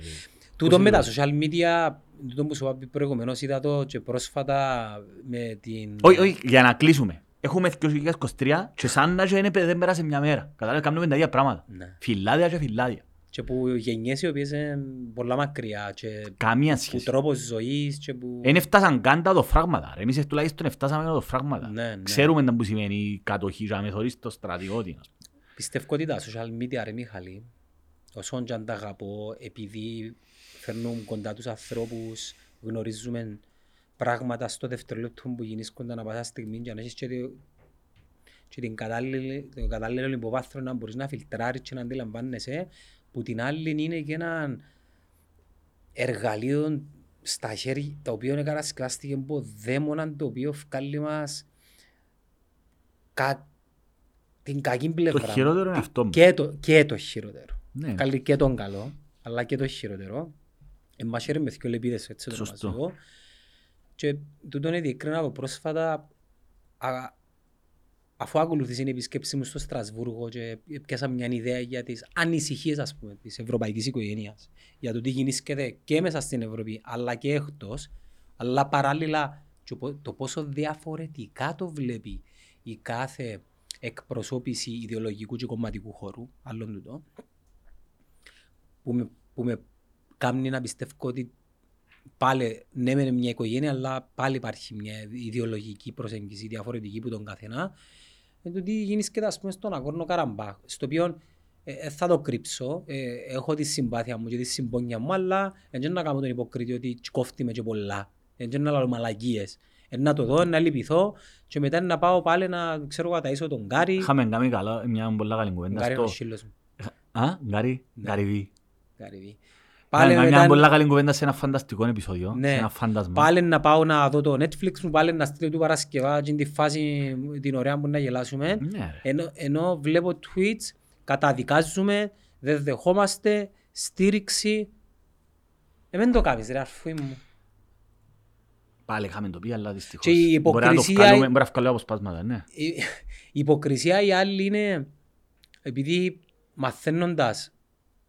Τούτο Πώς με τα είναι; social media, τούτο που σου είπα προηγουμένως, είδα το και πρόσφατα με την... Όχι, όχι, για να κλείσουμε. Έχουμε 2023 και σαν να και είναι- δεν πέρασε μια μέρα. Κατάλαβες, κάνουμε τα ίδια πράγματα. Ναι. Φυλάδια και φυλάδια. Και που γενιές οι οποίες είναι πολλά μακριά και Καμία που σχέση. τρόπος ζωής και που... Δεν έφτασαν καν τα δοφράγματα. ρε. Εμείς τουλάχιστον έφτασαμε με δοφράγματα. Ναι, ναι. Ξέρουμε τα που σημαίνει η κατοχή και να με θωρείς το στρατιώτη. ας πούμε. Πιστεύω ότι τα social media, ρε Μιχαλή, όσον και αν τα αγαπώ, επειδή φέρνουν κοντά τους ανθρώπους, γνωρίζουμε πράγματα στο δευτερόλεπτο που γίνησκονται ανά πάσα στιγμή και αν έχεις και, το- και την κατάλληλη, το κατάλληλο υποβάθρο να μπορείς να φιλτράρεις και να αντιλαμβάνεσαι, που την άλλη είναι και ένα εργαλείο στα χέρια, το οποίο είναι κατασκευάστηκε από δαίμονα, το οποίο βγάλει μας κα, την κακή Το πλευρά. χειρότερο είναι αυτό. μου. Και το, και το χειρότερο. Ναι. Καλή και τον καλό, αλλά και το χειρότερο. Εμάς χαίρε με δυο λεπίδες, έτσι το Σωστό. Ονομάζω. Και τούτον διεκρίνα από πρόσφατα, α, αφού ακολουθήσει η επισκέψη μου στο Στρασβούργο και πιάσα μια ιδέα για τις ανησυχίες ας πούμε, της ευρωπαϊκής οικογένειας, για το τι γεννήσκεται και μέσα στην Ευρώπη, αλλά και εκτός, αλλά παράλληλα και πο- το πόσο διαφορετικά το βλέπει η κάθε εκπροσώπηση ιδεολογικού και κομματικού χώρου, άλλον τούτο, που με, που με κάνει να πιστεύω ότι πάλι ναι μεν είναι μια οικογένεια, αλλά πάλι υπάρχει μια ιδεολογική προσέγγιση διαφορετική που τον καθένα. Ε, το τι γεννήσκεται ας πούμε στον Αγόρνο Καραμπάχ, στο οποίο ε, ε, θα το κρύψω, ε, έχω τη συμπάθεια μου και τη συμπόνια μου, αλλά δεν να κάνω τον υποκρίτη ότι κόφτει με και πολλά. Δεν να λέω μαλακίες. Ε, να το δω, να λυπηθώ και μετά να πάω πάλι να ξέρω εγώ, ταΐσω τον Γκάρι. Είχαμε κάνει καλά, μια πολλά καλή κουβέντα Γκάρι είναι ο στο... σύλλος μου. Α, Γκάρι, Ναι. Γκάρι Βι. Γκάρι Βι. Πάλι Πάλι μια μετά- πολλά καλή κουβέντα σε ένα φανταστικό επεισόδιο, Ναι. σε ένα φάντασμα. Πάλι να πάω να δω το Netflix μου, πάλι να στείλω του Παρασκευά και τη φάση την ωραία που να γελάσουμε. Ναι, ρε. Ενώ, ενώ βλέπω tweets, καταδικάζουμε, δεν δεχόμαστε, στήριξη. Εμέν το κάνεις ρε αρφή μου. Πάλι είχαμε το πει, αλλά δυστυχώς. Και η Μπορεί να το υποκρισία- βγάλουμε, μπορεί να βγάλουμε αποσπάσματα, ναι. Η η υποκρισία η άλλη είναι επειδή μαθαίνοντας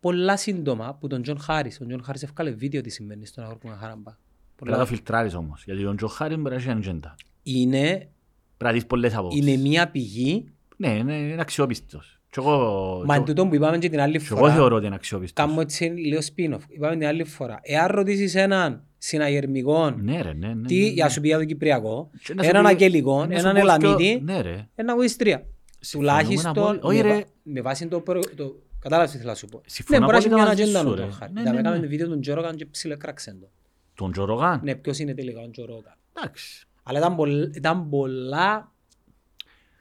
πολλά σύντομα που τον Τζον Χάρις, τον Τζον Χάρις έφκαλε βίντεο τι σημαίνει στον αγώνα Χαράμπα. Πρέπει να το φιλτράρεις όμως, γιατί τον Τζο Χάρη μπορεί να έχει ατζέντα. Είναι, Πρέπει να δεις πολλές απόψεις. είναι μια πηγή, Ναι, είναι, είναι αξιόπιστος. Και εγώ, μα και- εν τούτον που είπαμε και την άλλη και εγώ φορά. θεωρώ ότι είναι αξιόπιστος. Κάμω έτσι λίγο spin-off. Είπαμε την άλλη φορά. Εάν ρωτήσεις έναν συναγερμικό, Ναι ρε, ναι, ναι. τι ναι, για ναι. σου πει για το Κυπριακό, Και να σου έναν πει- αγγελικό, να σου έναν πω ποιο- ελαμίτη, Ναι ρε. ένα γουίστρια. Συμφωνούμε Τουλάχιστον απόλυτα. Όχι, με, ρε. βα- με βάση το, προ- το κατάλαβες τι θέλω να σου πω. Συμφωνώ Ναι, μπορεί να έχει απόλυτα μια μαζί ατζέντα σου, ο ρε. Τζον Χάρη. Ναι, Ναι, ναι, ναι, ναι. βίντεο του Τζόρογαν και ψιλεκράξεν το. Τον Τζο Ρογάν. Ναι, ποιος είναι τελικά ο Τζόρογαν. Εντάξει. Αλλά ήταν, πολλ- ήταν πολλά...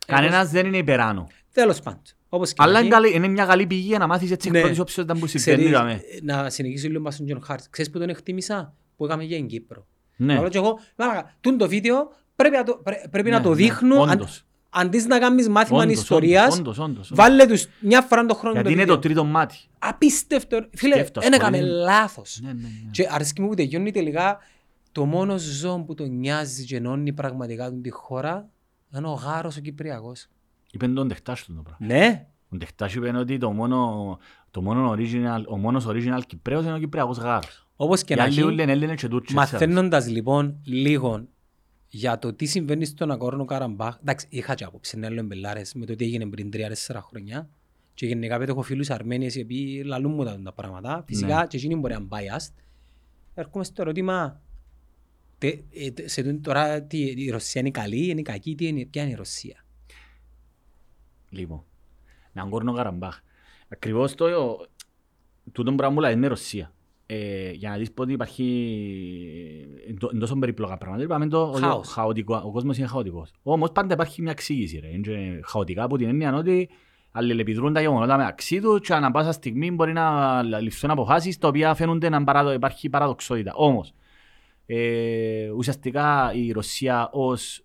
Κανένας δεν είναι υπεράνω. Τέλος πάντων. Όπως και Αλλά να είναι, έχει, καλή- είναι μια καλή πηγή για να μάθεις έτσι εκ Ναι. πρώτης όψης όταν που ξέρεις, συμβαίνει. είδαμε. να συνεχίσω λίγο μας τον Τζον Χάρη. Ξέρεις που τον εκτίμησα, που έκαμε για την Κύπρο. Ναι. Λέω και εγώ, μάλακα, τούν το βίντεο πρέπει να το, πρέ- πρέπει Ναι, να το ναι, δείχνουν αν- όντως. Αντί να κάνεις μάθημα Όντως, ιστορίας, όντως, όντως, όντως. βάλε τους μια φορά το χρόνο Γιατί το είναι βίντεο. το τρίτο μάτι. Απίστευτο. Φίλε, Σκέφτος, δεν έκαμε πολύ. λάθος. Ναι, ναι, ναι. Και αρέσκει μου που τελειώνει τελικά το μόνο ζώο που τον νοιάζει και ενώνει πραγματικά την τη χώρα είναι ο γάρος ο Κυπριακός. Είπε τον Τεχτάς του το πράγμα. Ναι, Ο Τεχτάς είπε ότι το μόνο, το μόνο original, ο μόνος original Κυπρέος είναι ο Κυπριακός γάρος. όπως και Οι να άλλοι όλοι έχει, είναι Έλληνες και Τούρκοι. μαθαίνοντας λοιπόν λίγο για το τι συμβαίνει στον Αγκόρνο Καραμπάχ, εντάξει, είχα και άποψη, είναι άλλο εμπελάρες με το τι έγινε πριν 3-4 χρόνια και γενικά πέτω έχω φίλους Αρμένιες οι οποίοι λαλούν μου τα, τα πράγματα, φυσικά Ναι. και εκείνοι μπορεί να είναι biased. Έρχομαι στο ερώτημα, τε- ε, τε- σε τούτο τώρα τι, η Ρωσία είναι καλή, είναι κακή, τι είναι, ποια είναι η Ρωσία; Λοιπόν, Ναγκόρνο Καραμπάχ. Ακριβώς το, τούτο πράγμα μου λέει είναι Ρωσία. Ε, για να δεις πότε υπάρχει ε, εντό- εν τόσο περίπλοκα πράγματα. Είπαμε το ότι ο, Χάος. χαοτικό, ο κόσμος είναι χαοτικός. Όμως πάντα υπάρχει μια εξήγηση. Ρε. Είναι χαοτικά από την έννοια ότι αλληλεπιδρούν τα γεγονότα μεταξύ τους και ανά πάσα στιγμή μπορεί να ληφθούν αποφάσεις τα οποία φαίνονται να παράδο, υπάρχει παραδοξότητα. Όμως, ε, ουσιαστικά η Ρωσία ως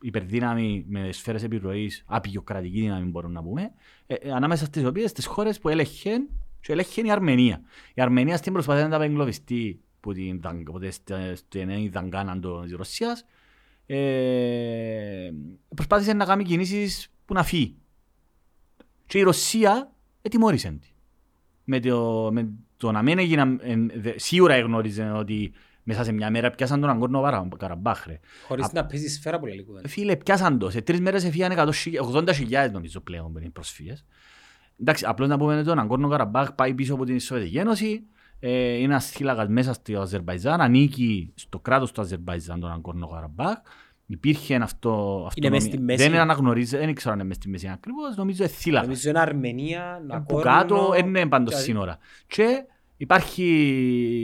υπερδύναμη με σφαίρες επιρροής, απεικιοκρατική δύναμη μπορούμε να πούμε, ε, ε, ανάμεσα στις οποίες τις χώρες που έλεγχεν και έλεγχεν η Αρμενία. Η Αρμενία στην προσπαθία να τα απεγκλωβιστεί που την Δαγ- που τις- στην ενέη δαγκάνα το- της Ρωσίας ε, προσπάθησε να κάνει κινήσεις που να φύγει. Και η Ρωσία ετιμώρησε τη. Με το, με το να μην έγιναν, εν- δε- σίγουρα εγνώριζε ότι μέσα σε μια μέρα πιάσαν τον Αγκόρνο Παρα- Καραμπάχ. ρε. Χωρίς να παίζει σφαίρα πολύ λίγο. Φίλε, πιάσαν το. Σε τρεις μέρες έφυγαν 80.000 νομίζω πλέον που είναι οι προσφύγες. Εντάξει, απλώς να πούμε ότι ο Ναγκόρνο Καραμπάχ πάει πίσω από την Σοβιετική Ένωση. Ε, είναι ένας θύλακας μέσα στο Αζερβαϊτζάν, ανήκει στο κράτος του Αζερβαϊτζάν τον Ναγκόρνο Καραμπάχ. Υπήρχε αυτό, Είναι μες στη μέση. Δεν αναγνωρίζει, δεν ξέρω αν είναι μες στη μέση ακριβώς, νομίζω είναι θύλακας. Νομίζω είναι Αρμενία, Που Νακόρνο... κάτω είναι πάντως και- σύνορα. Και υπάρχει,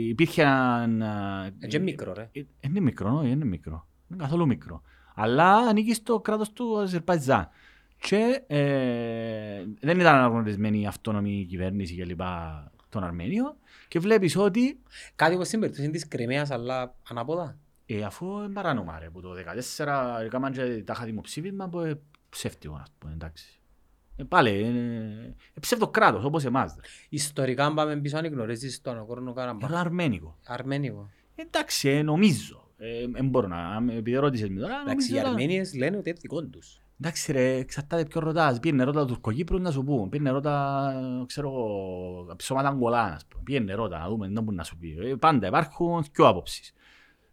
υπήρχε ένα... Ε, και μικρό ρε. Ε, Είναι μικρό, όχι, είναι μικρό. Είναι καθόλου μικρό. Αλλά ανήκει στο κράτος του Αζερπαϊτζάν. Και ε, δεν ήταν αναγνωρισμένη η αυτόνομη κυβέρνηση και λοιπά των Αρμένιων. Και βλέπεις ότι Κάτι όπως στην περίπτωση της Κρεμαίας, αλλά ανάποδα. ε, αφού είναι παράνομα ρε, που το 2014 έκαναν και τα δημοψήφισμα που είναι ψεύτικο, ας πούμε, εντάξει. Ε, πάλι, ε, ε, ψευδοκράτος, όπως εμάς. ρε. Ιστορικά, αν πάμε πίσω, αν γνωρίζεις τον Αγκόρνο Καραμπάχ. Είναι αρμένικο. Αρμένικο. Εντάξει, ε, νομίζω. Ε, δεν μπορώ να, επειδή ρώτησες με τώρα, Εντάξει, νομίζω οι ότι- Αρμένιες λένε ότι είναι δικό τους. Εντάξει ρε, εξαρτάται ποιο ρωτάς. Πήγαινε ρώτα Τουρκοκύπρου να σου πούν. Πήγαινε ρώτα, ξέρω εγώ, ψώματα Αγκολά, ας πούμε. Πήγαινε ρώτα, να δούμε, δεν μπορεί να σου πει. Ε, Πάντα υπάρχουν δυο άποψεις.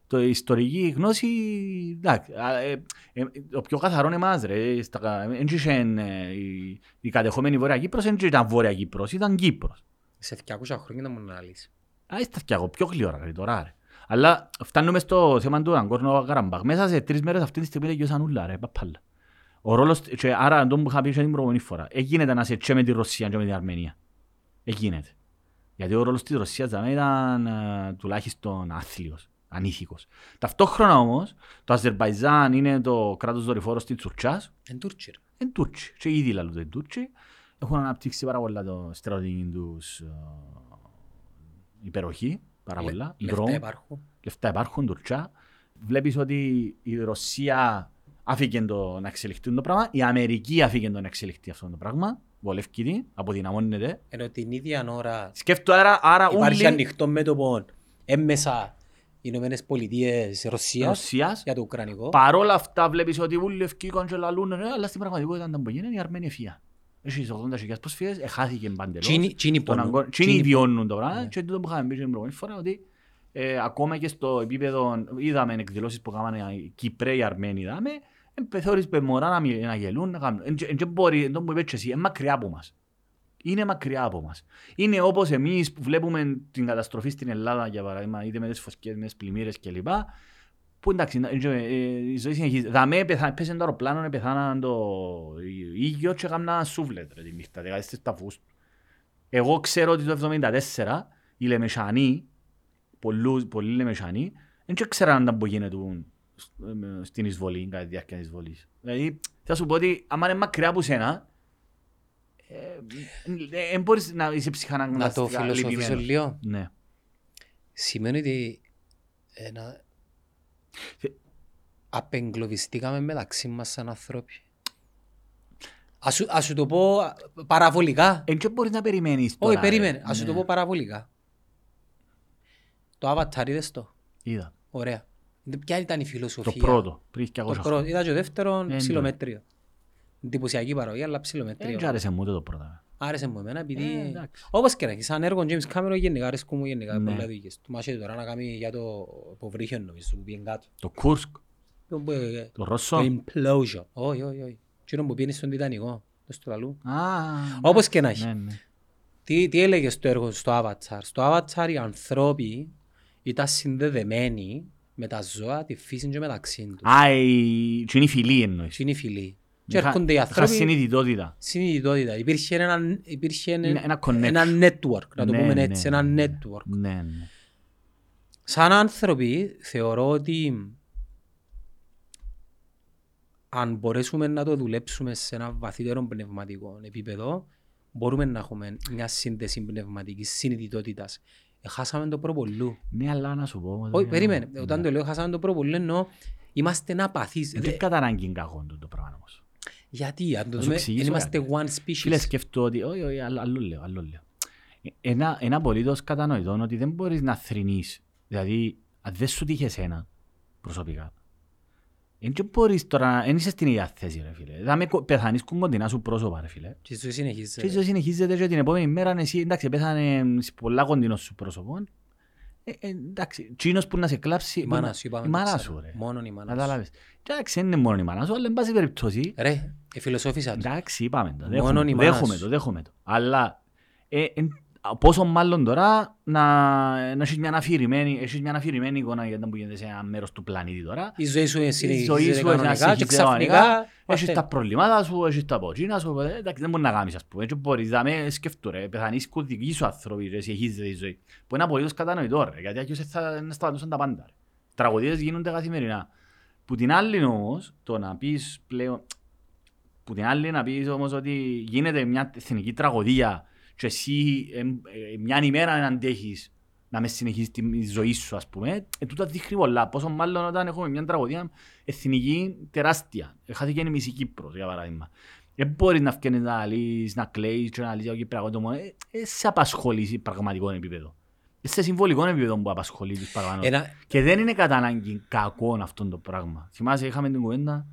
Το η ιστορική γνώση, εντάξει, α, ε, ε, το πιο καθαρό είναι εμάς ρε. Στα κα- εν είχε, ε, η, η κατεχόμενη Βόρεια Κύπρος δεν ήταν Βόρεια Κύπρος, ήταν Κύπρος. Σε 200 χρόνια να μου να λύσεις. Α, είστε φτιάχνω πιο γλυόρα ρε, τώρα ρε. Αλλά φτάνουμε στο θέμα του Αγκόρνο Καραμπάχ. Μέσα σε τρεις μέρες αυτή τη στιγμή τελειώσαν ούλα ρε, παπάλα. Ο ρόλος, και άρα τον που είχα πει και την προηγούμενη φορά, έγινε να σε και με τη Ρωσία και με την Αρμενία. Εγίνεται. Γιατί ο ρόλος της Ρωσίας δεν ήταν ε, τουλάχιστον άθλιος, ανήθικος. Ταυτόχρονα όμως, το Αζερβαϊτζάν είναι το κράτος δορυφόρος της Τουρκιάς, Εν Τούρκοι ρε. είναι Τούρκοι. Και ήδη λαλούνται οι Τούρκοι. Έχουν αναπτύξει πάρα πολλά το στρατηγική τους ε, υπεροχή. Πάρα πολλά. Λε- Λεφτά Drone υπάρχουν. λεφτά υπάρχουν, τουρκιά. Βλέπεις ότι η Ρωσία άφηκε το να εξελιχθεί το πράγμα, η Αμερική άφηκε το να εξελιχθεί αυτό το πράγμα, βολεύκει την, αποδυναμώνεται. Ενώ την ίδια ώρα Σκέφτω άρα, άρα υπάρχει όλοι ανοιχτό μέτωπο έμμεσα οι Ηνωμένες Πολιτείες Ρωσίας Ρωσίας, για το Ουκρανικό. παρόλα αυτά βλέπεις ότι όλοι ευκήκαν και λαλούν, ρε, αλλά στην πραγματικότητα ήταν που γίνεται η Αρμένη φύγα. Έχεις 80.000 προσφύγες, εχάθηκε παντελώς. Τσίνοι- Τσίνοι Τον πονούν. αγκό- Τσίνοι Τσίνοι βιώνουν το πράγμα Ναι. και τούτο που είχαμε πει και την προηγούμενη φορά ότι ε, ακόμα και στο επίπεδο, είδαμε εκδηλώσεις που έκαναν οι Κυπρέοι Αρμένοι, είδαμε, θεωρείς με μωρά να, μι- να γελούν, να κάνουν. Εν- εν- εν μπορεί, εν τω που είπες και εσύ, είναι μακριά από μας. Είναι μακριά από μας. Είναι όπως εμείς που βλέπουμε την καταστροφή στην Ελλάδα, για παράδειγμα, είτε με τις φωσκές, με τις πλημμύρες κλπ. Που εντάξει, να- ε, ε, η ζωή συνεχίζει. Δαμέ πεθα- πέσε το αεροπλάνο, πεθάναν το ήγιο και έκαναν σούβλετ ρε, τη νύχτα, δεκαδέστες τα φούστ. Εγώ ξέρω ότι το 1974 οι Λεμεσανοί, πολλούς, πολλοί Λεμεσανοί, δεν ξέραν αν που γίνεται ε, στην εισβολή, κατά τη διάρκεια της εισβολής. Δηλαδή, θα σου πω ότι άμα είναι μακριά από σένα, δεν μπορείς να είσαι Να το ψυχαναγκαστικά φιλοσοφήσω λυπημένος. λίγο. Ναι. Σημαίνει ότι ένα... Ε, απεγκλωβιστήκαμε μεταξύ μας σαν άνθρωποι. Ας σου, ας σου το πω παραβολικά. Εν και μπορείς να περιμένεις τώρα. Όχι, περίμενε. ρε. Ας σου Ναι. το πω παραβολικά. Το Avatar είδες το; Είδα. Ωραία. Ποια ήταν η Το φιλοσοφία. πρώτο, πριν και Το αγώσα πρώτο. Είδα και το δεύτερο ναι. ψιλομέτριο. Εντυπωσιακή παραγωγή, αλλά Δεν ψηλομετρία. τζ' άρεσε μου ούτε το πρώτα. Άρεσε μου εμένα επειδή... Ε, εντάξει. Όπως και να έχει, σαν έργο James Cameron γενικά αρέσκουν μου γενικά Ναι. πολλά δουλειές. Του μάχεται τώρα να κάνει για το υποβρύχιο νομίζω που πήγαινε κάτω. Το Κούρσκ, Το που- ε, το Το Ρώσο. implosion. Όχι, όχι, όχι. Τι που πήγαινε στον Τιτανικό. Το στο λαλού. Α, Όπως και να έχει. ναι, ναι. Τι, τι έλεγες στο έργο σου, στο Avatar; Στο Avatar οι ανθρώποι ήταν συνδεδεμένοι με τα ζώα, τη φύση και μεταξύ τους. Α, η- και είναι η φιλή εννοείς. Τι είναι οι φίλοι. Και Είχα- έρχονται οι είχα άνθρωποι συνειδητότητα. συνειδητότητα. Υπήρχε ένα, υπήρχε ένα, Ένα- ένα connection. ένα network, να το Ναι, πούμε ναι, έτσι, ναι, ένα ναι. network. Ναι, ναι. Σαν άνθρωποι θεωρώ ότι αν μπορέσουμε να το δουλέψουμε σε ένα βαθύτερο πνευματικό επίπεδο, μπορούμε να έχουμε μια σύνδεση πνευματικής συνειδητότητας. Ε, χάσαμε το προπολού. Ναι, αλλά να σου πω. όμως, Όχι, ε, περίμενε. ναι. Όταν το λέω χάσαμε το προπολού εννοώ είμαστε απαθείς. Δεν Δε- είναι κατά ανάγκη κακό το το πράγμα όμως. Γιατί, αν το Να σου δούμε, εξηγήσω δεν είμαστε κάτι. one Φίλε, species. σκεφτώ ότι. Όχι, όχι, άλλο άλλο λέω. Άλλο λέω. Ε, Ένα, ένα απολύτως κατανοητό ότι δεν μπορείς να θρηνείς. Δηλαδή, αν δεν σου τύχε εσένα προσωπικά, δεν και μπορείς τώρα, δεν είσαι στην ίδια θέση ρε φίλε. Θα με κο- πεθάνεις κομμωτινά σου πρόσωπα ρε φίλε. Και ζωή συνεχίζεται. Και ίσως συνεχίζεται και την επόμενη μέρα εσύ, εντάξει, πέθανε σε πολλά κοντινό σου πρόσωπο. Ε, ε, εντάξει, τσίνος που να σε κλάψει, Η που μάνα να- σου, είπαμε. η το μάνα ξέρω. σου ρε. Μόνον η μάνα σου. Κατάλαβες. Και Εντάξει, δεν είναι μόνο η μάνα σου, αλλά εν πάση περιπτώσει, Ρε, ε, φιλοσόφισα του. Εντάξει, είπαμε το. Μόνον Δέχομαι, η το, μάνα δέχομαι σου. το, δέχομαι το. Αλλά ε, εν- πόσο μάλλον τώρα να, να έχεις μια αφηρημένη, έχεις μια αφηρημένη εικόνα για το που γίνεται σε ένα μέρος του πλανήτη τώρα. Η ζωή σου Η ζωή συνεχίζεται σου κανονικά και συνεχίζεται ξαφνικά κανονικά, Έχεις παθαίνεις. τα προβλήματα σου, έχεις τα ποτσίνα σου, ε, εντάξει, δεν μπορεί να κάνεις ας πούμε. Έτσι μπορείς να με σκεφτώ ρε, πεθανείς και δικοί σου άνθρωποι ρε, συνεχίζεται η ζωή. Που είναι απολύτως κατανοητό ρε, γιατί αλλιώς θα να σταματούσαν τα πάντα ρε. Τραγωδίες γίνονται καθημερινά. Που την άλλη όμως, το να πεις πλέον, που την άλλη να πεις όμως ότι γίνεται μια εθνική τραγωδία και εσύ ε, ε, μια ημέρα να αντέχεις να μες συνεχίσεις τη ζωή σου ας πούμε, ε, τούτα δείχνει πολλά. Πόσο μάλλον όταν έχουμε μια τραγωδία εθνική τεράστια. Ε, Χάθηκε η μισή Κύπρος για παράδειγμα. Δεν μπορείς να βγαίνεις να λύσεις, να κλαίεις και να λύσεις ο Κυπριακό το μόνο. Ε, ε, σε απασχολεί σε πραγματικό επίπεδο. Ε, σε συμβολικό επίπεδο που απασχολείς τους παραπάνω. Ένα, Και δεν είναι κατά ανάγκη κακό αυτό το πράγμα. Θυμάσαι, είχαμε την κουβέντα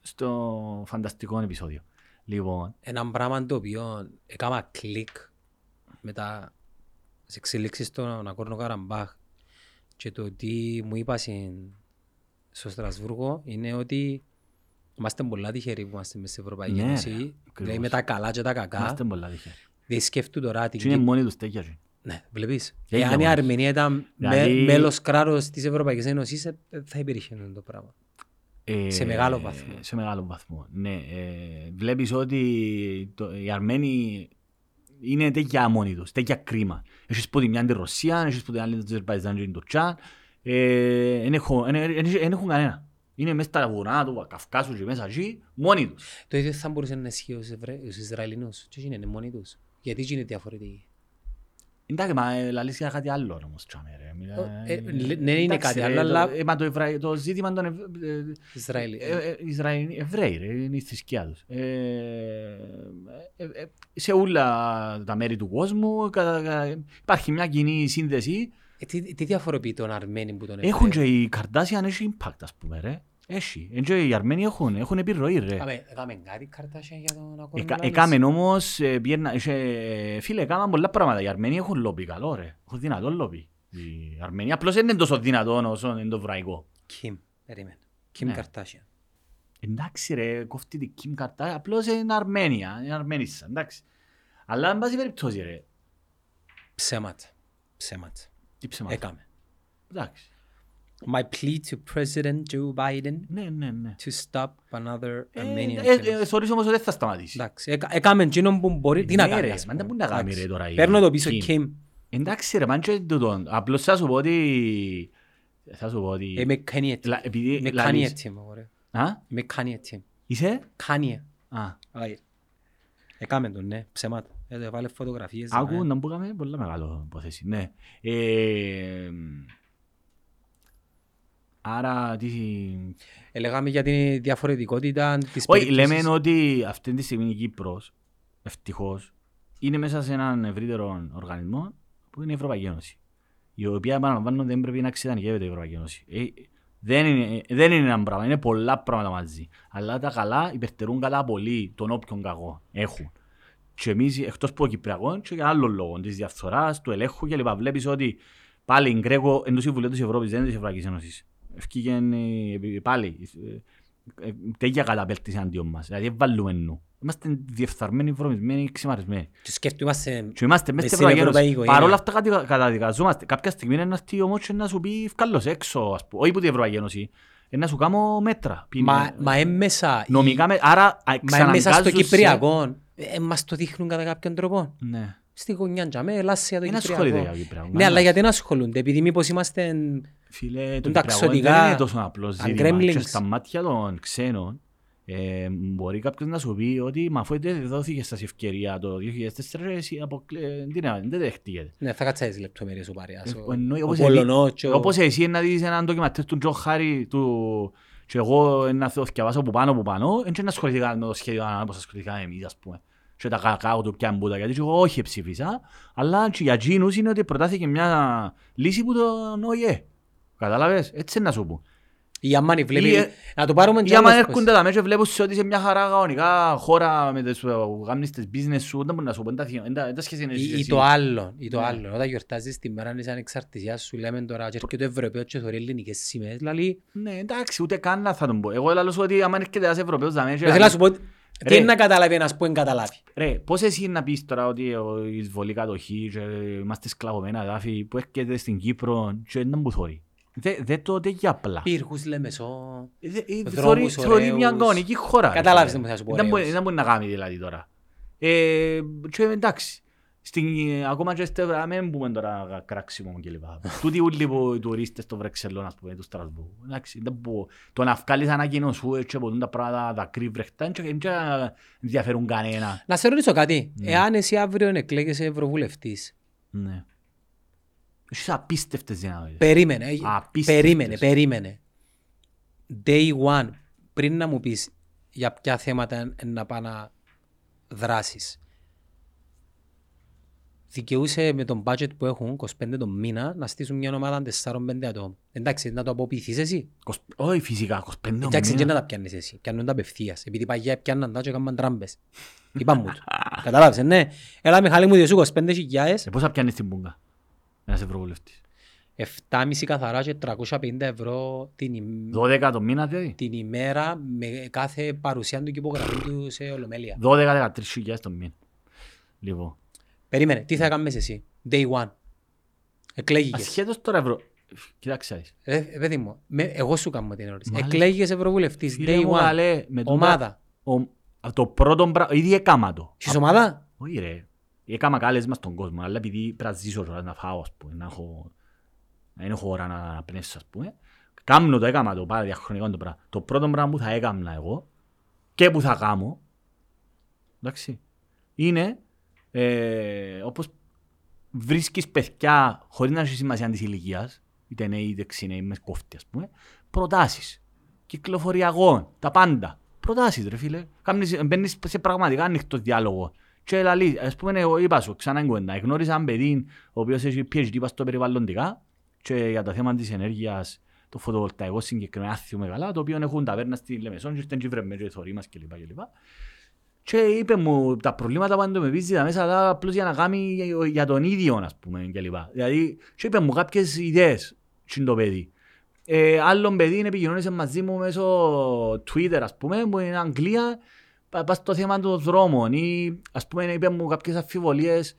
στο φανταστικό επεισόδιο. Λοιπόν, ένα πράγμα το οποίο έκανα κλικ μετά τις εξελίξεις στον Ακόρνο Καραμπάχ και το τι μου είπα συν- στο Στρασβούργο είναι ότι είμαστε πολλά τυχεροί που είμαστε μέσα στην Ευρωπαϊκή Ναι, ρε, Ένωση. ακριβώς. Δηλαδή με τα καλά και τα κακά. είμαστε πολλά τυχεροί. Δεν σκέφτου τώρα την Και είναι μόνοι τους τέτοια. ρε. Ναι, βλέπεις. Δεν Εάν η είναι Αρμενία ήταν Δηλαδή- με, μέλος κράτος της Ευρωπαϊκής Ένωσης, ε, ε, θα υπήρχε αυτό το πράγμα. Ε, Σε μεγάλο βαθμό. Σε μεγάλο βαθμό, ναι. Ε, βλέπεις ότι το, οι Αρμένοι είναι τέτοια μόνοι τους, τέτοια κρίμα. Έχεις που τη μια τη Ρωσία, έχεις που την άλλη την Αζερβαϊτζάν και την Τουρκιά. Ε, Δεν έχουν δεν- δεν- δεν έχουν κανένα. Είναι μέσα στα βουνά του Καυκάσου και μέσα εκεί, μόνοι τους. Το ίδιο θα μπορούσε να ισχύει στους Ευρε- στους Ισραηλινούς. Και είναι μόνοι τους; Γιατί είναι διαφορετικοί. Εντάξει, μα ε, λαλείς για κάτι άλλο όμως, τσάμε, ρε. Μιλά- Ε, ε, λε- ναι, είναι εντάξει, κάτι ρε, άλλο, το- αλλά- ε, Μα το Εβρα- το ζήτημα των Ευ- ε, Ισραηλοί. Ε, ε, Ισραηλοί, Εβραίοι, ρε, είναι η θρησκεία τους. Ε, ε, ε, σε όλα τα μέρη του κόσμου κατα- κα- υπάρχει μια κοινή σύνδεση. Ε, τι, τι διαφοροποιεί τον Αρμένη που τον Έχουν Εβραίο; και οι Καρδάσιαν έχει impact, ας πούμε, ρε. Έχει. Ε, και οι Αρμένοι έχουν, έχουν επιρροή, ρε. Έκαμε- Έκαμε κάτι Καρτάσια για τον Ακόρνο Εκα- Λάλης; Έκαμεν όμως, ε, πιέρνα- είχε- φίλε, έκαναν πολλά πράγματα. Οι Αρμένοι έχουν λόμπι καλό, ρε. Έχουν δυνατό λόμπι. Οι Αρμένοι απλώς δεν είναι τόσο δυνατό όσο είναι το βραϊκό. Κιμ, περίμενε. Κιμ Ναι. Καρτάσια. Εντάξει ρε, κόφτει την Κιμ Καρτά, απλώς είναι Αρμένια, είναι Αρμένισσα, εντάξει. Αλλά εν πάση περιπτώσει ρε, Ψέματα. Ψέματα. τι ψέματα. Έκαμε. Εντάξει. My plea to President Joe Biden Ναι, ναι, ναι. to stop another Ε, Armenian ε, genocide. ε, Θεωρείς όμως ότι δεν θα σταματήσει. Εντάξει, έκα- έκαμε εκείνο που μπορεί. Τι να Ναι, κάνει, ρε, ας μα πούμε. δεν μπορεί να κάνει, Εντάξει. ρε, τώρα η Παίρνω το πίσω, Kim. Kim. Εντάξει ρε, μάντια τούτον. Απλώς θα σου πω ότι... Θα σου πω ότι... Ε, με Kanye. Λα- επειδή Με λαλείς- Kanye team, ωραία. Α, Με Kanye team. είσαι; Kanye. Α, Άγιε. Έκαμε τον, ναι, ψέματα. Ε, το βάλε φωτογραφίες. άκου ναι. να μπούκαμε πολλά μεγάλο υπόθεση, ναι. Ε, Άρα, τι... Ε, λέγαμε για τη διαφορετικότητα της Όχι, περίπτωσης. λέμε ότι αυτή τη στιγμή η Κύπρος, ευτυχώς, είναι μέσα σε έναν ευρύτερο οργανισμό που είναι η Ευρωπαϊκή Ένωση. Η οποία, επαναλαμβάνω, δεν πρέπει να ξεδανικεύεται η Ευρωπαϊκή Ένωση. Ε, Δεν είναι, δεν είναι ένα πράγμα, είναι πολλά πράγματα μαζί. Αλλά τα καλά υπερτερούν κατά πολύ τον όποιον κακό έχουν. Και εμείς, εκτός από Κυπριακός, και για άλλων λόγων, της διαφθοράς, του ελέγχου κλπ. Βλέπεις ότι πάλι η Γκρέκο εντός Συμβουλίου της Ευρώπης δεν είναι της Ευρωπαϊκής Ένωσης. Ευκήγε ε, πάλι, ε, ε, τέτοια καταπέλτηση αντίον μας. Δηλαδή βάλουμε νου. Είμαστε διεφθαρμένοι, βρωμισμένοι, ξημαρισμένοι. Και σκέφτομαστε Και είμαστε μέσα μες στην στην Ευρωπαϊκή Ένωση. Ευρωπαϊκή Παρόλα οικογένεια. αυτά κατη- καταδικαζόμαστε. Κάποια στιγμή είναι ένας τι όμως και να σου πει «Φκάλλος έξω», ας πούμε. Όχι που την Ευρωπαϊκή Ένωση. Ε, Να σου κάνω μέτρα. Πει- Μα, μα έμμεσα, Νομικά, με- άρα α, μα έμμεσα στο ξαναγκάζουν σε- Κυπριακό, ε, μας το δείχνουν κατά κάποιον τρόπο. Ναι. Στη γωνιά τζαμέ, ελάσσια το Δεν ασχολείται Κυπριακό. για το Κυπριακό. Ναι, αλλά γιατί να ασχολούνται, επειδή μήπως είμαστε... Φίλε, το τα Κυπριακό ξωτικά, δεν είναι τόσο απλό τα ζήτημα. gremlins. Και στα μάτια των ξένων, ε, μπορεί κάποιος να σου πει ότι μα αφού δεν δόθηκε σας ευκαιρία το 2004, εσύ αποκλε... τι να- δεν δέχτηκες. Ναι, θα κάτσα τις λεπτομέρειες σου παρέα. Ε, εννοεί, Ο όπως Πολωνός και ο- Όπως εσύ να δεις έναν ντοκιματέρ του Τζο Χάρη του και εγώ να το θυκευάσω από πάνω από πάνω, δεν να ασχοληθήκα με το σχέδιο όπως ασχοληθήκαμε εμείς ας πούμε. Και τα κακάω του πιάν μπούτα, γιατί και εγώ όχι ψήφισα, αλλά και για εκείνους είναι ότι προτάθηκε μια λύση που τον ΟΗΕ. Κατάλαβες, έτσι να σου πω. Η Αμάνη βλέπει... Ή, ε, Να το πάρουμε Ή και άμα άλλες έρχονται cosas. τα μέσα βλέπουν σε ότι σε μια χαρά κανονικά χώρα με τις ε, γάμνεις τις business σου, δεν μπορεί να σου πω, δεν τα θυ- δεν τα- δεν τα σχέση είναι Ή, ή εσύ. το άλλο, ή το Ναι. άλλο. Όταν γιορτάζεις τη μέρα της ανεξαρτησίας σου, λέμε τώρα, και έρχεται ο Ευρωπαίος και θωρεί ελληνικές σημαίες, δηλαδή, Ναι, εντάξει, ούτε καν να θα τον πω. Εγώ λέω σου ότι άμα έρχεται ένας Ευρωπαίος να μέσα... δεν θέλω να σου πω, τι Ρε. είναι να καταλάβει ένας που δεν καταλάβει; Ρε, πώς εσύ να πεις τώρα ότι ο- η εισβολή κατοχή και είμαστε σκλαβωμένα εδάφη που έρχεται στην Κύπρο και δεν μου θωρεί; Δεν δε το τέτοια απλά. Πύργους, Λεμεσό, Ε, δε- ε, δρόμους θωρεί- Θωρεί μια ωραίους. κανονική χώρα. ρε Κατάλαβες φίλε. τι μου θα σου πω, Δεν μπορεί- ωραίους. Δεν μπορεί να κάνει δηλαδή τώρα. Ε, και εντάξει. Στην, ακόμα και στο Ευρωπαϊκό, μην πούμε τώρα κράξιμο και λοιπά. Τούτοι ούλοι που οι τουρίστες στο Βρεξελό, ας πούμε, του Στρασβούργου. Εντάξει, δεν μπορώ. Το να βγάλεις ανακοινωσού και από τα πράγματα δακρύ βρεχτά, δεν ενδιαφέρουν κανένα. Να σε ρωτήσω κάτι. Ναι. Εάν εσύ αύριο εκλέγεσαι ευρωβουλευτής, Ναι. Έχεις απίστευτες δυνατότητες. περίμενε, ε, Απίστευτες. περίμενε, περίμενε. Day one, πριν να μου πεις για ποια θέματα είναι να πάει να δράσεις. Δικαιούσε με τον budget που έχουν, 25 το μήνα, να στήσουν μια ομάδα 4-5 ατόμων. Εντάξει, να το αποποιηθείς εσύ. Κοσ- Όχι φυσικά, 25 Εντάξει, μήνα. και να τα πιάνεις εσύ. Πιάνουν τα απευθείας. Επειδή παγιά πιάνναν τα και έκαναν τράμπες. Είπαν μου το. Καταλάβεις, ε, ναι. Έλα Μιχάλη μου, διεσού 25 χιλιάδες, Ε, Πόσα πιάνεις την πούγκα, ένας ευρωβουλευτής. 7,5 καθαρά και 350 ευρώ την, ημ- 12 το μήνα δηλαδή. την ημέρα με κάθε παρουσία του και υπογραφή του σε ολομέλεια. 12-13 χιλιάδες το μήνα. Λοιπόν. Περίμενε, τι θα κάνεις εσύ, day one; Εκλέγηκες. Ασχέτως τώρα ευρώ... Κοίταξε. άις. Ε, ε, παιδί μου, με, εγώ σου κάνω την ερώτηση. Μάλιστα. Εκλέγηκες ευρωβουλευτής, Φίλε day μου, one. καλέ, με τούτα- Ομάδα. ο- Το πρώτο πράγμα, ήδη έκαμα το. Είσαι ομάδα; Όχι ρε, έκαμα κάλεσμα στον κόσμο, αλλά επειδή πρέπει να ζήσω τώρα, να φάω, ας πούμε, να έχω... Να είναι χώρα να να πνέσω, ας πούμε. Κάμνω το, έκαμα το, πάρα διαχρονικά το πράγμα. Το πρώτο πράγμα που θα έκανα εγώ και που θα κάνω, εντάξει, είναι ε, όπως βρίσκεις παιδιά χωρίς να έχεις σημασία της ηλικίας, είτε νέοι είτε ξυνέοι με κόφτη, ας πούμε, προτάσεις κυκλοφοριακών, τα πάντα. Προτάσεις ρε φίλε. Κάμνεις, μπαίνεις σε πραγματικά ανοιχτό διάλογο. Και λαλείς, ας πούμε, εγώ είπα σου, ξανά η κουβέντα, εγνώρισα έναν παιδί ο οποίος έχει PhD είπα στο περιβαλλοντικά και για τα θέματα της ενέργειας, το φωτοβολταϊκό συγκεκριμένα άθιο μεγάλα, το οποίο έχουν ταβέρνας στη Λεμεσόν και ήρθαν και βρεμένοι και θωρείς μας κλπ. κλπ. Και είπε μου τα προβλήματα που αντιμετωπίζει τα μέσα τα απλώς για να κάνει για- για τον ίδιο, ας πούμε, κλπ. Δηλαδή, και είπε μου κάποιες ιδέες, τι είναι το παιδί. Ε, άλλον παιδί επικοινωνήσε μαζί μου μέσω Twitter, ας πούμε, που είναι Αγγλία, πα- πας στο θέμα των δρόμων ή, ας πούμε, είπε μου κάποιες αμφιβολίες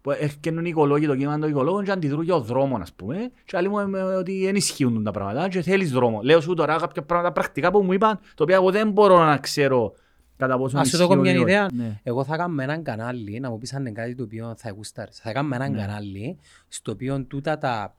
που έρχονται οι οικολόγοι, το κείμενο των οικολόγων και αντιδρούν για ο δρόμο, ας πούμε. Και άλλοι μου είπαν ότι δεν ισχύουν τα πράγματα και θέλεις δρόμο. Λέω σου τώρα κάποια πράγματα πρακτικά που μου είπαν, τα οποία εγώ δεν μπορώ να ξέρω κατά πόσο Ας σου δω μια ή όχι. ιδέα. Ναι. Εγώ θα κάνω έναν κανάλι, να μου πεις αν είναι κάτι το οποίο θα γούσταρεις. Θα κάνω έναν Ναι. κανάλι, στο οποίο τούτα τα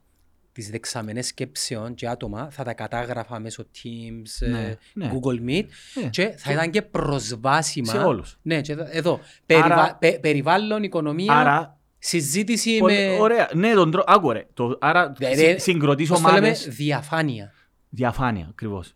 τις δεξαμενές σκέψεων και άτομα θα τα κατάγραφα μέσω Teams, Ναι, ε, ναι. Google Meet Ναι. και θα ήταν και προσβάσιμα. Σε όλους. Ναι, και εδώ- εδώ. Περιβα- πε- περιβάλλον, οικονομία, Άρα, συζήτηση πολύ- με... ωραία. Ναι, τον τρόπο, άκου ρε. Το, άρα, Δε- συ- ρε, συγκροτείς πώς το λέμε, ομάδες. διαφάνεια. Διαφάνεια, ακριβώς.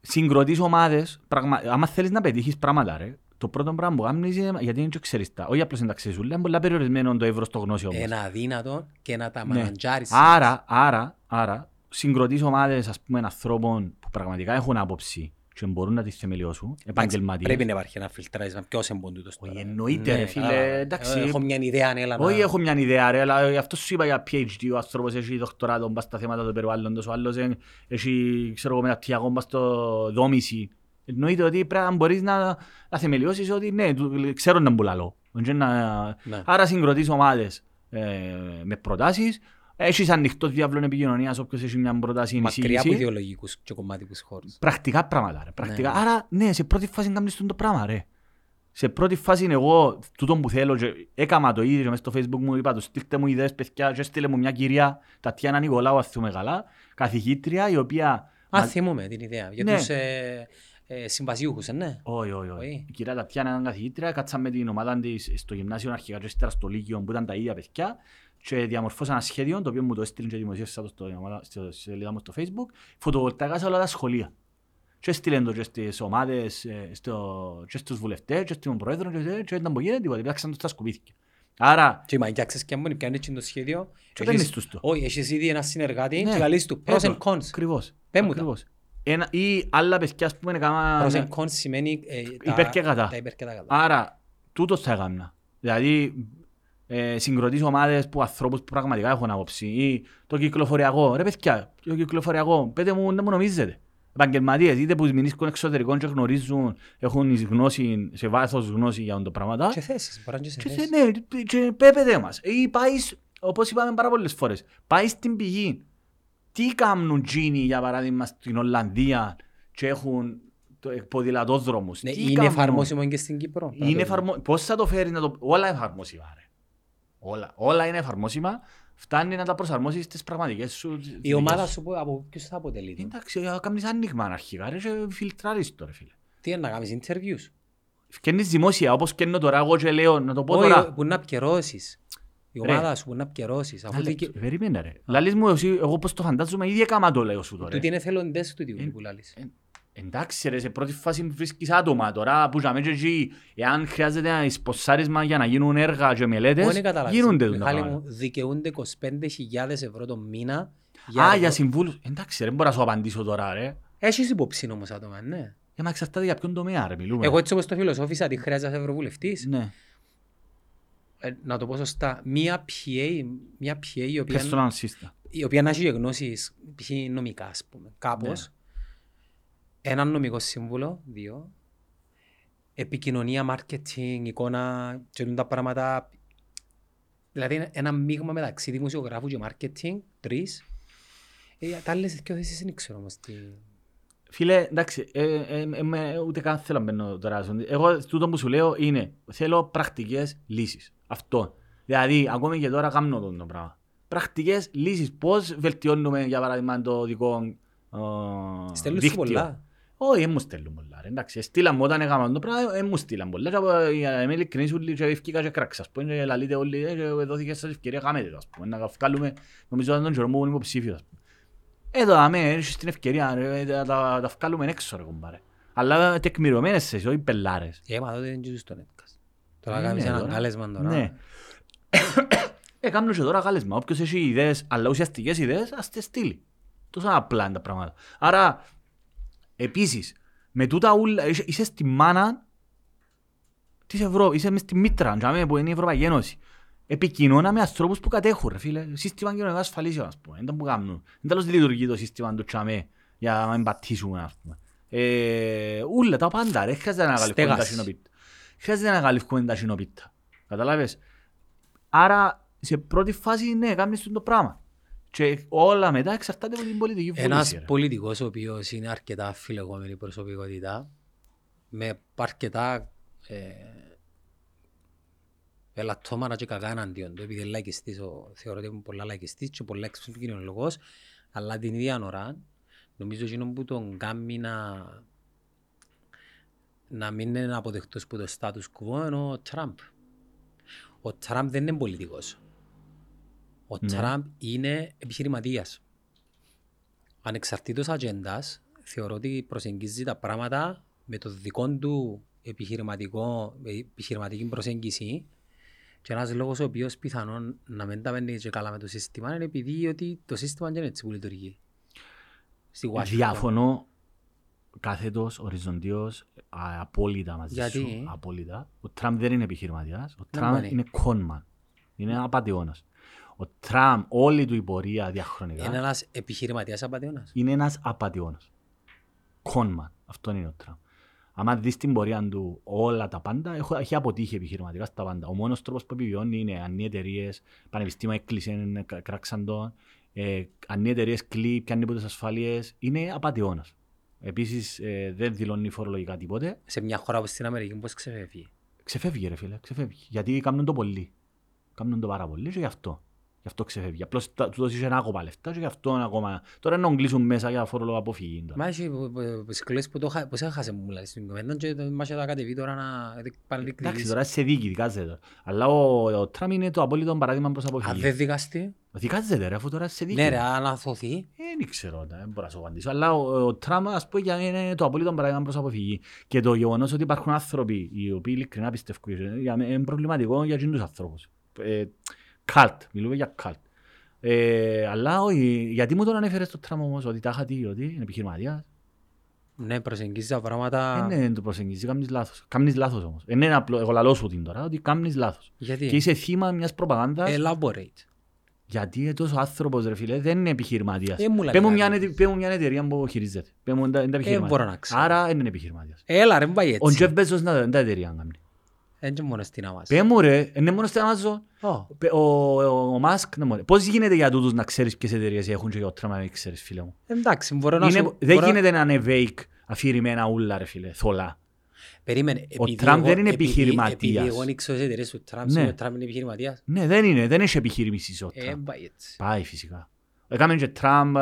Συγκροτείς ομάδες, πραγμα... άμα θέλεις να πετύχεις πράγματα ρε, το πρώτο πράγμα που κάνεις είναι, γιατί είναι και ξέρεις τα, όχι απλώς εντάξει σου, είναι πολλά περιορισμένο το εύρος το γνώση όμως. Ένα αδύνατο και να τα Ναι. μαναντζάρεις. Άρα, άρα, άρα, συγκροτείς ομάδες ας πούμε ανθρώπων που πραγματικά έχουν άποψη και μπορούν να τη θεμελιώσουν, επαγγελματίες. Πρέπει να υπάρχει ένα φιλτράρισμα. Ποιος είναι τούτος Όχι, τώρα. εννοείται, Ναι, ρε, φίλε, καλά. εντάξει. Ε, Έχω μια ιδέα, ναι, αλλά να- Όχι, έχω μια ιδέα ρε, αλλά γι' αυτό σου είπα για PhD, ο άνθρωπος έχει δοκτοράτο μπας στα θέματα του περιβάλλοντος, ο άλλος ε, έχει, ξέρω εγώ, μεταπτυχιακό μπας στο δόμηση. Εννοείται ότι πρέπει να μπορείς να, να θεμελιώσεις ότι ναι, του- ξέρω να μπουλαλώ. Και να- Ναι. Άρα συγκροτείς ομάδες ε, με προτάσεις, έχεις ανοιχτό διάβλο επικοινωνίας, όποιος έχει μια πρόταση Μακριά από εισήγηση. ιδεολογικούς και κομματικούς χώρους. Πρακτικά πράγματα ρε. Πρακτικά. Ναι. Άρα ναι, σε πρώτη φάση κάνεις το πράγμα ρε. Σε πρώτη φάση εγώ τούτο που θέλω και έκαμα το ήδη και μες στο facebook μου είπα του στείλτε μου ιδέες παιδιά και έστειλε μου μια κυρία Τατιάνα Νικολάου αν θυμούμε καλά καθηγήτρια η οποία Α, μα- θυμούμε την ιδέα. Για Ναι. τους ε, ε, συμβασιούχους, ε, ναι. όχι, όχι, Όχι. όχι. Η κυρία Τατιάνα ήταν καθηγήτρια, κάτσαμε με την ομάδα της στο γυμνάσιο αρχικά και ύστερα στο Λύκειο που ήταν τα ίδια παιδιά και διαμορφώσαν ένα σχέδιο το οποίο μου το έστειλε και δημοσίευσα το στο, στο, στη σελίδα μου στο facebook φωτοβολταϊκά σε όλα τα σχολεία. Και έστειλε το και στις ομάδες, ε, στο, και στους βουλευτές, και στον πρόεδρο και, και ήταν που γίνεται τίποτα, πιάξαν το στα σκουπίθηκια. Άρα, Και η μαγιά ξέρεις και αν πιάνει έτσι το σχέδιο. Και έχεις- παίρνεις τους το. Όχι, έχεις ήδη ένα συνεργάτη Ναι. και καλείς του pros and cons. Ακριβώς. Πες μου τα. ακριβώς. Ένα, ή άλλα παιδιά, ας πούμε, έκανα... Pros and cons σημαίνει ε, τα- Υπέρ και κατά. Τα υπέρ και τα κατά. Άρα, τούτος θα έκανα. Δηλαδή, ε, συγκροτείς ομάδες που ανθρώπους που πραγματικά έχουν άποψη ή το κυκλοφοριακό. Ρε παιδιά, το κυκλοφοριακό, πέτε μου, δεν μου νομίζετε. Επαγγελματίες, είτε που μηνίσκουν εξωτερικών και γνωρίζουν, έχουν γνώση, σε βάθος γνώση για τα πράγματα. Και θέσεις, μπορεί να είναι και σε Και, θέσεις. θε- ναι, και πέπετε μας. Ή πάεις, όπως είπαμε πάρα πολλές φορές, πάεις στην πηγή. Τι κάνουν τζίνοι, για παράδειγμα, στην Ολλανδία και έχουν το- ποδηλατόδρομους. Ναι, Τι είναι κάνουν. εφαρμόσιμο και στην Κύπρο. Είναι εφαρμο... Πώς θα το φέρει να το... Όλα εφαρμόσιμα, ρε. Όλα, όλα είναι εφαρμόσιμα. Φτάνει να τα προσαρμόσεις στις πραγματικές σου... Η δικές ομάδα σου. σου που- από ποιους θα αποτελείται; Εντάξει, να κάνεις άνοιγμα αρχικά ρε, και φιλτράρεις το ρε φίλε. Τι είναι να κάνεις interviews; Φκένεις δημόσια, όπως καίνω τώρα εγώ και λέω, να το πω Όχι, τώρα. που να επικαιρώσεις. Η Ρε. ομάδα σου που να επικαιρώσεις. Αφού Ένα τι- λεπτό, Περίμενε ρε. Λαλείς μου εσύ, εγώ πώς το φαντάζομαι, ήδη έκαμα το λέω σου τώρα. τούτοι είναι θελοντές του Ε, τύπου που λάλλεις. Εντάξει ρε, σε πρώτη φάση βρίσκεις άτομα τώρα που για μέσα εκεί, εάν χρειάζεται ένα εισποσάρισμα για να γίνουν έργα και Εγώ μελέτες, δεν καταλάβεις. γίνονται τα Μιχάλη πράγματα. μου, δικαιούνται 25.000 ευρώ το μήνα. Α, έργο. για συμβούλους. Εντάξει, δεν μπορώ να σου απαντήσω τώρα, ρε. Έχεις υπόψη όμως άτομα, ναι. Ε, μα εξαρτάται για ποιον τομέα, ρε, μιλούμε. Εγώ έτσι όπως το φιλοσόφισα, τι χρειάζεται ευρωβουλευτής. Ναι. Ε, να το πω σωστά, μία PA, μία PA η οποία, Πες στον ανσίστα. η οποία να έχει και γνώσεις π.χ. νομικά, ας πούμε, κάπως. Ναι. Έναν νομικό σύμβουλο, δύο. Επικοινωνία, marketing, εικόνα και τούτα τα πράγματα. Δηλαδή ένα- ένα μείγμα μεταξύ δημοσιογράφου και marketing, τρεις. Ε, τα άλλες δυο θέσεις δεν ξέρω όμως τι... Φίλε, εντάξει, ε, ε, ε, με- ούτε καν θέλω να μπαίνω τώρα. στον- Εγώ τούτο που σου λέω είναι, θέλω πρακτικές λύσεις. Αυτό. Δηλαδή, ακόμη και τώρα κάνω το, το πράγμα. Πρακτικές λύσεις. Πώς βελτιώνουμε, για παράδειγμα, το δικό ε, Στέλνουν σου πολλά. Όχι, δεν μου στέλνουν πολλά. ρε, Εντάξει, στείλαν μου όταν έκαναν το πράγμα, δεν μου στείλαν πολλά. Και από- για να είμαι ειλικρινής, ούλοι και ευκήκα και κράξα. Ας πούμε, και λαλείτε όλοι, ε, και δόθηκε σας ευκαιρία, κάμετε το, ας πούμε, να βγάλουμε, νομίζω ότι τον καιρό μου ήμουν υποψήφιος, ας πούμε. Ε, το αμέ, έχεις την ευκαιρία, ρε, τα, τα, τα βγάλουμε έξω, ρε, κομπάρε. Αλλά τεκμηρωμένες σε όχι πελάρες. Ε, μα τότε δεν τζους στο netcast. Τώρα Ε, κάνεις ναι, ένα τώρα. κάλεσμα τώρα. Ναι. Ε, κάνω και τώρα κάλεσμα. Όποιος έχει ιδέες, αλλά ουσιαστικές ιδέες, ας τις στείλει. Τόσο απλά είναι τα πράγματα. Άρα, επίσης, με τούτα ούλα, είσαι, είσαι στη μάνα της Ευρώπης, είσαι μες στη μήτρα, τζάμε, που είναι η Ευρωπαϊκή Ένωση. Επικοινώνα με ανθρώπους που κατέχουν, ρε φίλε. Σύστημα κοινωνικών ασφαλίσεων, ας πούμε. Δεν που κάνουν. Δεν τέλος λειτουργεί το σύστημα του τσάμε για να μην πατήσουμε, ας πούμε. Ε, ούλα, τα πάντα, ρε. Χρειάζεται να καλυφθούμε τα Στέγαση. Συνοπίτα. Χρειάζεται να καλυφθούμε τα συνοπίτα. Καταλάβες; Άρα, σε πρώτη φάση, ναι, κάνεις το πράγμα. Και όλα μετά εξαρτάται από την πολιτική βούληση. Ένας ρε. πολιτικός ο οποίος είναι αρκετά αφιλεγόμενη προσωπικότητα με αρκετά ε, ελαττώματα και κακά εναντίον του επειδή είναι λαϊκιστής, ο, θεωρώ ότι είναι πολλά λαϊκιστής και πολλά έξυπνος κοινωνιολογός αλλά την ίδια ώρα νομίζω εκείνο που τον κάνει να να μην είναι αποδεκτός που το status quo είναι ο Τραμπ. Ο Τραμπ δεν είναι πολιτικός. Ο Ναι. Τραμπ είναι επιχειρηματίας ανεξαρτήτως ατζέντας, θεωρώ ότι προσεγγίζει τα πράγματα με το δικό του επιχειρηματικό, ε, επιχειρηματική προσέγγιση και ένας λόγος ο οποίος πιθανόν να μην τα παίρνει και καλά με το σύστημα είναι επειδή ότι το σύστημα δεν είναι έτσι που λειτουργεί. στη Washington. Διαφωνώ κάθετος, οριζοντίος, α, απόλυτα μαζί Γιατί; σου. Απόλυτα. Ο Τραμπ δεν είναι επιχειρηματίας. Ο Δεν Τραμπ μπορεί. είναι κόνμαν. Είναι απατεώνας. Ο Τραμπ, όλη του η πορεία διαχρονικά, Είναι ένας επιχειρηματίας απατεώνας. είναι ένας απατεώνας. Κόνμαν. Αυτό είναι ο Τραμπ. Αν δεις την πορεία του όλα τα πάντα, έχω- έχει αποτύχει επιχειρηματικά στα πάντα. Ο μόνος τρόπος που επιβιώνει είναι αν οι εταιρείες, πανεπιστήμια έκλεισαν, κα- κράξαν τον, ε, αν οι εταιρείες κλεί, πιάνει από τις ασφάλειες, είναι απατεώνας. Επίσης ε, δεν δηλώνει φορολογικά τίποτε. Σε μια χώρα όπως στην Αμερική πώς ξεφεύγει; Ξεφεύγει ρε φίλε, ξεφεύγει. Γιατί κάνουν το πολύ. Κάνουν το πάρα πολύ και γι' αυτό. Γι' αυτό ξεφεύγει. Απλώς τα- του δώσεις ένα ακόμα λεφτά και γι' αυτό είναι ακόμα... Τώρα να κλείσουν μέσα για φορολογικό αποφυγή. τώρα. Μα έχει ψυχολογίες που το χα- πώς έχασες μου δηλαδή στην κουβέντα και το μάχε τα κατεβεί τώρα να πάνε Εντάξει, διεκδικήσει. τώρα σε δίκη, δικάζεται. τώρα. Αλλά ο, ο Τραμπ είναι το απόλυτο παράδειγμα προς Αν αποφυγή. δεν δικαστεί, Δικάζεται ρε, αφού τώρα σε δίκη. ναι ρε, αν αθωθεί, Ε, Δεν ξέρω, δεν μπορώ να σου απαντήσω. Αλλά ο, ο Τραμπ, ας πούμε, για μένα είναι το απόλυτο παράδειγμα προς αποφυγή. Και το γεγονός ότι υπάρχουν άνθρωποι οι οποίοι ειλικρινά πιστεύουν, για μένα είναι προβληματικό για εκείνους τους ανθρώπους. Ε, Καλτ, μιλούμε για καλτ. Ε, αλλά όχι, γιατί μου τον ανέφερες το Τραμπ όμως, ότι τα είχα τι, ότι είναι επιχειρηματίας; ναι, προσεγγίζει τα πράγματα. Δεν είναι το προσεγγίζει, κάνεις λάθος. Κάνεις λάθος όμως. Δεν είναι απλό, εγώ λαλώ σου την τώρα, ότι κάνεις λάθος. Και Γιατί, είσαι θύμα μιας προπαγάνδας, elaborate. Γιατί ε, τόσο άνθρωπος ρε φίλε δεν είναι επιχειρηματίας. Ε, μου λέει Πες μου κάτι. μια, ετε- πες μου μια εταιρεία που χειρίζεται. Πες μου, είναι τα- είναι τα επιχειρηματία. μπορώ να ξέρω. Άρα δεν είναι επιχειρηματίας. Έλα ρε, πάει Ο έτσι. Τζεφ Μπέζος είναι τα εταιρεία κάνει. Δεν και μόνο στην Amazon. Πες μου ρε, είναι μόνο στην Amazon. Ω, Πε- Ο, ο, ο Μάσκ, ναι, μωρέ. πώς γίνεται για τούτους να ξέρεις ποιες εταιρείες έχουν και για ο Τραμπ να μην ξέρεις φίλε μου. Εντάξει, μπορώ να Είναι, σου... δεν μπορώ- γίνεται να είναι fake αφηρημένα ούλα ρε φίλε, θολά. Περίμενε, επειδή Τραμπ εγώ- δεν είναι επειδή- επιχειρηματίας. Επειδή εγώ ανοίξω τις εταιρείες του Τραμπ, Ναι. σημαίνει ότι ο Τραμπ είναι επιχειρηματίας. Ναι, δεν είναι, δεν έχει επιχειρημίσεις ο Ε, Τραμπ. πάει έτσι. Πάει φυσικά. Έκαμε και Τραμπ, ε,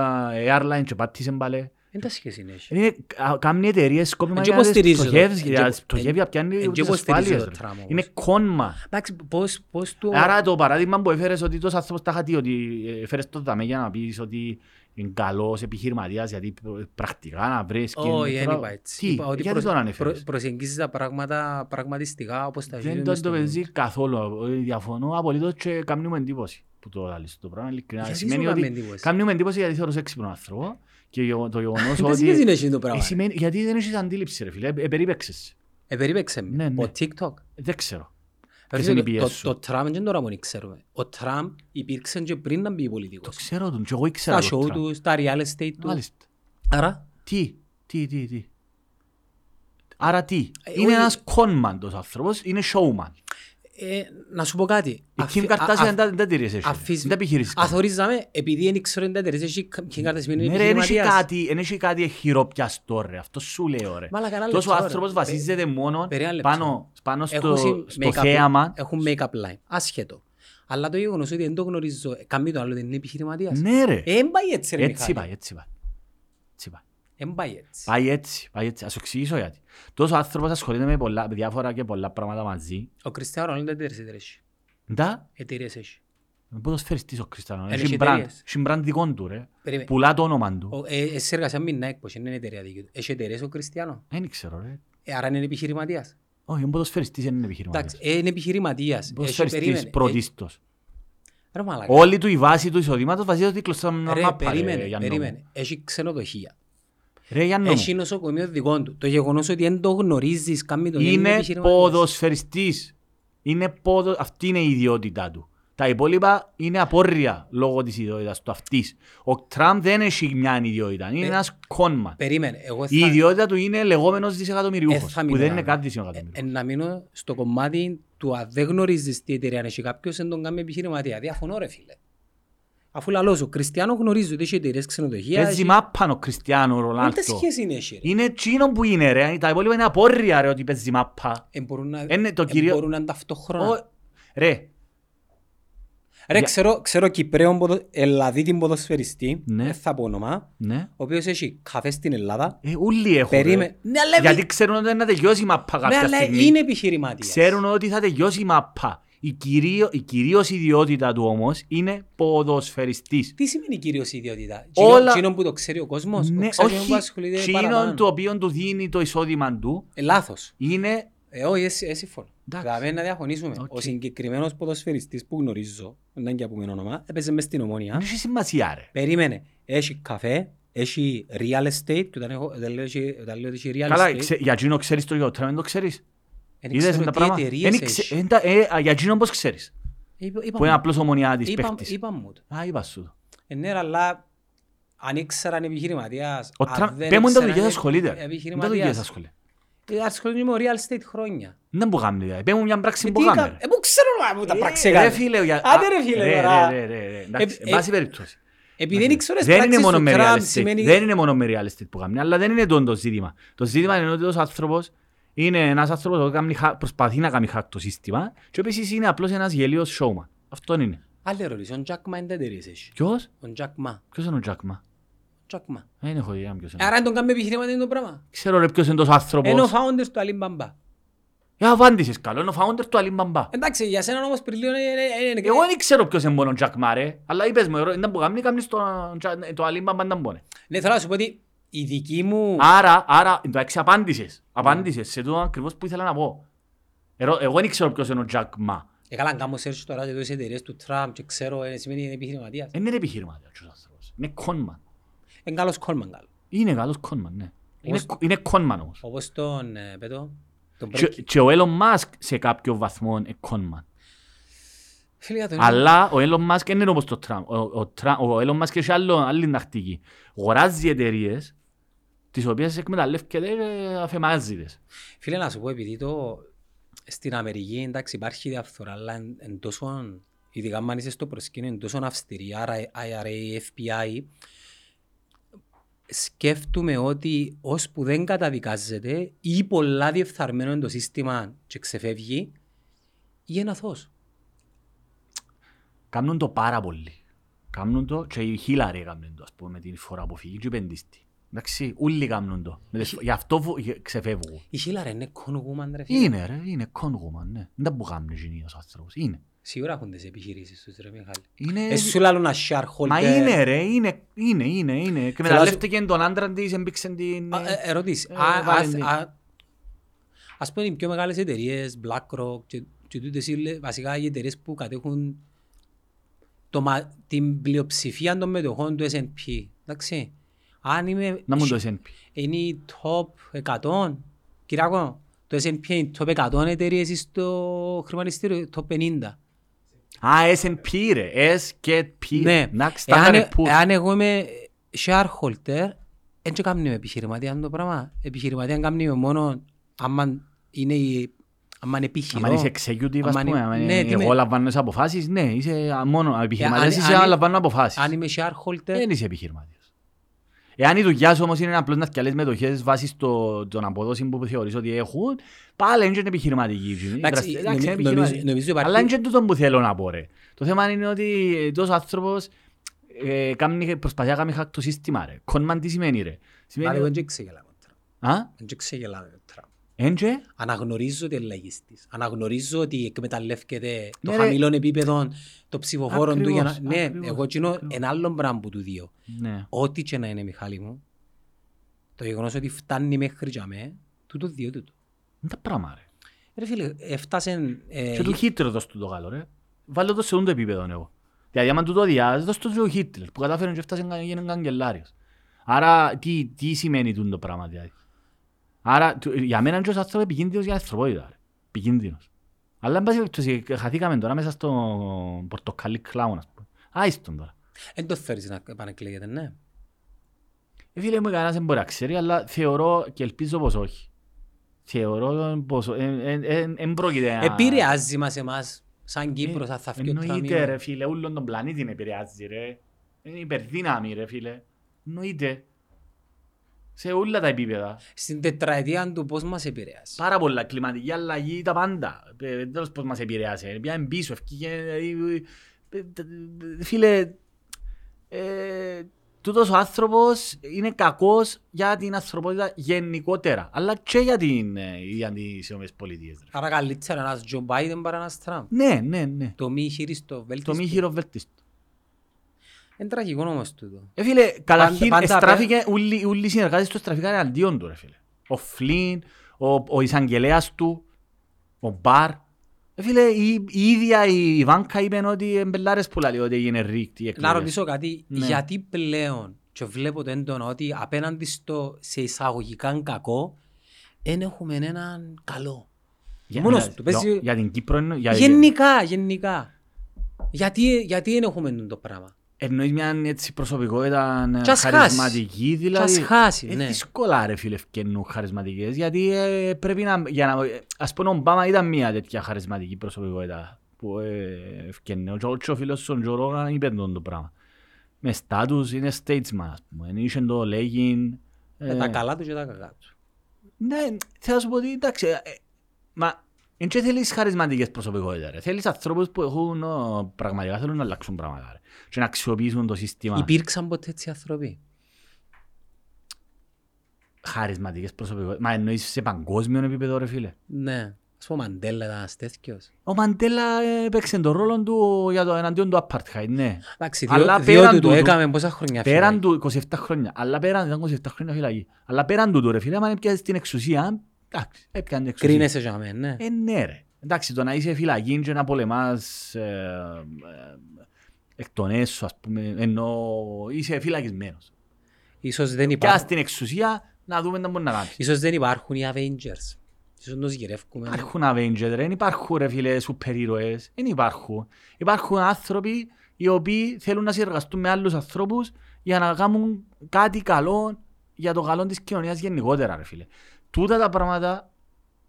airline και πάτησαν πάλι. Δεν τα σχέση είναι. έχει. Είναι, α, κάνουν εταιρείες σκόπιμα Εν για και να τις υποστηρίζει το- πτωχεύεις, εν για να και- τις πτωχεύει απ' πιάνει εν και τις υποστηρίζει ασφάλειες. το ρε. Τραμπ όμως. Είναι κόνμα. Εντάξει, πώς, πώς του... Άρα το παράδειγμα που έφερες ότι τόσο άνθρωπος τα είχα ότι ε, έφερες το δαμέ για να πεις ότι είναι καλός επιχειρηματίας γιατί π- πρακτικά να βρεις και... Όχι, δεν τώρα- είπα έτσι. Τι, Είπα ότι γιατί προσ- τον προ- ανέφερες. προσεγγίζεις τα πράγματα πραγματιστικά όπως τα Δεν ζούμε τον στο το μυαλό. παίζει καθόλου. Ε, Διαφωνώ απολύτως και κάνουμε εντύπωση που το λαλείς το πράγμα. ειλικρινά. Γιατί Σημαίνει σου ότι κάνουμε εντύπωση; κάνουμε εντύπωση γιατί θεωρώ σε έξυπνο άνθρωπο και γεγο- το γεγονός Δεν ότι... σχέση είναι εσύ το πράγμα. Ε, σημαίνει- Γιατί δεν έχεις αντίληψη ρε φίλε, ε, ε, περίπαιξες. Ε, περίπαιξε με. Ναι, ναι. Ο TikTok; Δεν ξέρω. Βέβαια, είναι οι το- πιέσεις Το σου. το Τραμπ δεν τώρα μόνο ξέρουμε. Ο Τραμπ υπήρξε και πριν να μπει Το πολιτικός. ξέρω τον και εγώ ήξερα Στα τον show Τραμπ. τους, στα real estate τους. Μάλιστα. Άρα, Τι, τι, τι, τι. Άρα τι; Ε, Είναι όχι. ένας κόνμαν τόσο άνθρωπος, είναι showman. Ε, να σου πω κάτι. Η Αφι- Kim α- Kardashian α- δεν δεν τηρείς εσύ. αφής- Δεν τα επιχειρήσεις. κανένα. Αθωρίζαμε, επειδή δεν ξέρω τι εταιρείες έχει Kim Kardashian είναι Ναι ρε, δεν έχει επιχειρηματίας. κάτι, δεν έχει κάτι χειροπιαστό ρε, αυτό σου λέω ρε. Μάλακα, ένα Τόσο λεπτό, άνθρωπος ρε. βασίζεται μόνο Περί ένα λεπτό. πάνω, πάνω Έχουν στο, συ- στο make-up- θέαμα. Έχουν make-up line. Άσχετο. Αλλά το γεγονός ότι δεν το γνωρίζω, ε, κάνει το άλλο δεν είναι επιχειρηματίας. Ναι ρε, Ε, Εν πάει έτσι ρε έτσι Μιχάλη. πάει, έτσι πάει. Έτσι πάει. Εν πάει έτσι. Πάει έτσι, πάει έτσι. Ας σου εξηγήσω γιατί. Τόσος άνθρωπος ασχολείται με πολλά, διάφορα και πολλά πράγματα μαζί. Ο Κριστιανό Ρονάλντο εταιρείες εταιρείες έχει. Ντά, Εταιρείες έχει. είναι ποδοσφαιριστής ο Κριστιανό. Εν Έχει έχει μπραντ, εταιρείες. έχει μπραντ δικό του ρε. Περίμενε. Πουλά το όνομα του. Ο- ε, Εσύ εργασίας με Nike πως είναι εταιρεία δική του. Έχει εταιρείες ο Κριστιανό; Δεν ξέρω ρε. Ε, Άρα είναι επιχειρηματίας. Όχι, είναι ποδοσφαιριστής, δεν είναι επιχειρηματίας. Εντάξει, ε, είναι επιχειρηματίας. Έχει Ποδοσφαιριστής περίμενε. πρωτίστως. Ε, Ρε μαλάκα. Όλη του η βάση του εισοδήματος βασίζεται ότι κλωστά μια Ρε, μάπα ρε περίμενε, Γιάννο μου. περίμενε. Έχει ξενοδοχεία. Ρε Γιάννο Έχει μου. νοσοκομείο δικό του. Το γεγονός ότι δεν το γνωρίζεις κάνει τον Είναι επιχειρηματίας. ποδοσφαιριστής. Είναι ποδο... Αυτή είναι η ιδιότητά του. Τα υπόλοιπα είναι απόρρια λόγω της ιδιότητας του αυτής. Ο Τραμπ δεν έχει μια ιδιότητα. Είναι Ε, ένας κόνμα. Περίμενε. Εγώ Η θα- ιδιότητα του είναι λεγόμενος ε, δισεκατομμυριούχος. θα Που μείνω δεν είναι να- κάτι ε, δισεκατομμυριούχος. ε, Να μείνω στο κομμάτι του αν δεν γνωρίζεις τι εταιρεία έχει κάποιος δεν τον κάνει επιχειρηματία. Διαφωνώ ρε φίλε. Αφού λαλώ σου, Κριστιανό γνωρίζει ότι έχει εταιρείες ξενοδοχεία. Παίζει μάπαν ο Κριστιανό Ούτε Ρονάλτο. σχέση είναι έχει ρε. Είναι εκείνο που είναι ρε. Τα υπόλοιπα είναι απόρρια ρε ότι παίζει μάπα. Ε, μπορούν να- Είναι το ε, κυρίω- μπορούν να είναι ταυτόχρονα. Ω, Ρε, Ρε, Για- ξέρω, ξέρω Κυπρέον ποδο... Ελλαδίτη ποδοσφαιριστή, Ναι. δεν θα πω όνομα, ναι. ο οποίος έχει καφέ στην Ελλάδα. Ε, ούλοι έχουν. Περίμε... ρε. Ναι, αλλά, Γιατί ξέρουν ότι να τελειώσει η μάππα ναι, κάποια αλλά στιγμή. είναι επιχειρηματίας. Ξέρουν ότι θα τελειώσει η μάππα. Η, κυρίω, η κυρίως ιδιότητα του όμως είναι ποδοσφαιριστής. Τι σημαίνει κυρίως ιδιότητα; Όλα- Εκείνο που το ξέρει ο κόσμος, Ναι, ο ξέρει που όχι, ασχολείται εκείνον παραπάνω. το οποίο του δίνει το εισόδημα του Ε, λάθος. είναι Ε, όχι, εσύ, εσύ συμφωνώ. Εντάξει. Δηλαδή να διαφωνήσουμε. Οκ. Ο συγκεκριμένος ποδοσφαιριστής που γνωρίζω, δεν είναι και από μένα όνομα, έπαιζε μες στην Ομόνοια. δεν έχει σημασία ρε. Περίμενε, έχει καφέ, έχει real estate και όταν, έχω, όταν, λέω, έχει- όταν λέω ότι έχει real Καλά, estate, ξε- για εκείνο ξέρεις το Γιώτρα, δεν το ξέρεις. Δεν Είδες ξέρω τα τι πράγματα; εταιρείες Εν έχεις. ξε- εν τα- ε, α, Για εκείνο πώς ξέρεις; Είπα- είπα Που είναι μου. απλώς ομονιάτης Είπα- παίχτης. Είπα μου το. Α, είπα σου το. Ε, ναι, αλλά αν ήξεραν επιχειρηματίας, Ο αν Τραμπ- δεν πέ μου τα ήξεραν δουλειά σας ασχολείται. ρε. επιχειρηματίας, Δεν τα δουλειά σας ασχολείται. ε, ασχολούμαι με το real estate χρόνια. Δεν που κάνει δηλαδή. Πέ μου μια πράξη Ε, που τι κάνει. κα- ρε. ε, πού ξέρω να μου τα Ε, πράξεις ρε κάνει. φίλε, για- Άντε α, ρε φίλε ρε, τώρα. ρε, ρε, ρε, εντάξει, Ε, εν ε, πάση περιπτώσει. Επειδή δεν ήξερες Δεν είναι πράξεις μόνο του με real Τραμπ, estate. σημαίνει... Δεν είναι μόνο με real estate που κάνει, αλλά δεν είναι το το ζήτημα. Το ζήτημα είναι ότι ο άνθρωπος είναι ένας άνθρωπος που κάνει hack- προσπαθεί να κάνει hack το σύστημα και επίσης είναι απλώς ένας γελίος showman. Αυτό είναι. Άλλη ερώτηση, ο Jack Ma είναι εταιρείες έχει. Ποιος; Ο Jack Ma. Ποιος είναι ο Jack Ma? Jack Ma. Δεν έχω ιδέα ποιος είναι. Άρα αν τον κάνουμε επιχειρηματία είναι το πράγμα. Ξέρω ρε ποιος είναι τόσος άνθρωπος. Είναι ο founder του Alibaba. Ε, απάντησες καλό, είναι ο founder του Alibaba. Εντάξει, για σένα όμως πριν λίγο είναι... είναι- είναι- Εγώ δεν ξέρω ποιος είναι μόνο ο Jack Ma ρε, αλλά είπες μου, ερώ- ήταν που κάνει, κάνεις το, το Alibaba δεν μπορεί. Ναι, θέλω να σου πω ότι η δική μου... Άρα, άρα, εντάξει, απάντησες. Απάντησες σε τούτο ακριβώς που ήθελα να πω. Ερώ- Εγώ δεν ξέρω ποιος είναι ο Jack Ma. Ε, καλά, αν κάνω search τώρα και τις εταιρείες του Τραμπ και ξέρω, ε, σημαίνει είναι επιχειρηματίας. Δεν είναι επιχειρηματίας ο άνθρωπος. Είναι conman. Είναι καλός κόλμαν καλό. Είναι καλός conman, ναι. Είναι, Όπως- είναι conman όμως. Όπως τον, ε, πέτω, τον Και, Brexit. και ο Elon Musk σε κάποιο βαθμό είναι conman. Φίλε, για τον Αλλά ο Elon Musk δεν είναι όπως το Trump. Ο, ο, Tra- ο Elon Musk έχει άλλο, άλλη τακτική. Αγοράζει εταιρείες τις οποίες εκμεταλλεύκεται και αφαιμάζει τις. Φίλε, να σου πω, επειδή το στην Αμερική εντάξει, υπάρχει διαφθορά, αλλά εν, εν τόσο, ειδικά αν είσαι στο προσκήνιο, είναι τόσο αυστηρή, άρα IRA, FBI, σκέφτομαι ότι ώσπου δεν καταδικάζεται ή πολλά διεφθαρμένο είναι το σύστημα και ξεφεύγει, ή ένα αθώος. Κάνουν το πάρα πολύ. Κάνουν το και η Χίλαρη έκαναν το, ας πούμε, με την φορά που φύγει και η πεντίστη. Εντάξει, όλοι κάνουν το. Με τις- Γι' αυτό βου- γε- ξεφεύγουν. Η Χίλαρα είναι con woman, ρε φίλε. Είναι ρε, είναι κόнгωμα, ναι. Δεν που κάνουν εκείνοι ο άνθρωπος. Είναι. Σίγουρα έχουν τις επιχειρήσεις τους, ρε Μιχάλη. Είναι... Ε, σου λάλλουν ένα shareholder. Μα είναι ρε, είναι, είναι, είναι, είναι. Εκμεταλλεύτηκε τον άντρα της, έμπηξε την... Α, ε, Ερώτηση. Ε, Α- βάλε ας- την. α- Ας πούμε οι πιο μεγάλες εταιρείες, BlackRock και, και τούτες είναι βασικά οι εταιρείες που κατέχουν το, μα- την πλειοψηφία των μετοχών του S&P. Εντάξει. Αν είμαι, Να μου το S&P. είναι η top 100, Κυράκο, το S&P είναι η top 100 εταιρείες στο χρηματιστήριο, top 50. Α, S&P ρε, S και P. Ναι, Εντάξει, τα εάν, έκανε push. εάν εγώ είμαι shareholder, δεν και κάνουμε επιχειρηματία το πράγμα. Επιχειρηματία κάνουμε μόνο άμα είναι, η- άμα είναι επιχειρό. Αν είσαι executive, ας άμα πούμε, είναι- αν ναι, τι εγώ με- λαμβάνω τις αποφάσεις, ναι, είσαι μόνο επιχειρηματίας, αν- είσαι αν- να λαμβάνω αποφάσεις. Αν είμαι shareholder, Δεν είσαι επιχειρηματίας. Εάν η δουλειά σου όμως είναι απλώς να φτιαλείς μετοχές βάσει στο, των αποδόσεων που θεωρείς ότι έχουν, πάλι είναι και επιχειρηματική. Εντάξει, Εντάξει, νομι- είναι νομίζω- επιχειρηματική. νομίζω υπάρχει- Αλλά είναι και τούτο που θέλω να πω ρε. Το θέμα είναι ότι τόσο άνθρωπος ε, κάνει- προσπαθεί να κάνει hack το σύστημα ρε. Κόνμαν τι σημαίνει ρε. πάλι Σημαίνει... εγώ δεν ξεγελάμε. τώρα. Α, Δεν ξεγελάμε. τώρα. Έντζε. Αναγνωρίζω ότι είναι λαγιστής. Αναγνωρίζω ότι εκμεταλλεύεται το Ναι, ρε. χαμηλό επίπεδο των ψηφοφόρων του. Για να... Ακριβώς, Ναι, ακριβώς, εγώ κοινώ ακριβώς. ένα άλλο πράγμα που του δύο. Ναι. Ό,τι και να είναι, Μιχάλη μου, το γεγονός ότι φτάνει μέχρι για μέ, τούτο δύο τούτο. Είναι τα πράγμα ρε. Ρε φίλε, έφτασε... ε, Και του Χίτλερ δώσ' του το καλό ρε. Βάλε το σε ούντο επίπεδο εγώ. Δηλαδή άμα του το διάς, δώσ' το του Χίτλερ που κατάφερε και έφτασε να γίνει καγκελάριος. Άρα τι, τι σημαίνει τούτο το πράγμα δηλαδή; Άρα του- για μένα είναι και ως άνθρωπο επικίνδυνος για ανθρωπότητα ρε. Επικίνδυνος. Αλλά εν πάση περιπτώσει χαθήκαμε τώρα μέσα στο πορτοκαλί κλάουν ας πούμε. Άιστον τώρα. Εν το θέλεις να επανεκλέγεται, ναι. Ε, φίλε μου, κανένας δεν μπορεί να ξέρει, αλλά θεωρώ και ελπίζω πως όχι. Θεωρώ πως δεν πρόκειται να... Επηρεάζει μας εμάς, σαν Κύπρος, αν θα φύγει ο Εννοείται τραμείο. ρε φίλε, όλον τον πλανήτη επηρεάζει ρε. Είναι υπερδύναμη ρε φίλε. Εννοείται. Σε όλα τα επίπεδα. Στην τετραετία του πώς μας επηρεάζει. Πάρα πολλά κλιματική αλλαγή, τα πάντα. Ε, Τέλος πώς μας επηρεάσε. Πιάνε πίσω, ευκήγε... ε, ε, ε, Φίλε, ε, τούτος ο άνθρωπος είναι κακός για την ανθρωπότητα γενικότερα. Αλλά και για, την, ε, για τις Ηνωμένες Πολιτείες. ρε. Άρα καλύτερα ένας Τζο Μπάιντεν παρά ένας Τραμπ. Ναι, ναι, ναι. Το μη χειριστό, Το βέλτιστο. μη χειροβέλτιστο. Είναι τραγικό όμως τούτο. Ε, φίλε, καταρχήν πάντα εστράφηκε, όλοι όλοι οι συνεργάτες τους εστραφήκαν εναντίον του, ρε φίλε. Ο Φλίν, ο, ο εισαγγελέας του, ο Μπαρ. Ε, φίλε, η, η ίδια η, η Βάνκα είπε ότι εμπελάρες που λέει ότι έγινε ρίκτη η Να εκλογές. ρωτήσω κάτι, Ναι. γιατί πλέον, και βλέπω το έντονο ότι απέναντι στο σε εισαγωγικά κακό δεν έχουμε έναν καλό. Για, Μόνος για- του, παίζει- για- για την Κύπρο εννο- για, Γενικά, γενικά. Γιατί, γιατί δεν έχουμε το πράγμα; Εννοείς μια έτσι προσωπικότητα ε, Κι ας χάσεις. χαρισματική δηλαδή. Κι ας χάσεις, Ε, ναι. δύσκολα ρε φίλε ευκαινούν χαρισματικές γιατί ε, πρέπει να, για να, ε, ας πούμε ο Ομπάμα ήταν μια τέτοια χαρισματική προσωπικότητα που ε, ευκαινεί. Ο, και ο φίλος του Τζο Ρόγαν είπε τον το πράγμα. Με στάτους είναι statesman ας πούμε. Είχε το λέγειν. Με τα καλά τους και τα κακά τους. Ναι, θέλω να σου πω ότι εντάξει, ε, μα δεν και θέλεις χαρισματικές προσωπικότητες ρε. Θέλεις ανθρώπους που έχουν ο, πραγματικά θέλουν να αλλάξουν πράγματα ρε. Και να αξιοποιήσουν το σύστημα. Υπήρξαν ποτέ έτσι άνθρωποι; Χαρισματικές προσωπικότητες. Μα εννοείς σε παγκόσμιο επίπεδο ρε φίλε. Ναι. Ας πούμε ο Μαντέλα ήταν ένας τέτοιος. Ο Μαντέλα ε, έπαιξε τον ρόλο του για το εναντίον του apartheid, ναι. Εντάξει, Αλλά διό- πέραν διότι το τούτου- έκαμε πόσα χρόνια Πέραν φύγει. του 27 χρόνια, αλλά πέραν, ήταν 27 χρόνια φυλακή. Αλλά πέραν του ρε φίλε, αν έπιασες την εξουσία, εντάξει, έπιανε την εξουσία. Κρίνεσαι για μένα, ναι. Ε, ναι ρε. Εντάξει, το να είσαι φυλακή και να πολεμάς ε, ε, εκ των έσω, ας πούμε, ενώ είσαι φυλακισμένος. Ίσως δεν Και υπάρχουν. στην εξουσία να δούμε τι μπορεί να κάνεις. Ίσως δεν υπάρχουν οι Avengers. Ίσως να τους γυρεύκουμε. Υπάρχουν Avengers, ρε. δεν υπάρχουν ρε φίλε σούπερ ήρωες, δεν υπάρχουν. Υπάρχουν άνθρωποι οι οποίοι θέλουν να συνεργαστούν με άλλους ανθρώπους για να κάνουν κάτι καλό για το καλό της κοινωνίας γενικότερα ρε φίλε. Τούτα τα πράγματα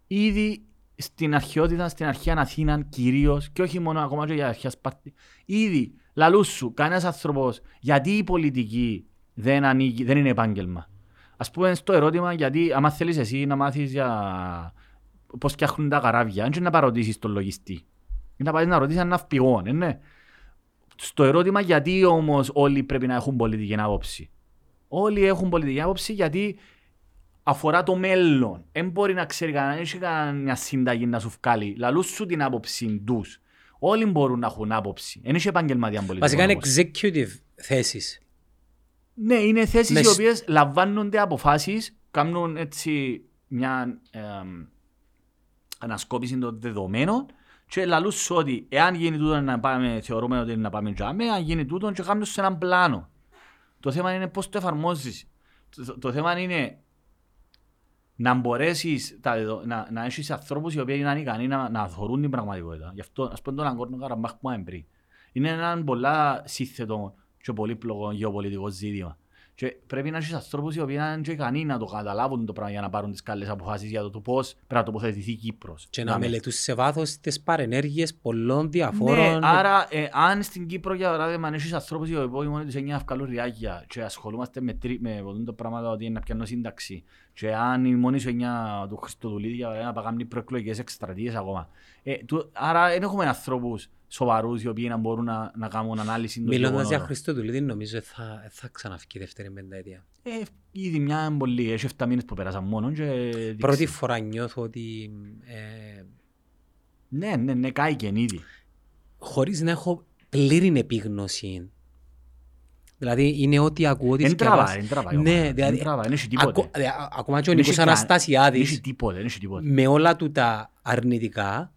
ήδη στην αρχαιότητα, στην αρχαία Αθήνα κυρίως και όχι μόνο ακόμα και για αρχαία Σπάρτη, ήδη λαλούς σου κανένας άνθρωπος γιατί η πολιτική δεν, ανοίγει, δεν είναι επάγγελμα. Ας πούμε στο ερώτημα γιατί άμα θέλεις εσύ να μάθεις για πώς φτιάχνουν τα καράβια, δεν είναι να παροτήσεις τον λογιστή. Είναι να πάεις να ρωτήσεις έναν ναυπηγό, ε, ναι. Στο ερώτημα γιατί όμως όλοι πρέπει να έχουν πολιτική άποψη. Όλοι έχουν πολιτική άποψη γιατί αφορά το μέλλον. Δεν μπορεί να ξέρει κανένα, δεν έχει κανένα συνταγή να σου βγάλει. Λαλούς σου την άποψη τους. Όλοι μπορούν να έχουν άποψη. Δεν έχει επαγγελματία πολιτική Βασικά είναι άποψη. executive θέσεις. Ναι, είναι θέσεις Με οι σ- οποίες λαμβάνονται αποφάσεις, κάνουν έτσι μια εμ, ανασκόπηση των δεδομένων και λαλούς σου ότι εάν γίνει τούτο να πάμε, θεωρούμε ότι είναι να πάμε τζάμε, αν γίνει τούτο και κάνουν σε έναν πλάνο. Το θέμα είναι πώς το εφαρμόζεις. Το, το- το θέμα είναι να μπορέσεις τα, δεδο- να, να έχεις ανθρώπους οι οποίοι είναι ικανοί να, να θωρούν την πραγματικότητα. Γι' αυτό, ας πούμε, τον Αγκόρνο Καραμπάχ που είπαμε πριν. Είναι ένα πολλά σύνθετο και πολύπλοκο γεωπολιτικό ζήτημα. Και πρέπει να έχεις ανθρώπους οι οποίοι να είναι και ικανοί να το καταλάβουν το πράγμα για να πάρουν τις καλές αποφάσεις για το, το πώς πρέπει να τοποθετηθεί η Κύπρος. Και να Δάμε. μελετούν σε βάθος τις παρενέργειες πολλών Ναι, διαφόρων. άρα ε, αν στην Κύπρο για παράδειγμα αν έχεις ανθρώπους οι οποίοι μόνοι τους εννιά αυκαλούν ριάκια και ασχολούμαστε με, τρί, με ποτούν τα πράγματα ότι είναι να πιάνω σύνταξη και αν η μόνη σου εννιά του Χριστοδουλίδη για παράδειγμα να παγάμνει προεκλογικές εκστρατείες ακόμα. Ε, του, άρα δεν έχουμε ανθρώπους σοβαρούς οι οποίοι να μπορούν να, να κάνουν ανάλυση των Μιλώντας για γεγονότων. Χριστοδουλίδη νομίζω θα, θα ξαναφύγει η δεύτερη πενταετία. Ε, ήδη μια πολύ, έχει 7 μήνες που πέρασαν μόνο και... Πρώτη δείξει. φορά νιώθω ότι ε, Ναι, ναι, ναι, κάηκεν ήδη. χωρίς να έχω πλήρη επίγνωση Δηλαδή είναι ό,τι ακούω ότι Εν τραβά, σκεφάς. εν τραβά. Ναι, δηλαδή, Εν τραβά, δεν έχει ακο- τίποτε. δε- α- ακόμα και ο Δεν έχει Νίκος κα- Δεν Αναστασιάδης έχει τίποτε, δεν έχει τίποτε. με όλα του τα αρνητικά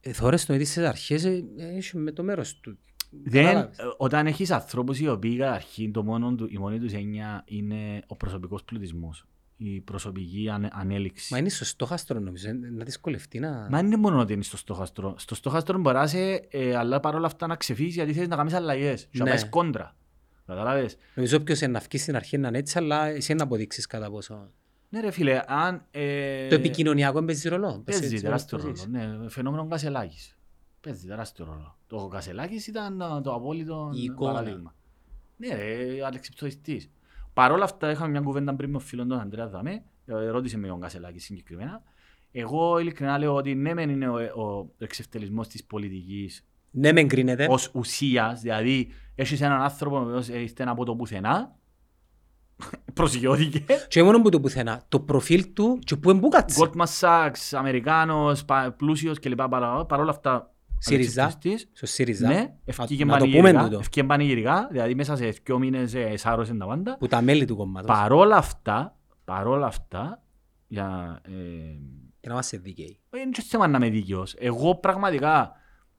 ε, θωρές τον ότι στις αρχές ε, ε, έχει με το μέρος του. Δεν, Κατάλαβες. ε, όταν έχεις ανθρώπους οι οποίοι καταρχήν το μόνο του, η μόνη τους έννοια είναι ο προσωπικός πλουτισμός. Η προσωπική ανε, ανέλυξη. Μα είναι στο στόχαστρο νομίζω, ε, να δυσκολευτεί να... Μα είναι μόνο ότι είναι στο στόχαστρο. Στο στόχαστρο μπορείς να είσαι, ε, αλλά παρόλα αυτά να ξεφύγεις γιατί θέλεις να κάνεις αλλαγές. Και να Ναι. πάεις κόντρα. Καταλάβες. Νομίζω όποιος είναι να βγει στην αρχή να είναι έτσι, αλλά εσύ να αποδείξεις κατά πόσο. Ναι ρε φίλε, αν... Ε, Το επικοινωνιακό παίζει ρόλο. Πες Παίζει έτσι, τεράστιο όπως ρόλο. το Ναι, φαινόμενο Κασελάκης. Παίζει τεράστιο ρόλο. Το Κασελάκης ήταν α, το απόλυτο Η εικόνα. παράδειγμα. Ναι ρε, αλεξιπτοιστής. Παρ' όλα αυτά είχαμε μια κουβέντα πριν με ο φίλον τον Αντρέα Δαμέ, ε, ρώτησε με τον Κασελάκη συγκεκριμένα. Εγώ ειλικρινά λέω ότι ναι μεν είναι ο, ο εξευτελισμός της πολιτικής Ναι, με εγκρίνεται. ως ουσίας, δηλαδή έχεις έναν άνθρωπο ο οποίος ήρθε από το πουθενά, προσγειώθηκε, Και μόνο που το πουθενά, το προφίλ του και που εμπούκατσε. Goldman Sachs, Αμερικάνος, πα- πλούσιος κλπ. Παρ' όλα αυτά, ΣΥΡΙΖΑ. αλεξιπτοιστής. Στο ΣΥΡΙΖΑ. Ναι, ευκήκε να το πούμε πανηγυρικά, τούτο. ευκήκε πανηγυρικά, δηλαδή μέσα σε δύο μήνες ε, εσάρωσε τα πάντα. Που τα μέλη του κόμματος. Παρόλα αυτά, παρόλα αυτά, για, ε, Και να είμαστε δίκαιοι. δεν είναι θέμα να είμαι δίκαιος. Εγώ πραγματικά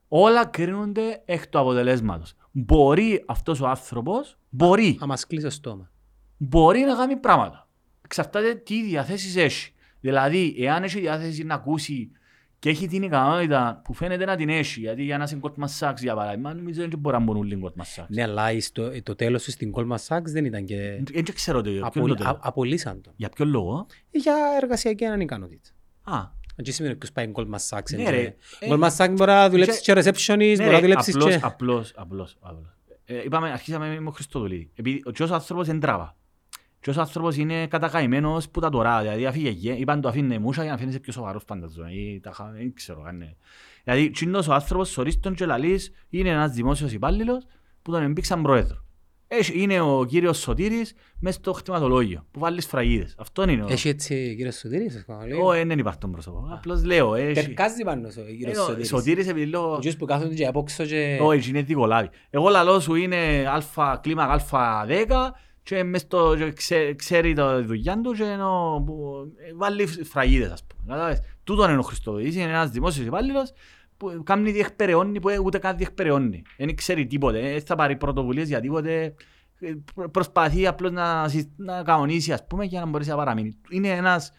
όλα κρίνονται εκ του αποτελέσματος. Μπορεί αυτός ο άνθρωπος, μπορεί, Θα μας κλείσει το στόμα. μπορεί να κάνει πράγματα. Εξαρτάται τι διαθέσεις έχει. Δηλαδή, εάν έχει διάθεση να ακούσει και έχει την ικανότητα που φαίνεται να την έχει, γιατί για να είσαι Goldman Sachs για παράδειγμα, νομίζω δεν μπορεί να μπορούν όλοι Goldman Sachs. Ναι, αλλά στο, το τέλος του στην Goldman Sachs δεν ήταν και... Δεν ξέρω το, ποιο είναι το Απολύ, τέλος. α, απολύσαν τον. Για ποιο λόγο; Για εργασιακή ανικανότητα. Α, Δεν σημαίνει ποιος πάει Goldman Sachs. Ναι, είναι ρε. και- Ε, Goldman Sachs μπορεί να δουλέψεις και receptionist, ναι, μπορεί να ρε, δουλέψεις απλώς, και... απλώς, απλώς, απλώς. Ε, είπαμε, αρχίσαμε με ο Χριστοδουλίδη. Επειδή ο τσιός άνθρωπος δεν τράβα. Ο τσιός άνθρωπος είναι κατακαημένος που τα τώρα. Δηλαδή αφήγε, γε- είπαν το αφήνε μούσα για να φαίνεσαι πιο σοβαρός φανταζόμαι. Ή τα χα- Δεν ξέρω, κάνε. Δηλαδή, τσινός ο άνθρωπος, σωρίς τον και λαλείς, είναι ένας δημόσιος υπάλληλος που τον εμπήξαν πρόεδρο. Έχει- Είναι ο κύριος Σωτήρης μέσα στο χτιματολόγιο που βάλει σφραγίδες. Αυτό είναι. ο- Έχει έτσι κύριε Σωτήρης, ας πούμε, λέει. Ω, ε, δεν υπάρχει τον πρόσωπο. Απλώς λέω. έχει- Τερκάζει πάνω στο Ε, κύριος ο Σωτήρης. Σωτήρης επειδή λέω... Ο κύριος που κάθονται και απόξω και... Όχι, είναι δικολάβη. Εγώ λαλό σου είναι αλφα, κλίμακα αλφα 10 και μες στο, και ξέ- ξέρει το δουλειά του και ενώ, που, ε, βάλει φραγίδες ας πούμε. Κατάλαβες. Τούτον είναι ο Χριστοδοτής, είναι ένας δημόσιος υπάλληλος που κάνει διεκπεραιώνει που ούτε καν διεκπεραιώνει. Δεν ξέρει τίποτε, δεν θα πάρει πρωτοβουλίες για τίποτε. Ε, προ- Προσπαθεί απλώς να, συ- να κανονίσει ας πούμε για να μπορέσει να παραμείνει. Είναι ένας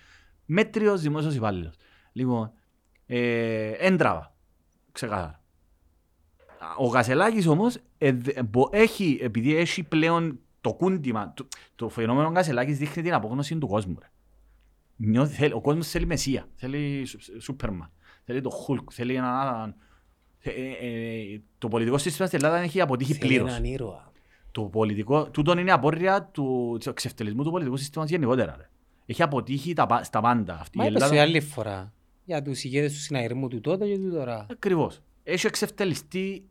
μέτριος δημόσιος υπάλληλος. Λοιπόν, ε, έντραβα, ξεκάθαρα. Ο Κασελάκης όμως ε, δε- μπο- έχει, επειδή έχει πλέον το κούντιμα, το, το φαινόμενο Κασελάκης δείχνει την απόγνωση του κόσμου. Ρε. Νιώθει, θέλει- ο κόσμος θέλει μεσία, θέλει Σου- Σούπερμαν, θέλει το Χουλκ, θέλει ένα... ε, ε, ε, το πολιτικό σύστημα στην Ελλάδα έχει αποτύχει Θέλει πλήρως. έναν ήρωα. Το πολιτικό, τούτον είναι απόρρια του του εξευτελισμού του πολιτικού συστήματος γενικότερα. Ρε. Έχει αποτύχει τα, πα- στα πάντα. Αυτή Μα η είπες Ελλάδα... σου άλλη φορά. Για τους ηγέτες του συναγερμού του τότε και του τώρα. Ακριβώς. Έχει εξευτελιστεί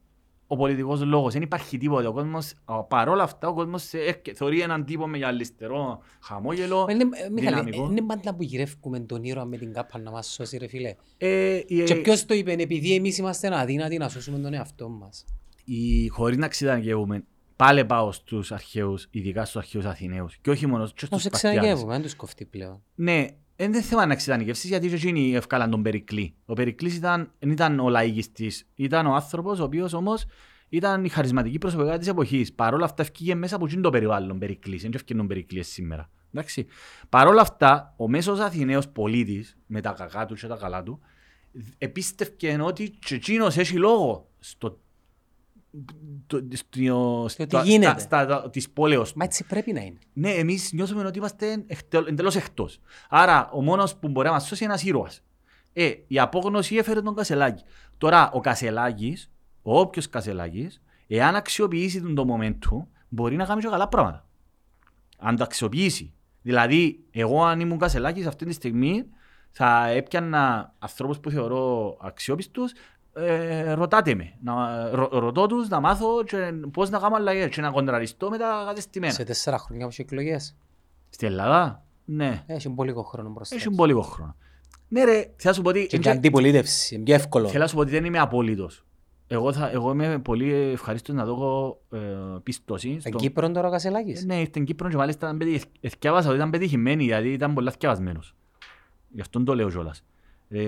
ο πολιτικός λόγος. Δεν υπάρχει τίποτα. Ο κόσμος, α, παρόλα αυτά, ο κόσμος ε, έρχε- θεωρεί έναν τύπο με γυαλιστερό χαμόγελο. Μα είναι- ε, Μιχάλη, δυναμικό. είναι πάντα που γυρεύκουμε τον ήρωα με την κάπα να μας σώσει ρε φίλε. Ε, ε, Και ποιος το είπε, επειδή εμείς είμαστε αδύνατοι να σώσουμε τον εαυτό μας. η- χωρίς να ξεδανικεύουμε, πάλι πάω στους αρχαίους, ειδικά στους αρχαίους Αθηναίους. Και όχι μόνο και Να στους σε Σπαρτιάτες. ξαναγεύουμε, δεν τους κοφτεί πλέον. Ναι, δεν είναι θέμα να ξεδανικεύσεις γιατί και εκείνοι ευκάλαν τον Περικλή. Ο Περικλής ήταν, δεν ήταν ο λαϊκιστής. Ήταν ο άνθρωπος ο οποίος όμως ήταν η χαρισματική προσωπικότητα της εποχής. Παρ' όλα αυτά ευκήγε μέσα από εκείνο το περιβάλλον Περικλής. Δεν ευκήγε τον Περικλής σήμερα. Εντάξει. Παρ' όλα αυτά, ο μέσος Αθηναίος πολίτης, με τα κακά του και τα καλά του, επίστευκε ότι και εκείνος έχει λόγο στο της πόλεως Μα έτσι πρέπει να είναι. ναι, εμείς νιώθουμε ότι είμαστε εκτελ- εντελώς εκτός. Άρα, ο μόνος που μπορεί να μας σώσει είναι ένας ήρωας. Ε, η απόγνωση έφερε τον Κασελάκη. Τώρα, ο Κασελάκης, ο όποιος Κασελάκης, εάν αξιοποιήσει τον το momentum, μπορεί να κάνει και καλά πράγματα. Αν το αξιοποιήσει. Δηλαδή, εγώ αν ήμουν Κασελάκης αυτή τη στιγμή, θα έπιανα ανθρώπους που θεωρώ αξιόπιστους, ε, ρωτάτε με. Να, ρω, ρωτώ τους να μάθω και πώς να κάνω αλλαγές και να κοντραριστώ με τα κατεστημένα. Σε τέσσερα χρόνια από τις εκλογές; Στην Ελλάδα, ναι. Έχει πολύ λίγο χρόνο μπροστά. Έχει πολύ λίγο χρόνο. Ναι ρε, θα σου πω ότι... Και και αντιπολίτευση, είναι πιο εύκολο. Θέλω να σου πω ότι δεν είμαι απόλυτος. Εγώ, θα, εγώ είμαι πολύ ευχαριστώ να δω ε, πίστοση. Στην στο- Κύπρο τώρα ο Ε, Κασελάκης; Ναι, στην Κύπρο και μάλιστα ήταν πετυχ- εθιάβασα ότι ήταν πετυχημένη γιατί ήταν πολλά θυκευασμένος. Γι' αυτόν το λέω κιόλας. Ε,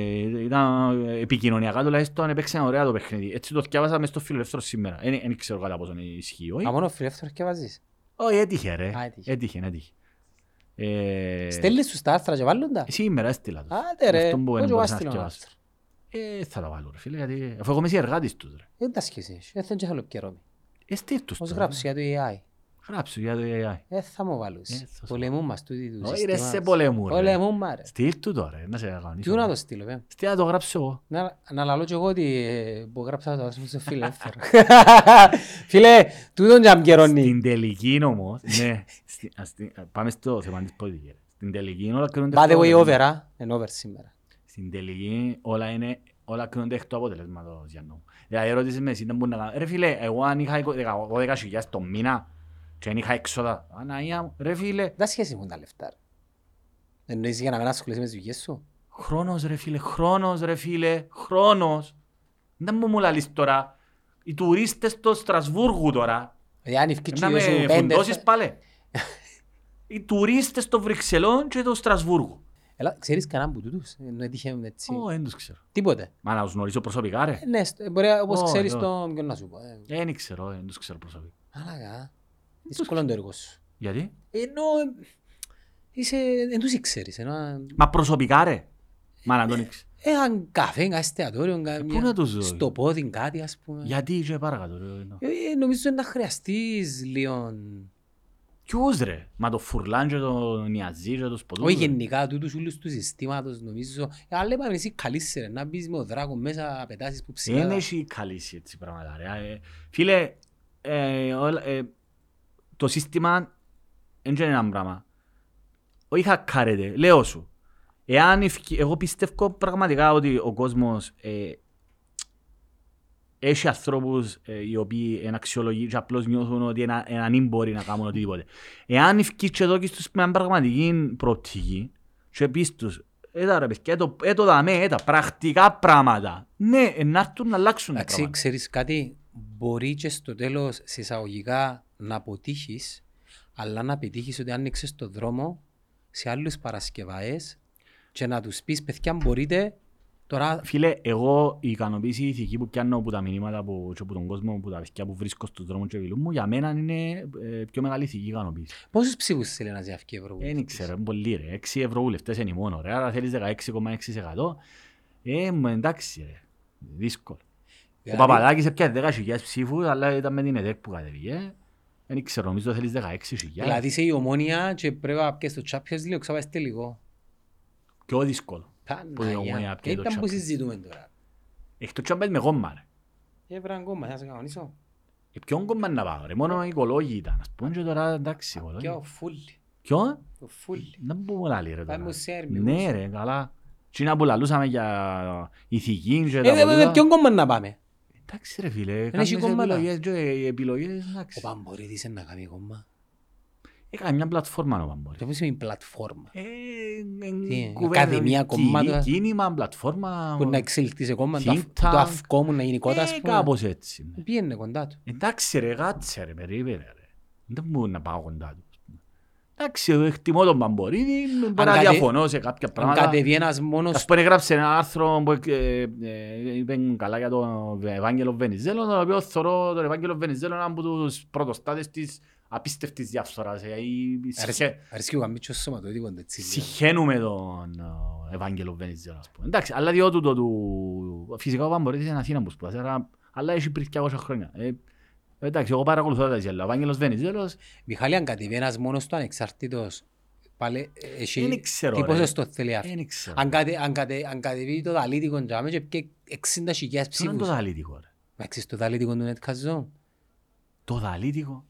ήταν ε, επικοινωνιακά τουλάχιστον έπαιξε ωραία το παιχνίδι. Έτσι το θυκεύασα μες στο φιλελεύθερο σήμερα. Δεν ξέρω κατά πόσο ισχύει. όχι. Α, μόνο φιλεύθερος και βάζεις. Όχι, έτυχε ρε. Α, έτυχε. Έτυχε, έτυχε. Ε, Στέλνεις τους τα άρθρα και βάλουν τα. Σήμερα έστειλα τους. Άντε ρε, Αυτό που δεν πώς μπορούσα βάζεις να την θυκευάσω. Ε, θα τα βάλω ρε φίλε, γιατί αφού εγώ είμαι εσύ εργάτης τους ρε. Δεν τας σχέση έχει. Δεν και θέλω καιρό. Ε, στείλ τους Πώς τώρα. γράψεις για το AI. Γράψου για το AI. Δεν θα μου βάλουν. Ε, θα σου Πολεμούν μας τούτοι τους Όχι ρε, σε συστήματος. πολεμούν ρε. Πολεμούν μα ρε. Στείλ του τώρα, να σε κανονίσω. Πού να το στείλω, πέ. Στείλ να το γράψω εγώ. Να, να λαλώ κι εγώ ότι ε, που γράψα το γράψα στο φιλεύθερο. Φίλε, τούτον και αμπκαιρώνει. Στην τελική όμως, ναι, στη- ας τη- πάμε στο θέμα της πολιτικής. ρε. Στην τελική όλα κρίνονται By εκ the του way, αποτελέσματος. over, α. Είναι over σήμερα. Στην τελική όλα είναι, όλα κρίνονται εκ του αποτελέσματος, Γιάννου. Δηλαδή ερώτησες με εσύ, δεν μπορεί να κάνω. Ρε φίλε, εγώ αν είχα 12 το μήνα και αν είχα έξοδα, Αναία μου, ρε φίλε, Δεν σχέση μου τα λεφτά. ρε. Εννοείς για να μην ασχολείσαι με τις δουλειές σου; χρόνος ρε φίλε, χρόνος ρε φίλε, χρόνος. Δεν μου μου λαλείς τώρα, οι τουρίστες στο Στρασβούργου τώρα, Δηλαδή, αν ευκεί να με σου πέντε... φουντώσεις πάλι. Οι τουρίστες των Βρυξελών και του Στρασβούργου. Έλα, ξέρεις κανέναν που τούτους; Ενώ έτυχε έτσι. Ω, δεν τους ξέρω. Τίποτε. Μα να τους γνωρίσω προσωπικά ρε. Ε, Ναι, στο- μπορεί όπως Ω, ξέρεις ω. τον... Ποιον να σου πω. ε. Δεν ξέρω, δεν τους ξέρω προσωπικά. Μαλάκα. Δύσκολο είναι το έργο σου. Γιατί; Ενώ είσαι, δεν τους ξέρεις. Ενώ, Μα προσωπικά ρε. Μα να τον ήξερε. έναν καφέ, ένα εστιατόριο, καμιά- να τους δω; στο πόδι κάτι ας πούμε. Γιατί και παρακάτω ρε. εννοώ. Ε, νομίζω να χρειαστείς λίγο... Ποιος ρε; Μα το φουρλάν και το νιαζί και το σποτού. Όχι γενικά τούτους όλους του συστήματος νομίζω. Ε, Αλλά είπαμε εσύ καλείς ρε, να μπεις με ο δράκο μέσα, πετάσεις που ψηλά. Δεν έχει καλύσει έτσι πράγματα ρε. Ε, Φίλε, ε, όλα- ε, το σύστημα δεν είναι ένα πράγμα. Όχι χακάρεται, λέω σου. Εάν ευκαι- εγώ πιστεύω πραγματικά ότι ο κόσμος ε, έχει ανθρώπους ε, οι οποίοι είναι αξιολογοί και απλώς νιώθουν ότι ένα, έναν ή μπορεί να κάνουν οτιδήποτε. Εάν ευκείς και εδώ και στους με μια πραγματική προοπτική και πεις τους «Έτα ρε παιδιά, έτο, έτο δαμέ, έτα, πρακτικά πράγματα». Ναι, ε, να έρθουν να αλλάξουν τα Εντάξει, πράγματα. ξέρεις κάτι, μπορεί και στο τέλος σε εισαγωγικά να αποτύχεις, αλλά να πετύχεις ότι άνοιξες το δρόμο σε άλλους παρασκευάες και να τους πεις παιδιά μπορείτε τώρα Φίλε, εγώ η ικανοποίηση ηθική που πιάνω από τα μηνύματα που, και από τον κόσμο, που τα παιδιά που βρίσκω στους δρόμους και μιλούν μου, για μένα είναι ε, πιο μεγάλη ηθική ικανοποίηση. πόσους ψήφους θέλει να ζεύει Ευρωβουλευτής; Δεν ξέρω, είναι πολύ ρε. 6 ευρωβουλευτές είναι μόνο ρε. Άρα θέλεις 16,6%. Ε, μου, εντάξει ρε. Δύσκολο. Ο Δηλαδή, Παπαδάκης έπιανε 10.000 ψήφους, αλλά ήταν με την ΕΔΕΚ που κατεβήκε. Δεν ξέρω, νομίζω θέλεις 16.000. Δηλαδή είσαι η ομόνια και πρέπει να πιέσεις το Champions League, ξάπας τελικό. Πιο δύσκολο. Που η Ομόνια Παναγιά, πιέζει το ήταν που Champions. συζητούμε τώρα. Έχει το τσάμπελ με κόμμα ρε. Ε, πρέπει ακόμα, θα σε κανονίσω. Ε, Ποιον κόμμα να πάω ρε. Μόνο οι οικολόγοι ήταν. Ας πούμε και τώρα εντάξει Και οικολόγοι. ο Φούλη. Ποιον; Ο Φούλη. Να μου λάλη ρε Πάει τώρα. μου Σέρμι, Ναι μου. ρε, καλά. Τι να που λαλούσαμε για ηθική και Ε, τα δε- δε- πολλά. ποιον κόμμα να πάμε. Εντάξει ρε φίλε, έχει κάνεις κόμματα. επιλογές και οι επιλογές Ο εντάξει. Παμπορίδης είναι να κάνει κόμμα. Έκανε μια πλατφόρμα ο Παμπόρης. Το πώς είναι η πλατφόρμα. Ε, Τι, ε, κουβέντα, ακαδημία κίνη- κομμάτων. Κίνημα, πλατφόρμα. Που να εξελιχθεί σε κόμμα, το Think αυ- το tank. αυκό μου να γίνει κότας, ας Ε, πούμε. κάπως έτσι. ναι. Πήγαινε κοντά του. Εντάξει ρε, κάτσε ρε, περίμενε ρε. Δεν μπορεί να πάω κοντά του. Εντάξει, εγώ εκτιμώ τον Παμπορίδη, μπορεί να κατε- διαφωνώ σε κάποια Αν πράγματα. κατεβεί ένας μόνος Ας πούμε έγραψε ένα άρθρο που ε, ε, είπε καλά για τον Ευάγγελο Βενιζέλο, το οποίο θεωρώ τον Ευάγγελο Βενιζέλο έναν από τους πρωτοστάτες της απίστευτης διαφθοράς. Ε, η- Αρέσκει- συχε- αρέσκει ο Γαμίτσος σωματοτύπων, έτσι. λίγο. Συχαίνουμε τον ε, Ευάγγελο Βενιζέλο, ας πούμε. Εντάξει, αλλά διότι το του... Φυσικά ο Παμπορίδης είναι Αθήνα που σπουδάζει, άρα- αλλά έχει πριν 200 χρόνια. Ε, εντάξει, εγώ παρακολουθώ τα ζέλα. Ο Ευάγγελος Βενιζέλος, Μιχάλη, αν κατεβεί ένας μόνος του ανεξάρτητος, πάλι ε, έχει... Δεν ξέρω, Τι ρε. ποσοστό θέλει αυτό. δεν ξέρω. Αν, κατε, αν, κατε, αν κατεβεί το δαλίτικο τζάμε και πιέ 60.000 Ποιο είναι το ψήφους. δαλίτικο, ρε; Εντάξει, το δαλίτικο του Netcast Το δαλίτικο;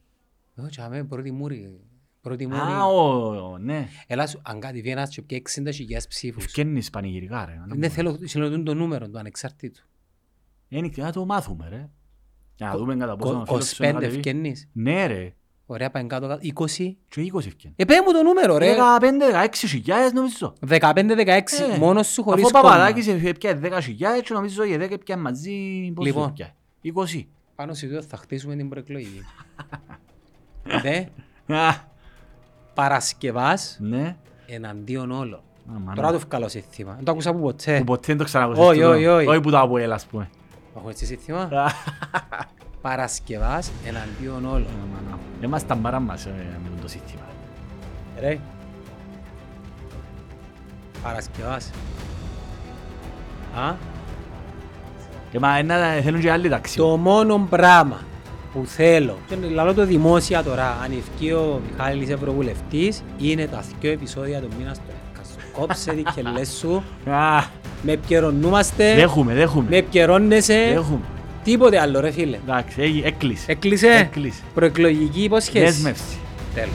Εγώ τζάμε πρώτη μούρη. Πρώτη μούρη. Α, ο, ναι. Έλα σου, αν κατεβεί ένας και πιέ 60.000 ψήφους. Ευκένεις πανηγυρικά, ρε. Δεν θέλω, θέλω το νούμερο του ανεξάρτητου. Είναι να το μάθουμε ρε. Για να δούμε κατά πόσο Κο- ο φίλος σου να 25 κατεβεί. ευκαινείς. Ναι ρε. Ωραία, πάει κάτω κάτω. 20. Και 20 ευκαινεί. Ε, πέ μου το νούμερο, ρε. 15-16 χιλιάδες νομίζω. 15-16, Ε, μόνος σου χωρίς Αφού ο κόμμα. Παπαδάκης έπιανε 10 χιλιάδες και νομίζω οι 10 έπιανε μαζί πόσο Λοιπόν. έπιανε. 20. Πάνω σε τούτο θα χτίσουμε την προεκλογή. Ναι, Α, Παρασκευάς Ναι. εναντίον όλων. Α, μάνα. Τώρα το βγάλω σύνθημα. Δεν το άκουσα από ποτέ. Που ποτέ δεν το ξανακούσεις. Όχι, τούτο. όχι, όχι. Όχι που το Αποέλ ας πούμε. Έχω έτσι σύνθημα. Α, Παρασκευάς εναντίον όλων. μάνα. Είμαστε τα μπάρα μας ε, με το σύστημα. Ρε. Παρασκευάς. Α, Ε, μα ένα, θέλουν και άλλοι ταξί. το μόνο πράγμα που θέλω, και λαλώ το δημόσια τώρα, αν ευκεί ο Μιχάλης Ευρωβουλευτής, είναι τα δύο επεισόδια του μήνα στο podcast. Κόψε τη κελές σου, Α, με επικαιρονούμαστε, Δέχουμε, δέχουμε. με επικαιρώνεσαι, Δέχουμε. τίποτε άλλο ρε φίλε. Εντάξει, έγι- έκλεισε. Έκλεισε, Έκλεισε. προεκλογική υποσχέση. Δέσμευση. Τέλος.